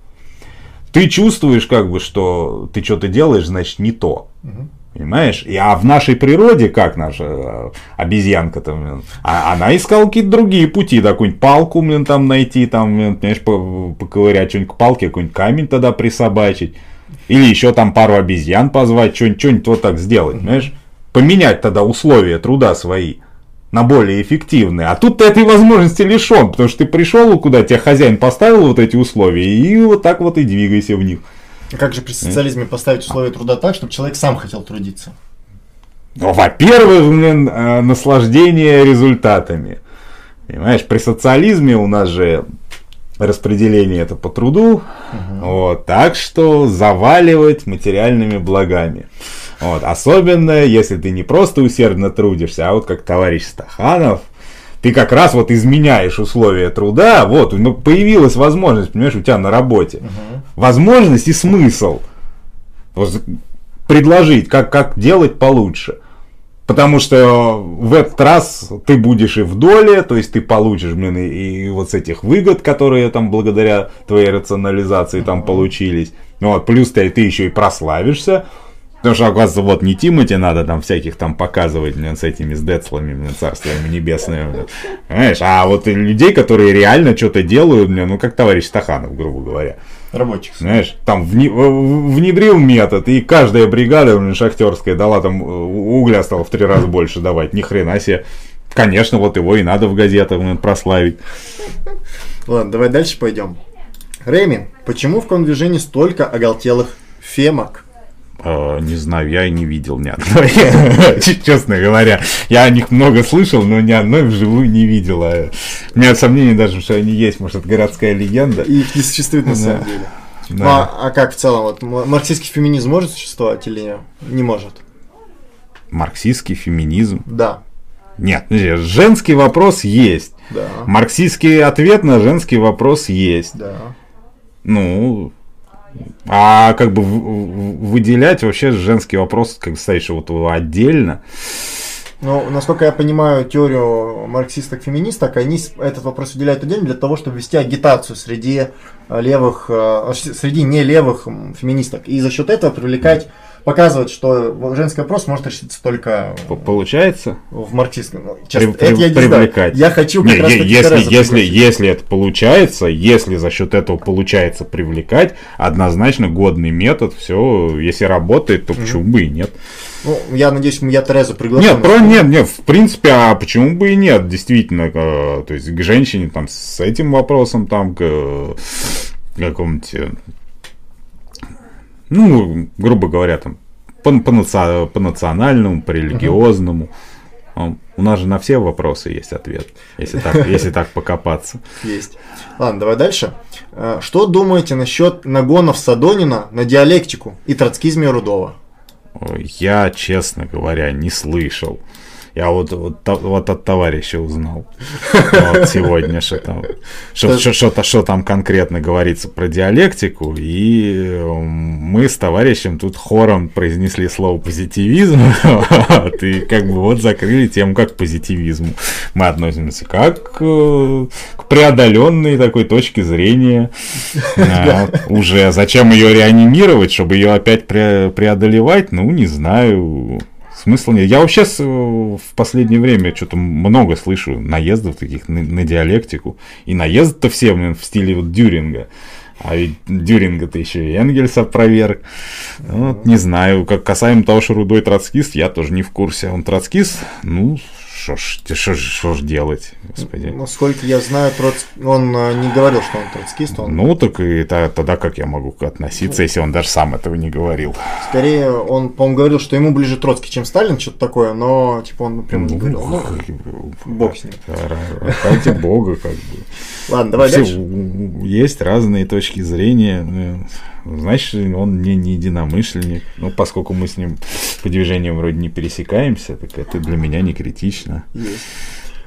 Ты чувствуешь, как бы, что ты что-то делаешь, значит, не то. Понимаешь? И, а в нашей природе, как наша э, обезьянка там, а- она искала какие-то другие пути, да, какую-нибудь палку, блин, там найти, там, блин, понимаешь, по- поковырять что-нибудь к палке, какой-нибудь камень тогда присобачить. Или еще там пару обезьян позвать, что-нибудь, вот так сделать, понимаешь? Поменять тогда условия труда свои на более эффективные. А тут ты этой возможности лишен, потому что ты пришел куда, тебе хозяин поставил вот эти условия, и вот так вот и двигайся в них. А Как же при социализме поставить условия труда так, чтобы человек сам хотел трудиться? Ну, во-первых, блин, э, наслаждение результатами. Понимаешь, при социализме у нас же распределение это по труду, вот, так что заваливать материальными благами. Вот, особенно, если ты не просто усердно трудишься, а вот как товарищ Стаханов, ты как раз вот изменяешь условия труда, вот, ну, появилась возможность, понимаешь, у тебя на работе. Возможность и смысл вот предложить, как, как делать получше. Потому что в этот раз ты будешь и в доле, то есть ты получишь, блин, и, и вот с этих выгод, которые там благодаря твоей рационализации там получились. Вот, плюс ты, ты еще и прославишься. Потому что, оказывается, вот не Тимати надо там всяких там показывать, блин, с этими с Децлами, блин, царство ему небесное, блин. Понимаешь? А вот людей, которые реально что-то делают, блин, ну, как товарищ Стаханов, грубо говоря. Рабочих. Знаешь, там внедрил метод, и каждая бригада шахтерская дала там э, угля стало в три раза больше давать. Ни хрена себе. Конечно, вот его и надо в газетах блин, прославить. Ладно, давай дальше пойдем. Рэми, почему в конвижении столько оголтелых фемок? Э, не знаю, я и не видел ни одной. Честно говоря, я о них много слышал, но ни одной вживую не видел. А У меня сомнений даже, что они есть. Может, это городская легенда. И их не существует на самом деле. Ну, а, а как в целом, вот марксистский феминизм может существовать или не может? Марксистский феминизм. Да, Нет, женский вопрос есть. да, Марксистский ответ на женский вопрос есть. да. Ну, а как бы выделять вообще женский вопрос, как ставишь вот отдельно. Ну, насколько я понимаю теорию марксисток-феминисток, они этот вопрос выделяют отдельно для того, чтобы вести агитацию среди левых, э, среди не левых феминисток. И за счет этого привлекать, показывать, что женский вопрос может решиться только Получается? в марксистском. Ну, сейчас, При- это я не при- знаю. привлекать. Я хочу как Не, раз е- если, если, пригласить. если это получается, если за счет этого получается привлекать, однозначно годный метод, все, если работает, то почему бы и нет. Ну, я надеюсь, я Терезу приглашу. Нет, про нет, нет, в принципе, а почему бы и нет, действительно, э, то есть к женщине там с этим вопросом, там, к э, какому-нибудь, ну, грубо говоря, там, по, по, наци- по национальному, по религиозному. А, У нас же на все вопросы есть ответ, если так, если так покопаться. Есть. Ладно, давай дальше. Э, Что думаете насчет нагонов Садонина на диалектику и троцкизме Рудова? Я, честно говоря, не слышал. Я вот, вот, вот от товарища узнал вот сегодня, что там, что, что, что-то- что там конкретно говорится про диалектику, и э, мы с товарищем тут хором произнесли слово позитивизм, вот, и как бы вот закрыли тему как к позитивизму. Мы относимся как э, к преодоленной такой точке зрения. Уже зачем ее реанимировать, чтобы ее опять пре- преодолевать? Ну, не знаю. Смысла нет. Я вообще с- в последнее время что-то много слышу наездов таких на, на диалектику. И наезды-то все блин, в стиле вот Дюринга. А ведь Дюринга-то еще и Энгельс опроверг. Вот, не знаю, как касаемо того, что Рудой троцкист, я тоже не в курсе. Он троцкист? Ну, что ж, что ж, что ж делать, господи. Насколько я знаю, Троц... он э, не говорил, что он троцкист, он Ну, так и та- тогда как я могу относиться, если он даже сам этого не говорил? скорее, он, по-моему, говорил, что ему ближе Троцкий, чем Сталин, что-то такое, но, типа, он напрямую не говорил. Ну, бог с ним. Ради бога, как бы. Ладно, давай Все, дальше. есть разные точки зрения. Значит, он не, не единомышленник. Ну, поскольку мы с ним по движениям вроде не пересекаемся, так это для меня не критично. Есть.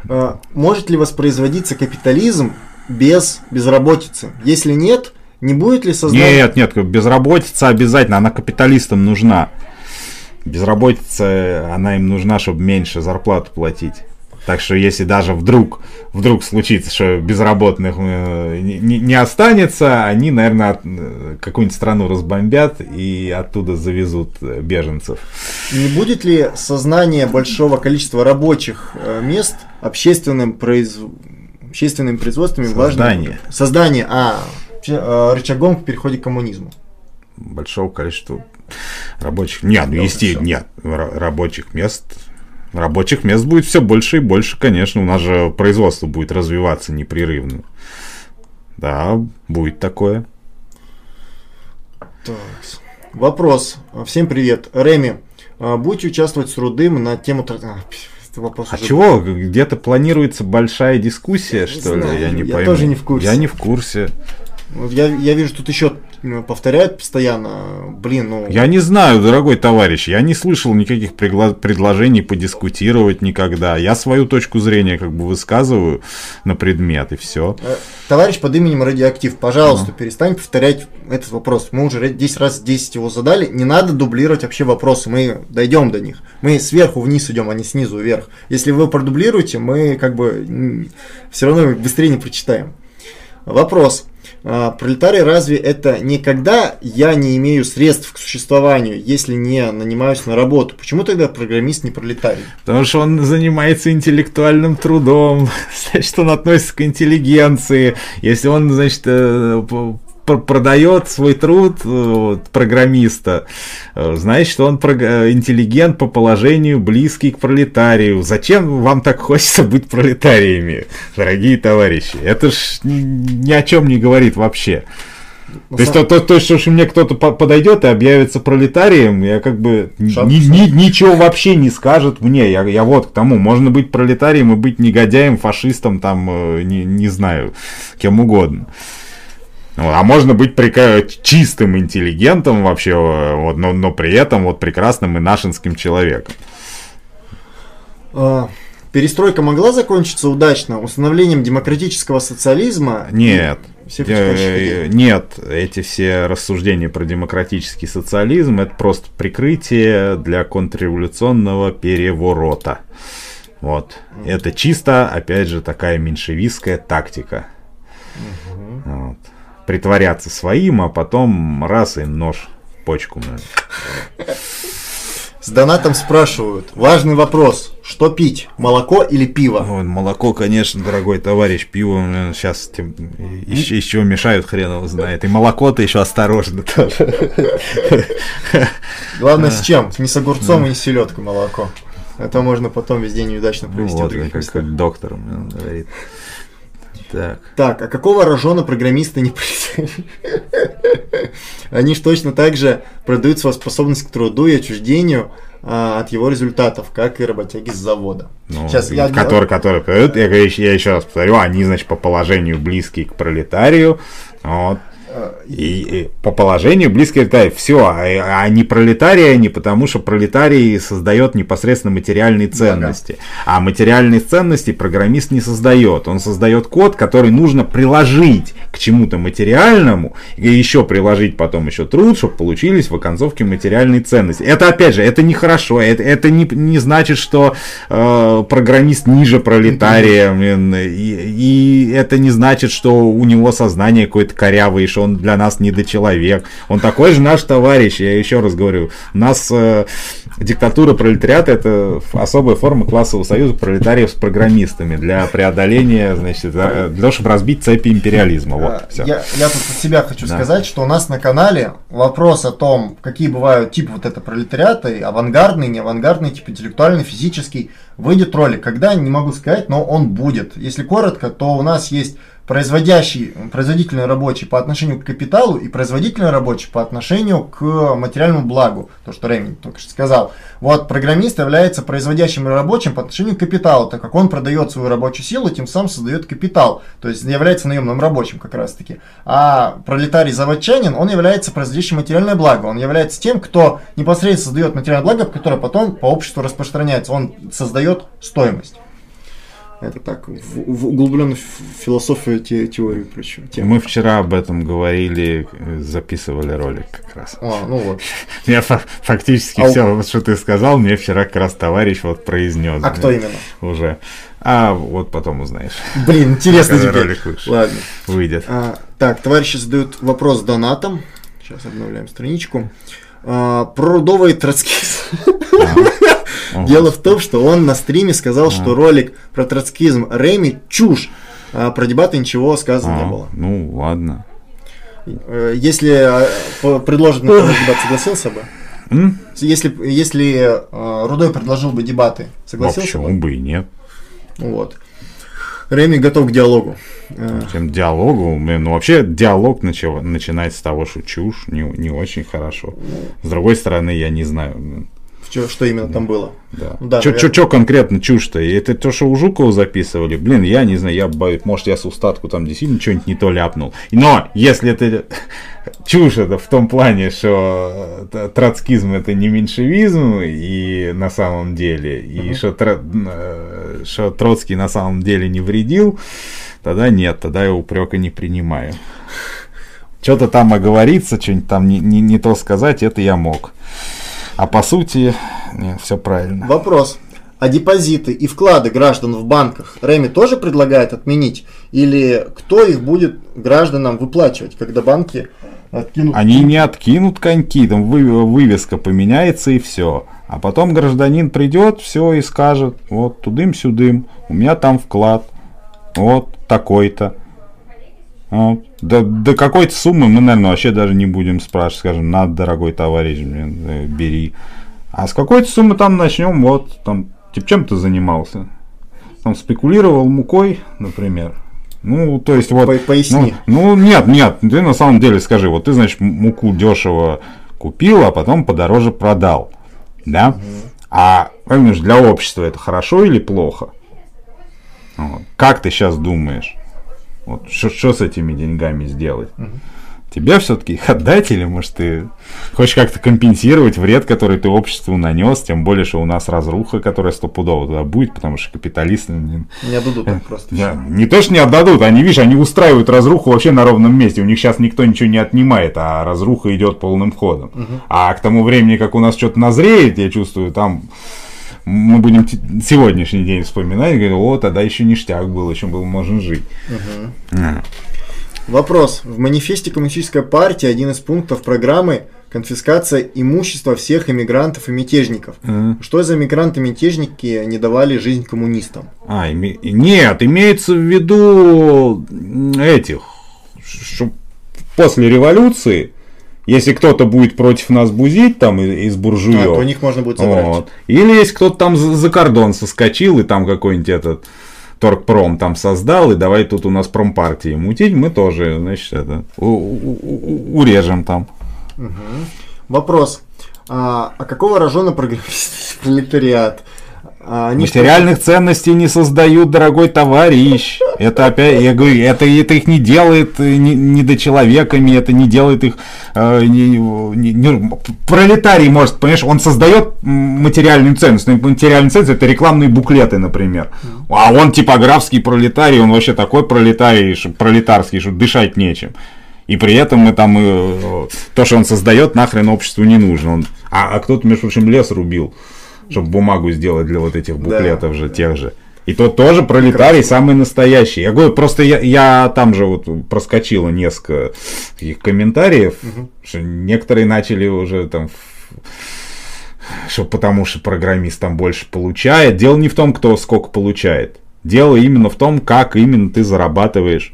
А, Может ли воспроизводиться капитализм без безработицы? Если нет, не будет ли создание... Нет, нет, безработица обязательно, она капиталистам нужна. Безработица, она им нужна, чтобы меньше зарплату платить. Так что если даже вдруг, вдруг случится, что безработных э, не, не- не останется, они, наверное, э, какую-нибудь страну разбомбят и оттуда завезут э, беженцев. Не будет ли сознание большого количества рабочих мест общественным, произ... общественными производствами Создание. важным? Создание. А, рычагом к переходе к коммунизму. Большого количества рабочих... Нет, ну, всё. нет, ра- рабочих мест... Рабочих мест будет все больше и больше, конечно. У нас же производство будет развиваться непрерывно. Да, будет такое. Так. Вопрос. Всем привет. Реми, а, будете участвовать с Рудым на тему... а, вопрос А чего? Где-то планируется большая дискуссия, что ли? знаю, Я не я пойму. тоже не в курсе. Я не в курсе. Я, я вижу, тут еще повторяют постоянно. Блин, ну... Я не знаю, дорогой товарищ, я не слышал никаких пригла- предложений подискутировать никогда. Я свою точку зрения как бы высказываю на предмет, и все. Э, Товарищ под именем Радиоактив, пожалуйста, перестань повторять этот вопрос. Мы уже 10 раз 10 его задали. Не надо дублировать вообще вопросы. Мы дойдем до них. Мы сверху вниз идем, а не снизу вверх. Если вы продублируете, мы как бы все равно быстрее не прочитаем. Вопрос. А, Пролетарий разве это не когда я не имею средств к существованию, если не нанимаюсь на работу? Почему тогда программист не пролетарий? Потому что он занимается интеллектуальным трудом, значит, он относится к интеллигенции. Если он, значит, э, продает свой труд э, вот, программиста, э, значит, он э, интеллигент по положению близкий к пролетарию. Зачем вам так хочется быть пролетариями, дорогие товарищи? Это ж ни, о чем не говорит вообще. То есть, то, то, то, что мне кто-то по- подойдет и объявится пролетарием, я как бы ни- Шаг ни- ничего вообще не скажет мне. Я, я вот к тому, можно быть пролетарием и быть негодяем, фашистом, там, не, не знаю, кем угодно. Вот, А можно быть прика- чистым интеллигентом вообще, вот, но, но при этом вот прекрасным и нашинским человеком. А, Перестройка могла закончиться удачно установлением демократического социализма? Нет. Все Э, Нет, эти все рассуждения про демократический социализм это просто прикрытие для контрреволюционного переворота. Вот. Это чисто, опять же, такая меньшевистская тактика. Вот. Притворяться своим, а потом раз и нож в почку. С донатом спрашивают. Важный вопрос. Что пить? Молоко или пиво? Ой, молоко, конечно, дорогой товарищ, пиво сейчас еще, еще мешают, хрен его знает. И молоко-то еще осторожно тоже. Главное с чем? Не с огурцом и не с селедкой молоко. Это можно потом везде неудачно Ну провести в вот, как, местах. как доктор мне говорит. Так. Так, а какого рожона программисты не? Они ж точно так же продают свою способность к труду и отчуждению а, от его результатов, как и работяги с завода. Ну, Сейчас я который, который, продает, я, я еще раз повторю, они, значит, по положению близкие к пролетарию, вот, и, и по положению близкие к пролетарию. Все, а, а не пролетарии они, потому что пролетарий создает непосредственно материальные ценности. А материальные ценности программист не создает. Он создает код, который нужно приложить к чему-то материальному, и еще приложить потом еще труд, чтобы получились в оконцовке материальные ценности. Это, опять же, это нехорошо. Это, это не, не значит, что э, программист ниже пролетария. блин, И, и это не значит, что у него сознание какое-то корявое, и что он для нас недочеловек. Он такой же наш товарищ, я еще раз говорю. Нас э, Диктатура пролетариата – это особая форма классового союза пролетариев с программистами для преодоления, значит, э, для того, чтобы разбить цепи империализма. Вот, все. Я, я тут от себя хочу Да. сказать, что у нас на канале вопрос о том, какие бывают типы вот это пролетариата, авангардный, не авангардный, тип интеллектуальный, физический, выйдет ролик. Когда, не могу сказать, но он будет. Если коротко, то у нас есть производящий, производительный рабочий по отношению к капиталу и производительный рабочий по отношению к материальному благу. То, что Реми только что сказал. Вот программист является производящим рабочим по отношению к капиталу, так как он продает свою рабочую силу, тем самым создает капитал. То есть является наемным рабочим как раз таки. А пролетарий-заводчанин, он является производящим материальное благо. Он является тем, кто непосредственно создает материальное благо, которое потом по обществу распространяется. Он создает стоимость. Это так, в, в углубленно в философию, те, теорию и прочую. тему. Мы вчера об этом говорили, записывали ролик как раз. А, ну вот. Я фа- фактически А все, что ты сказал, мне вчера как раз товарищ вот произнес. А кто именно? Уже. А вот потом узнаешь. Блин, интересно теперь. ролик вышел. Ладно. Выйдет. А, так, товарищи задают вопрос донатом. Сейчас обновляем страничку. А, про рудовый троцкизм. Дело в том, что он на стриме сказал, что ролик про троцкизм Реми чушь. А про дебаты ничего сказано не А, было. Ну, ладно. Э, Если а, по- предложенный тобой дебат согласился бы? М? Если, если а, Рудой предложил бы дебаты, согласился почему бы? бы и нет? Вот. Реми готов к диалогу. Э, Чем диалогу, блин, ну вообще диалог начи- начинается с того, что чушь не, не очень хорошо. С другой стороны, я не знаю. блин, что именно там было? Да. Ну да, чё, наверное. чё- чё конкретно чушь-то? И Это то, что у Жукова записывали, блин, я не знаю, я боюсь, может, я с устатку там действительно что-нибудь не то ляпнул. Но если это чушь это в том плане, что э, троцкизм это не меньшевизм и на самом деле, и что, тро- э, что Троцкий на самом деле не вредил, тогда нет, тогда я упрека не принимаю. Что-то там оговориться, что-нибудь там не, не, не то сказать, это я мог. А по сути, все правильно. Вопрос. А депозиты и вклады граждан в банках Реми тоже предлагает отменить? Или кто их будет гражданам выплачивать, когда банки откинут? Они не откинут коньки, там вы- вывеска поменяется и все. А потом гражданин придет, все и скажет, вот тудым-сюдым, у меня там вклад, вот такой-то. Вот. До, до какой-то суммы мы, наверное, вообще даже не будем спрашивать, скажем, надо, дорогой товарищ, блин, э, бери. А с какой-то суммы там начнем, вот, там, типа, чем ты занимался? Там спекулировал мукой, например. Ну, то есть вот... По- поясни. Ну, ну, нет, нет, ты на самом деле скажи, вот ты, значит, муку дешево купил, а потом подороже продал, да? А, понимаешь, для общества это хорошо или плохо? Вот. Как ты сейчас думаешь? Вот что с этими деньгами сделать? Тебе все-таки их отдать или, может, ты хочешь как-то компенсировать вред, который ты обществу нанес, тем более, что у нас разруха, которая стопудово туда будет, потому что капиталисты, блин, Не отдадут так просто. да, не то, что не отдадут, они, видишь, они устраивают разруху вообще на ровном месте. У них сейчас никто ничего не отнимает, а разруха идет полным ходом. А к тому времени, как у нас что-то назреет, я чувствую, там мы будем сегодняшний день вспоминать, и говорить, о, тогда еще ништяк был, еще было можно жить. А. Вопрос. В манифесте Коммунистической партии один из пунктов программы конфискация имущества всех иммигрантов и мятежников. Мгм. Что за мигранты-мятежники не давали жизнь коммунистам? А, име- нет, имеется в виду этих, что после революции, если кто-то будет против нас бузить там из А, буржуев, то у них можно будет забрать. Вот. Или если кто-то там за, кордон соскочил и там какой-нибудь этот торгпром там создал, и давай тут у нас промпартии мутить, мы тоже, значит, это, у- у- у- урежем там. Вопрос. А, а какого рожона программист пролетариат? А, они Материальных ценностей не создают, дорогой товарищ. Это опять, я говорю, это, это их не делает э, не, недочеловеками, это не делает их э, не- не- не- пролетарий может, понимаешь, он создает материальную ценность. Ну, Материальная ценность это рекламные буклеты, например. А он типографский пролетарий, он вообще такой пролетарий, что, пролетарский, что дышать нечем. И при этом мы там э, то, что он создает, нахрен обществу не нужно. Он- а, а кто-то, между прочим, лес рубил, чтобы бумагу сделать для вот этих буклетов же, тех же. И тот тоже пролетарий, самый настоящий. Я говорю, просто я, я там же вот проскочило несколько таких комментариев, что некоторые начали уже там что потому что программист там больше получает. Дело не в том, кто сколько получает. Дело именно в том, как именно ты зарабатываешь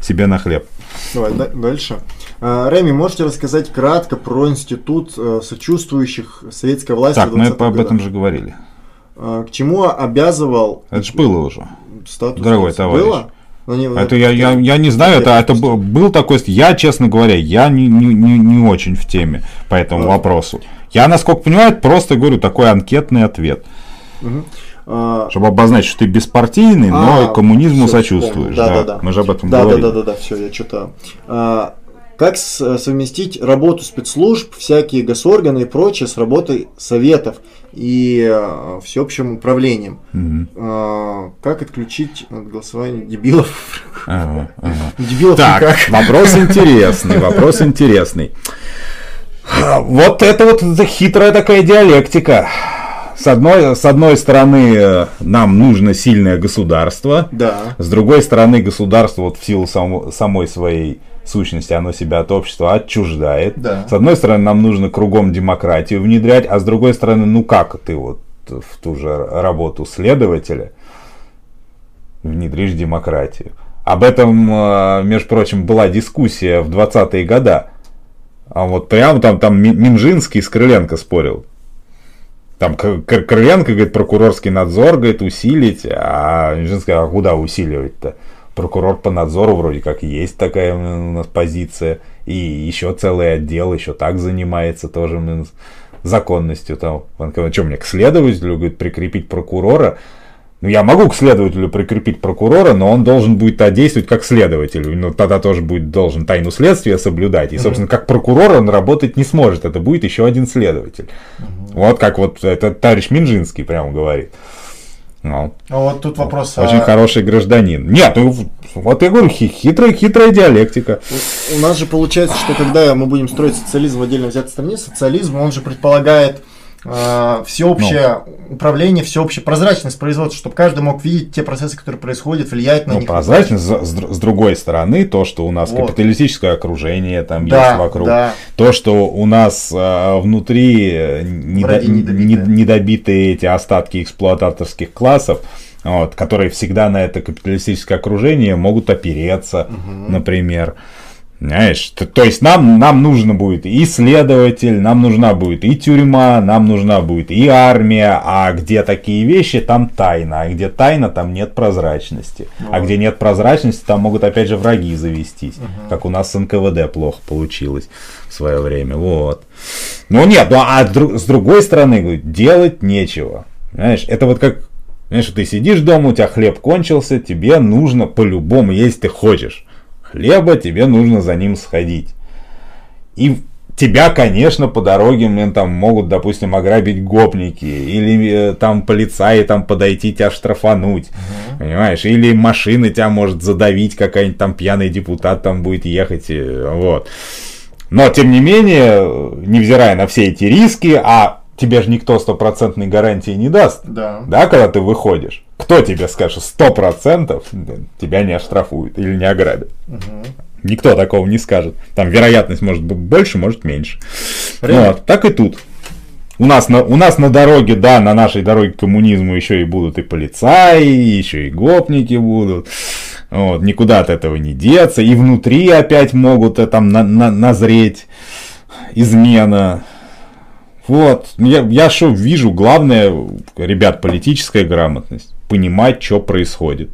себе на хлеб. Давай да- дальше. А, Реми, можете рассказать кратко про институт э, сочувствующих советской власти Так, мы 20-х об этом же говорили. А, К чему обязывал Это же было уже. статус? Дорогой товарищ. Было? Ну, не- Это я, я, я не знаю, это, это был, был такой... Я, честно говоря, я не, не, не, не очень в теме по этому Ладно. вопросу. Я, насколько понимаю, просто, говорю, такой анкетный ответ. А, Чтобы обозначить, что ты беспартийный, но А, коммунизму всё, сочувствуешь. Да, да. да, да. Мы же об этом Да, да, говорили. да, да, да, все, я читал. А, Как с- совместить работу спецслужб, всякие госорганы и прочее с работой советов и э, всеобщим управлением? А, Как отключить от голосования дебилов? Ага, ага. Дебилов Так, никак. вопрос интересный, вопрос интересный. Вот это вот хитрая такая диалектика. С одной, с одной стороны, э, нам нужно сильное государство, Да. с другой стороны, государство вот в силу само- самой своей сущности, оно себя от общества отчуждает. Да. С одной стороны, нам нужно кругом демократию внедрять, а с другой стороны, ну как ты вот в ту же работу следователя внедришь демократию? Об этом, э, между прочим, была дискуссия в 20-е годы. А вот прямо там, там Ми- Минжинский с Крыленко спорил. Там Крыленко говорит, прокурорский надзор, говорит, усилить, а Минжинский, а куда усиливать-то? Прокурор по надзору вроде как есть такая у нас позиция. И еще целый отдел еще так занимается тоже законностью. Там. Он говорит, что мне к следователю говорит, прикрепить прокурора? Ну, я могу к следователю прикрепить прокурора, но он должен будет а, действовать как следователь. Ну, тогда тоже будет должен тайну следствия соблюдать. И, собственно, как прокурор он работать не сможет. Это будет еще один следователь. Вот как вот этот товарищ Минжинский прямо говорит. Ну, А вот тут вопрос. очень а, хороший гражданин. Нет, ну, вот я говорю, хи- хитрая, хитрая диалектика. У нас же получается, что когда мы будем строить социализм в отдельно взятой стране, социализм, он же предполагает э, всеобщее Ну. управление, всеобщая прозрачность производства, чтобы каждый мог видеть те процессы, которые происходят, влиять на Ну, них. прозрачность, с, с др- с другой стороны, то, что у нас Вот. капиталистическое окружение там Да, есть вокруг, да. то, что у нас а, внутри э, недо- недобитые. не- недобитые эти остатки эксплуататорских классов, вот, которые всегда на это капиталистическое окружение могут опереться, например. Знаешь, то, то есть нам, нам нужно будет и следователь, нам нужна будет и тюрьма, нам нужна будет и армия, а где такие вещи, там тайна, а где тайна, там нет прозрачности. А где нет прозрачности, там могут опять же враги завестись, как у нас с НКВД плохо получилось в свое время. Вот. Ну нет, ну а с дру- с другой стороны, делать нечего. Знаешь, это вот как, знаешь, ты сидишь дома, у тебя хлеб кончился, тебе нужно по-любому, если ты хочешь хлеба, тебе нужно за ним сходить. И тебя, конечно, по дороге блин, там могут, допустим, ограбить гопники, или э, там полицаи там подойти тебя штрафануть, понимаешь, или машина тебя может задавить, какая-нибудь там пьяный депутат там будет ехать, э, вот. Но, тем не менее, э, невзирая на все эти риски, а тебе же никто стопроцентной гарантии не даст, Да. да, когда ты выходишь, кто тебе скажет, сто процентов тебя не оштрафуют или не ограбят? Никто такого не скажет. Там вероятность может быть больше, может меньше. Реально. Вот, так и тут. У нас, на, у нас на дороге, да, на нашей дороге к коммунизму еще и будут и полицаи, еще и гопники будут. Вот, никуда от этого не деться. И внутри опять могут э, там на- на- назреть измена. Вот, я, я что вижу, главное, ребят, политическая грамотность. Понимать, что происходит.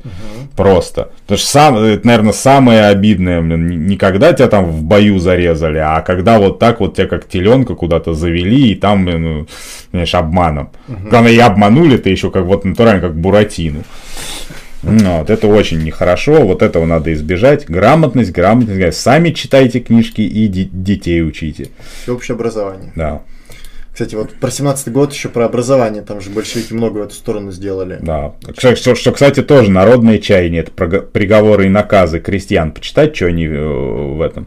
Просто. Потому что, сам, это, наверное, самое обидное, блин, не- когда тебя там в бою зарезали, а когда вот так вот тебя как теленка куда-то завели, и там, блин, ну, знаешь, обманом. Главное, и обманули-то еще как вот натурально, как Буратину. Ну, Вот, это очень нехорошо, вот этого надо избежать. Грамотность, грамотность. Сами читайте книжки и де- детей учите. Всеобщее образование. Да. Кстати, вот про 17 год еще про образование, там же большевики много в эту сторону сделали. Да. Что, что- что, кстати, тоже народное чаяние. Это приговоры и наказы крестьян. Почитать, что они э, в этом.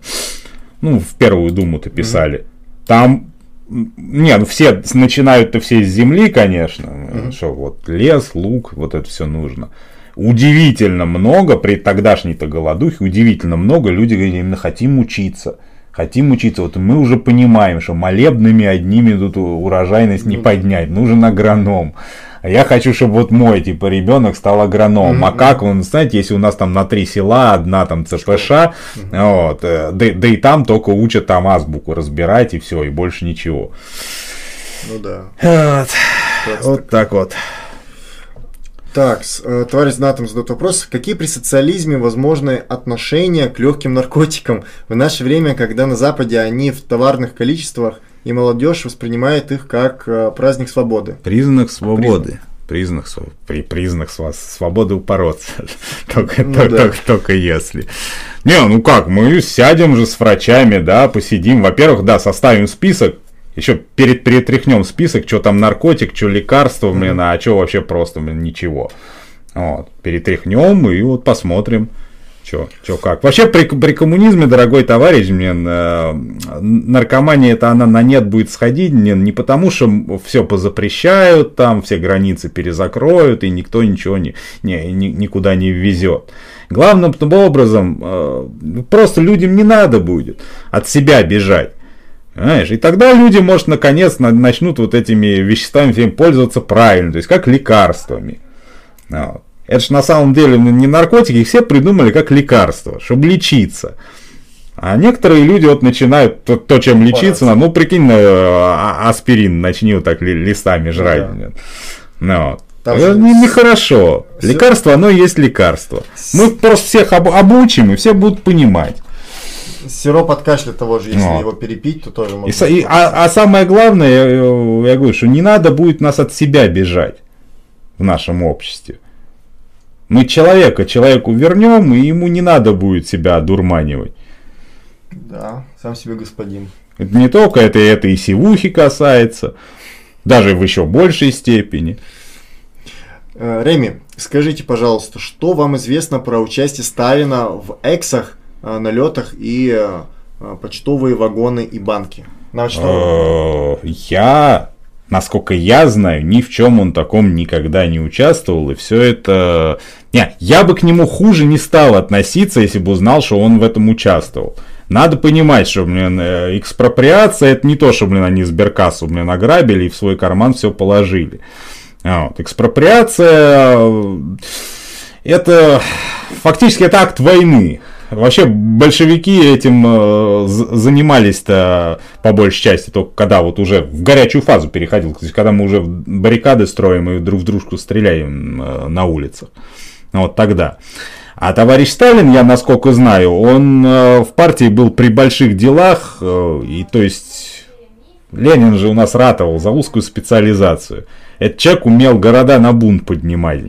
Ну, в первую думу-то писали. Там. м, Не, ну все начинают-то все с земли, конечно. Что вот лес, лук, вот это все нужно. Удивительно много при тогдашней-то голодухе, удивительно много люди говорили, именно хотим учиться. Хотим учиться. Вот мы уже понимаем, что молебными одними тут урожайность не поднять. Нужен агроном. А я хочу, чтобы вот мой, типа, ребенок стал агрономом. А как он, знаете, если у нас там на три села, одна там ЦПШ, вот, э, да, да и там только учат там азбуку разбирать и все, и больше ничего. Ну да. Вот, Просто вот так вот. Так, э, товарищ Знатом задает вопрос. Какие при социализме возможны отношения к легким наркотикам в наше время, когда на Западе они в товарных количествах и молодежь воспринимает их как э, праздник свободы? Признак свободы. Признак, св- при, признак свободы упороться. только, Ну только- да. только- только если. Не, ну как, мы сядем же с врачами, да, посидим. Во-первых, да, составим список. Еще перед перетряхнем список, что там наркотик, что лекарство, блин, а что вообще просто, блин, ничего. Вот, перетряхнем и вот посмотрим. Чё как. Вообще при, при коммунизме, дорогой товарищ, мне э, наркомания это она на нет будет сходить не, не потому, что все позапрещают, там все границы перезакроют, и никто ничего не, не, ни- никуда не ввезет. Главным образом, э, просто людям не надо будет от себя бежать. Понимаешь? И тогда люди, может, наконец на- начнут вот этими веществами всем пользоваться правильно, то есть как лекарствами. Вот. Это же на самом деле не наркотики, их все придумали как лекарство, чтобы лечиться. А некоторые люди вот начинают то, то, чем лечиться, ну прикинь, э, а- аспирин начни вот так ли- листами жрать. Да. Ну, вот. Там Это же не- Нехорошо. всё- Лекарство, оно и есть лекарство. Мы просто всех об- обучим, и все будут понимать. Сироп от кашля того же, если Вот. его перепить, то тоже И можно. са- и- а, а самое главное, я, я говорю, что не надо будет нас от себя бежать в нашем обществе. Мы человека человеку вернем, и ему не надо будет себя одурманивать. Да, сам себе господин. Это не только это, это и сивухи касается, даже в еще большей степени. Э, Реми, скажите, пожалуйста, что вам известно про участие Сталина в эксах, э, налетах и э, э, почтовые вагоны и банки? Э, Я, насколько я знаю, ни в чем он таком никогда не участвовал, и все это... Не, я бы к нему хуже не стал относиться, если бы узнал, что он в этом участвовал. Надо понимать, что, блин, э, экспроприация это не то, что, блин, они сберкассу, блин, ограбили и в свой карман все положили. А Вот. Экспроприация э, это фактически это акт войны. Вообще большевики этим э, занимались-то по большей части только когда вот уже в горячую фазу переходил, то есть когда мы уже баррикады строим и друг в дружку стреляем э, на улицах. Вот тогда. А товарищ Сталин, я насколько знаю, он э, в партии был при больших делах, и то есть Ленин же у нас ратовал за узкую специализацию. Этот человек умел города на бунт поднимать.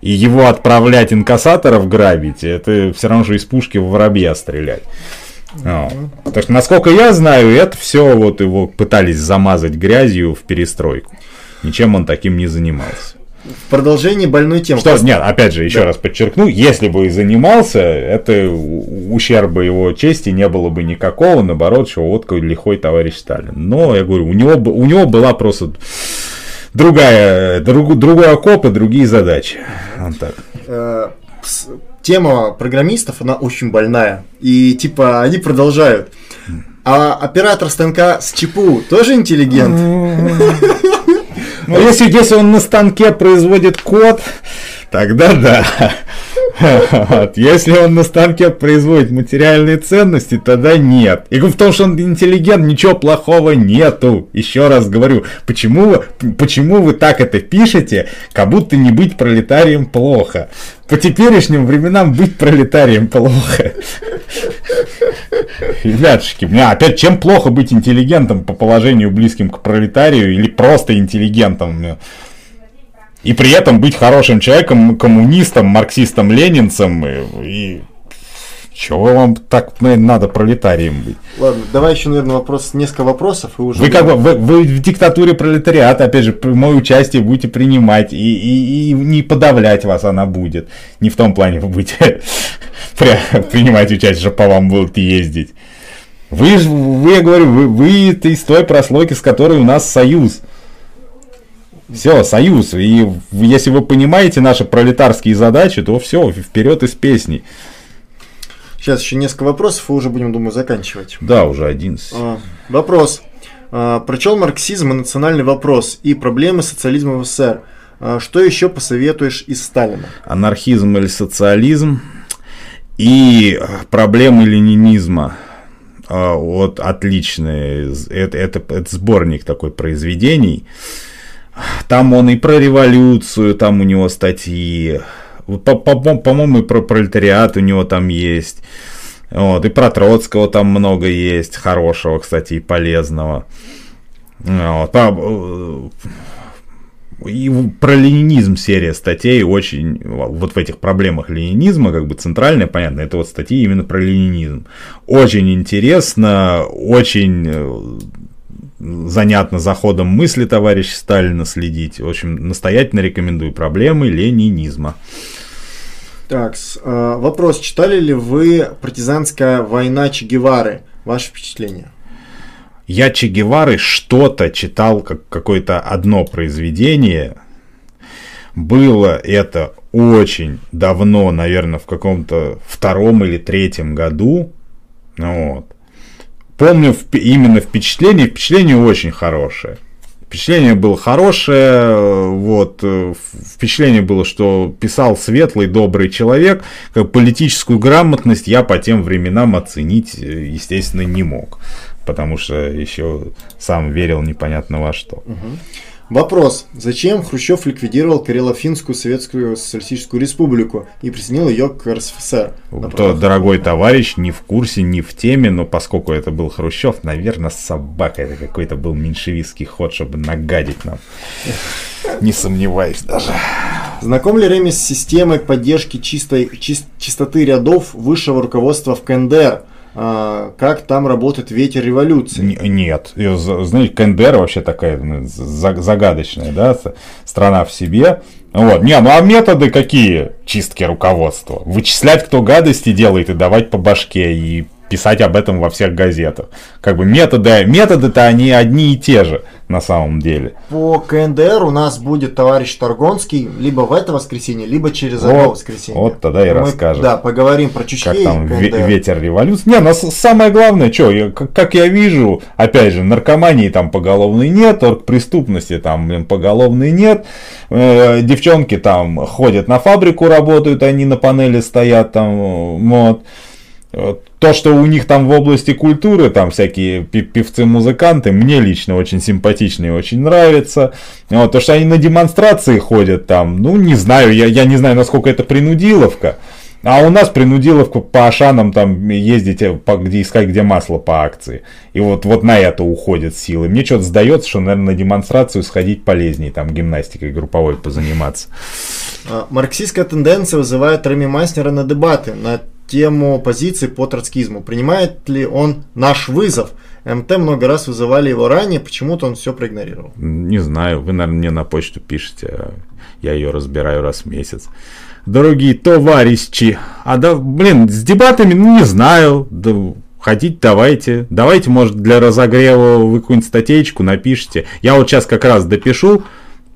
И его отправлять инкассаторов грабить, это все равно, что из пушки в воробья стрелять. Вот. Так что, насколько я знаю, это все вот его пытались замазать грязью в перестройку. Ничем он таким не занимался. В продолжении больной темы. Что, нет, опять же, еще Да. раз подчеркну, если бы и занимался, это ущерба его чести не было бы никакого, наоборот, что вот лихой товарищ Сталин. Но, я говорю, у него, у него была просто другая, друг, другой окоп и другие задачи. Вот так. Э, Тема программистов, она очень больная. И типа они продолжают. А оператор станка с ЧПУ тоже интеллигент? Ну, если, если он на станке производит код, тогда да. Если он на станке производит материальные ценности, тогда нет. И в том, что он интеллигент, ничего плохого нету. Еще раз говорю, почему, почему вы так это пишете, как будто не быть пролетарием плохо. По теперешним временам быть пролетарием плохо. Ребятушки, мне опять чем плохо быть интеллигентом по положению близким к пролетарию или просто интеллигентом? И при этом быть хорошим человеком, коммунистом, марксистом, ленинцем и, и чего вам так блин, надо пролетарием быть? Ладно, давай еще, наверное, вопрос, несколько вопросов и уже. Вы как бы вы, вы в диктатуре пролетариата, опять же, прямое участие будете принимать, и, и, и не подавлять вас она будет. Не в том плане вы будете при- принимать участие, что по вам будут ездить. Вы, вы я говорю, вы, вы из той прослойки, с которой у нас союз. Все, союз. И если вы понимаете наши пролетарские задачи, то все, вперед из песней. Сейчас еще несколько вопросов, и уже будем, думаю, заканчивать. Да, уже 11. А, Вопрос. А, Прочел марксизм и национальный вопрос и проблемы социализма в СССР. А, Что еще посоветуешь из Сталина? Анархизм или социализм и проблемы ленинизма. Вот отличные. Это, это, это сборник такой произведений. Там он и про революцию, там у него статьи. По-моему, и про пролетариат у него там есть. Вот, и про Троцкого там много есть, хорошего, кстати, и полезного. Вот, по- и в- про ленинизм серия статей очень, вот в этих проблемах ленинизма, как бы центральная, понятно, это вот статьи именно про ленинизм. Очень интересно, очень э, занятно за ходом мысли товарища Сталина следить. В общем, настоятельно рекомендую проблемы ленинизма. Так, а, вопрос. Читали ли вы «Партизанская война Че Гевары»? Ваше впечатление? Я Че Гевары что-то читал, как какое-то одно произведение. Было это очень давно, наверное, в каком-то втором или третьем году. Вот. Помню именно впечатление, впечатление очень хорошее. Впечатление было хорошее, вот, э, впечатление было, что писал светлый, добрый человек, как политическую грамотность я по тем временам оценить, э, естественно, не мог, потому что еще сам верил непонятно во что. Вопрос. Зачем Хрущев ликвидировал Карело-Финскую Советскую Социалистическую Республику и присоединил ее к РСФСР? То, дорогой товарищ, не в курсе, не в теме, но поскольку это был Хрущев, наверное, собака, это какой-то был меньшевистский ход, чтобы нагадить нам. Не сомневаюсь даже. Знаком ли Реми с системой поддержки чистой, чис- чистоты рядов высшего руководства в КНДР? А, как там работает ветер революции? Нет. З- Знаете, КНДР вообще такая за- загадочная, да, страна в себе. Вот. Не, ну а методы какие чистки руководства? Вычислять, кто гадости делает, и давать по башке, и писать об этом во всех газетах. Как бы методы, методы-то они одни и те же на самом деле. По КНДР у нас будет товарищ Торгонский либо в это воскресенье, либо через одно Вот, воскресенье. вот тогда и Мы, расскажем. Да, поговорим про Как Чучхей там ве- ветер революции. Не, ну с- самое главное, что, как, как я вижу, опять же, наркомании там поголовной нет, преступности там блин, поголовной нет, Э, девчонки там ходят на фабрику, работают, они на панели стоят там, вот. Э, То, что у них там в области культуры, там всякие певцы-музыканты, мне лично очень симпатично и очень нравится. Вот, то, что они на демонстрации ходят там, ну, не знаю, я, я не знаю, насколько это принудиловка. А у нас принудиловка по Ашанам там ездить, э, по, где искать, где масло по акции. И вот, вот на это уходят силы. Мне что-то сдается, что, наверное, на демонстрацию сходить полезнее, там гимнастикой групповой позаниматься. А, Марксистская тенденция вызывает Реми Майснера на дебаты на тему позиции по троцкизму. Принимает ли он наш вызов? МТ много раз вызывали его ранее, почему-то он все проигнорировал. Не знаю, вы, наверное, мне на почту пишете, а я ее разбираю раз в месяц. Дорогие товарищи, а да, блин, с дебатами, ну, не знаю, да, хотите, давайте. Давайте, может, для разогрева вы какую-нибудь статейку напишите. Я вот сейчас как раз допишу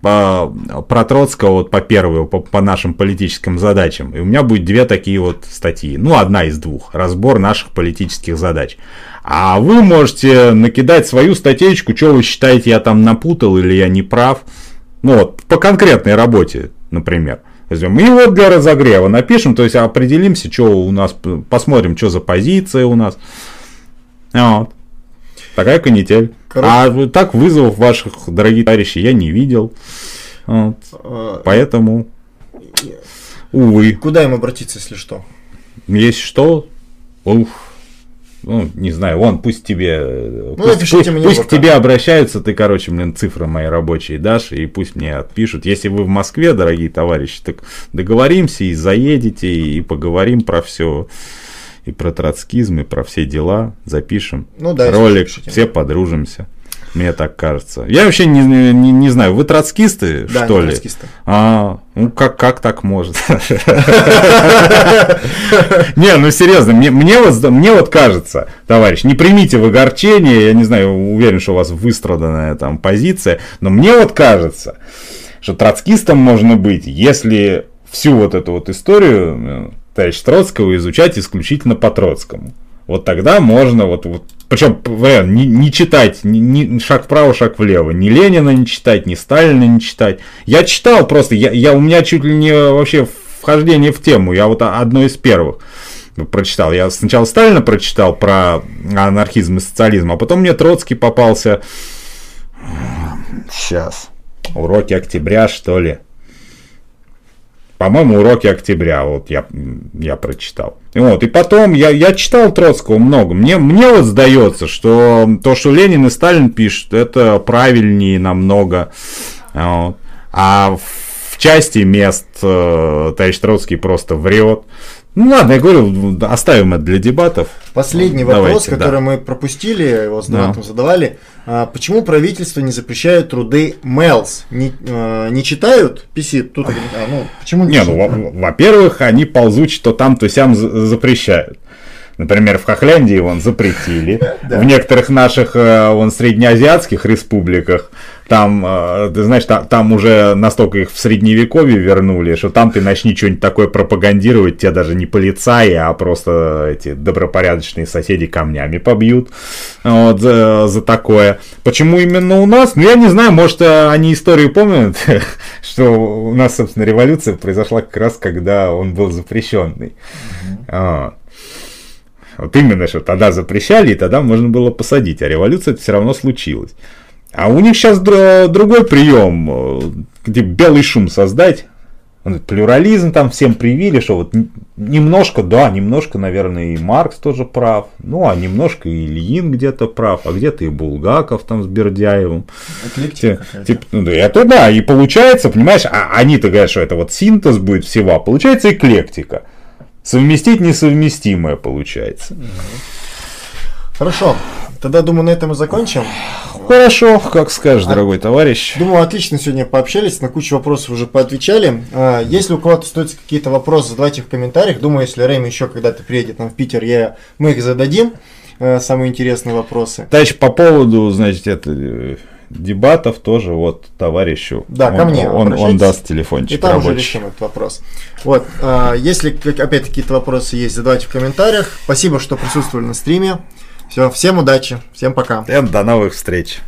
по, про Троцкого вот по первой, по, по нашим политическим задачам. И у меня будет две такие вот статьи. Ну, одна из двух. Разбор наших политических задач. А вы можете накидать свою статейку, что вы считаете, я там напутал или я не прав. Ну вот, по конкретной работе, например. Возьмем. И вот для разогрева напишем, то есть определимся, что у нас, посмотрим, что за позиция у нас. Вот. Такая канитель. Короче- А так вызовов ваших, дорогие товарищи, я не видел. Вот. А, Поэтому, увы, Куда им обратиться, если что? есть что, ух, ну, не знаю, вон, пусть тебе, э, Ну, пусть, напишите пусть- мне пусть к тебе обращаются, ты, короче, блин, цифры мои рабочие дашь, и пусть мне отпишут. Если вы в Москве, дорогие товарищи, так договоримся и заедете, и поговорим про все, и про троцкизм, и про все дела, запишем Ну да, ролик, все подружимся. Мне так кажется. Я вообще не, не, не знаю, вы троцкисты, Да, что ли? троцкисты. А, ну как, как так может? Не, ну серьезно, мне, мне, вот, мне вот кажется, товарищ, не примите в огорчение, я не знаю, уверен, что у вас выстраданная там позиция, но мне вот кажется, что троцкистом можно быть, если всю вот эту вот историю, э, товарища Троцкого изучать исключительно по Троцкому. Вот тогда можно, вот, вот причем не, не читать ни, ни шаг вправо, шаг влево, ни Ленина не читать, ни Сталина не читать. Я читал просто, я, я у меня чуть ли не вообще вхождение в тему, я вот одно из первых прочитал. Я сначала Сталина прочитал про анархизм и социализм, а потом мне Троцкий попался. Сейчас. Уроки октября, что ли? По-моему, уроки октября, вот я, я прочитал. Вот, и потом я, я читал Троцкого много. Мне, мне вот сдается, что то, что Ленин и Сталин пишут, это правильнее намного. Вот. А в части мест э, товарищ Троцкий просто врет. Ну ладно, я говорю, оставим это для дебатов. Последний Давайте, вопрос, который да. мы пропустили, его с да. задавали. А, почему правительство не запрещает труды Мэлс? Не, а, не читают PC? Тут, а, ну, почему не, не ну, во-первых, они ползут, то там, то сям запрещают. Например, в Хохляндии вон запретили. В некоторых наших э, вон среднеазиатских республиках там, э, ты знаешь, там, там уже настолько их в средневековье вернули, что там ты начни что-нибудь такое пропагандировать, тебя даже не полицаи, а просто эти добропорядочные соседи камнями побьют вот, за, за такое. Почему именно у нас? Ну, я не знаю, может, они историю помнят, что у нас, собственно, революция произошла как раз, когда он был запрещенный. Mm-hmm. Вот именно, что тогда запрещали, и тогда можно было посадить, а революция все равно случилась. А у них сейчас другой прием, э, где белый шум создать. Плюрализм там всем привили, что вот немножко, да, немножко, наверное, и Маркс тоже прав, ну, а немножко и Ильин где-то прав, а где-то и Булгаков там с Бердяевым. Тип, тип, ну, это да, и получается, понимаешь, а они-то говорят, что это вот синтез будет всего, а получается эклектика. Совместить несовместимое получается. Хорошо. Тогда, думаю, на этом и закончим. Хорошо, как скажешь, а, дорогой товарищ. Думаю, отлично сегодня пообщались, на кучу вопросов уже поотвечали. А, если у кого-то остаются какие-то вопросы, задавайте в комментариях. Думаю, если Рэм еще когда-то приедет нам в Питер, я, мы их зададим. А, самые интересные вопросы. Дальше по поводу, значит, это дебатов тоже вот товарищу. Да, он, ко мне. Он, он даст телефончик. И там рабочий. уже решим этот вопрос. Вот, э, если опять какие-то вопросы есть, задавайте в комментариях. Спасибо, что присутствовали на стриме. Все, всем удачи, всем пока. Всем до новых встреч.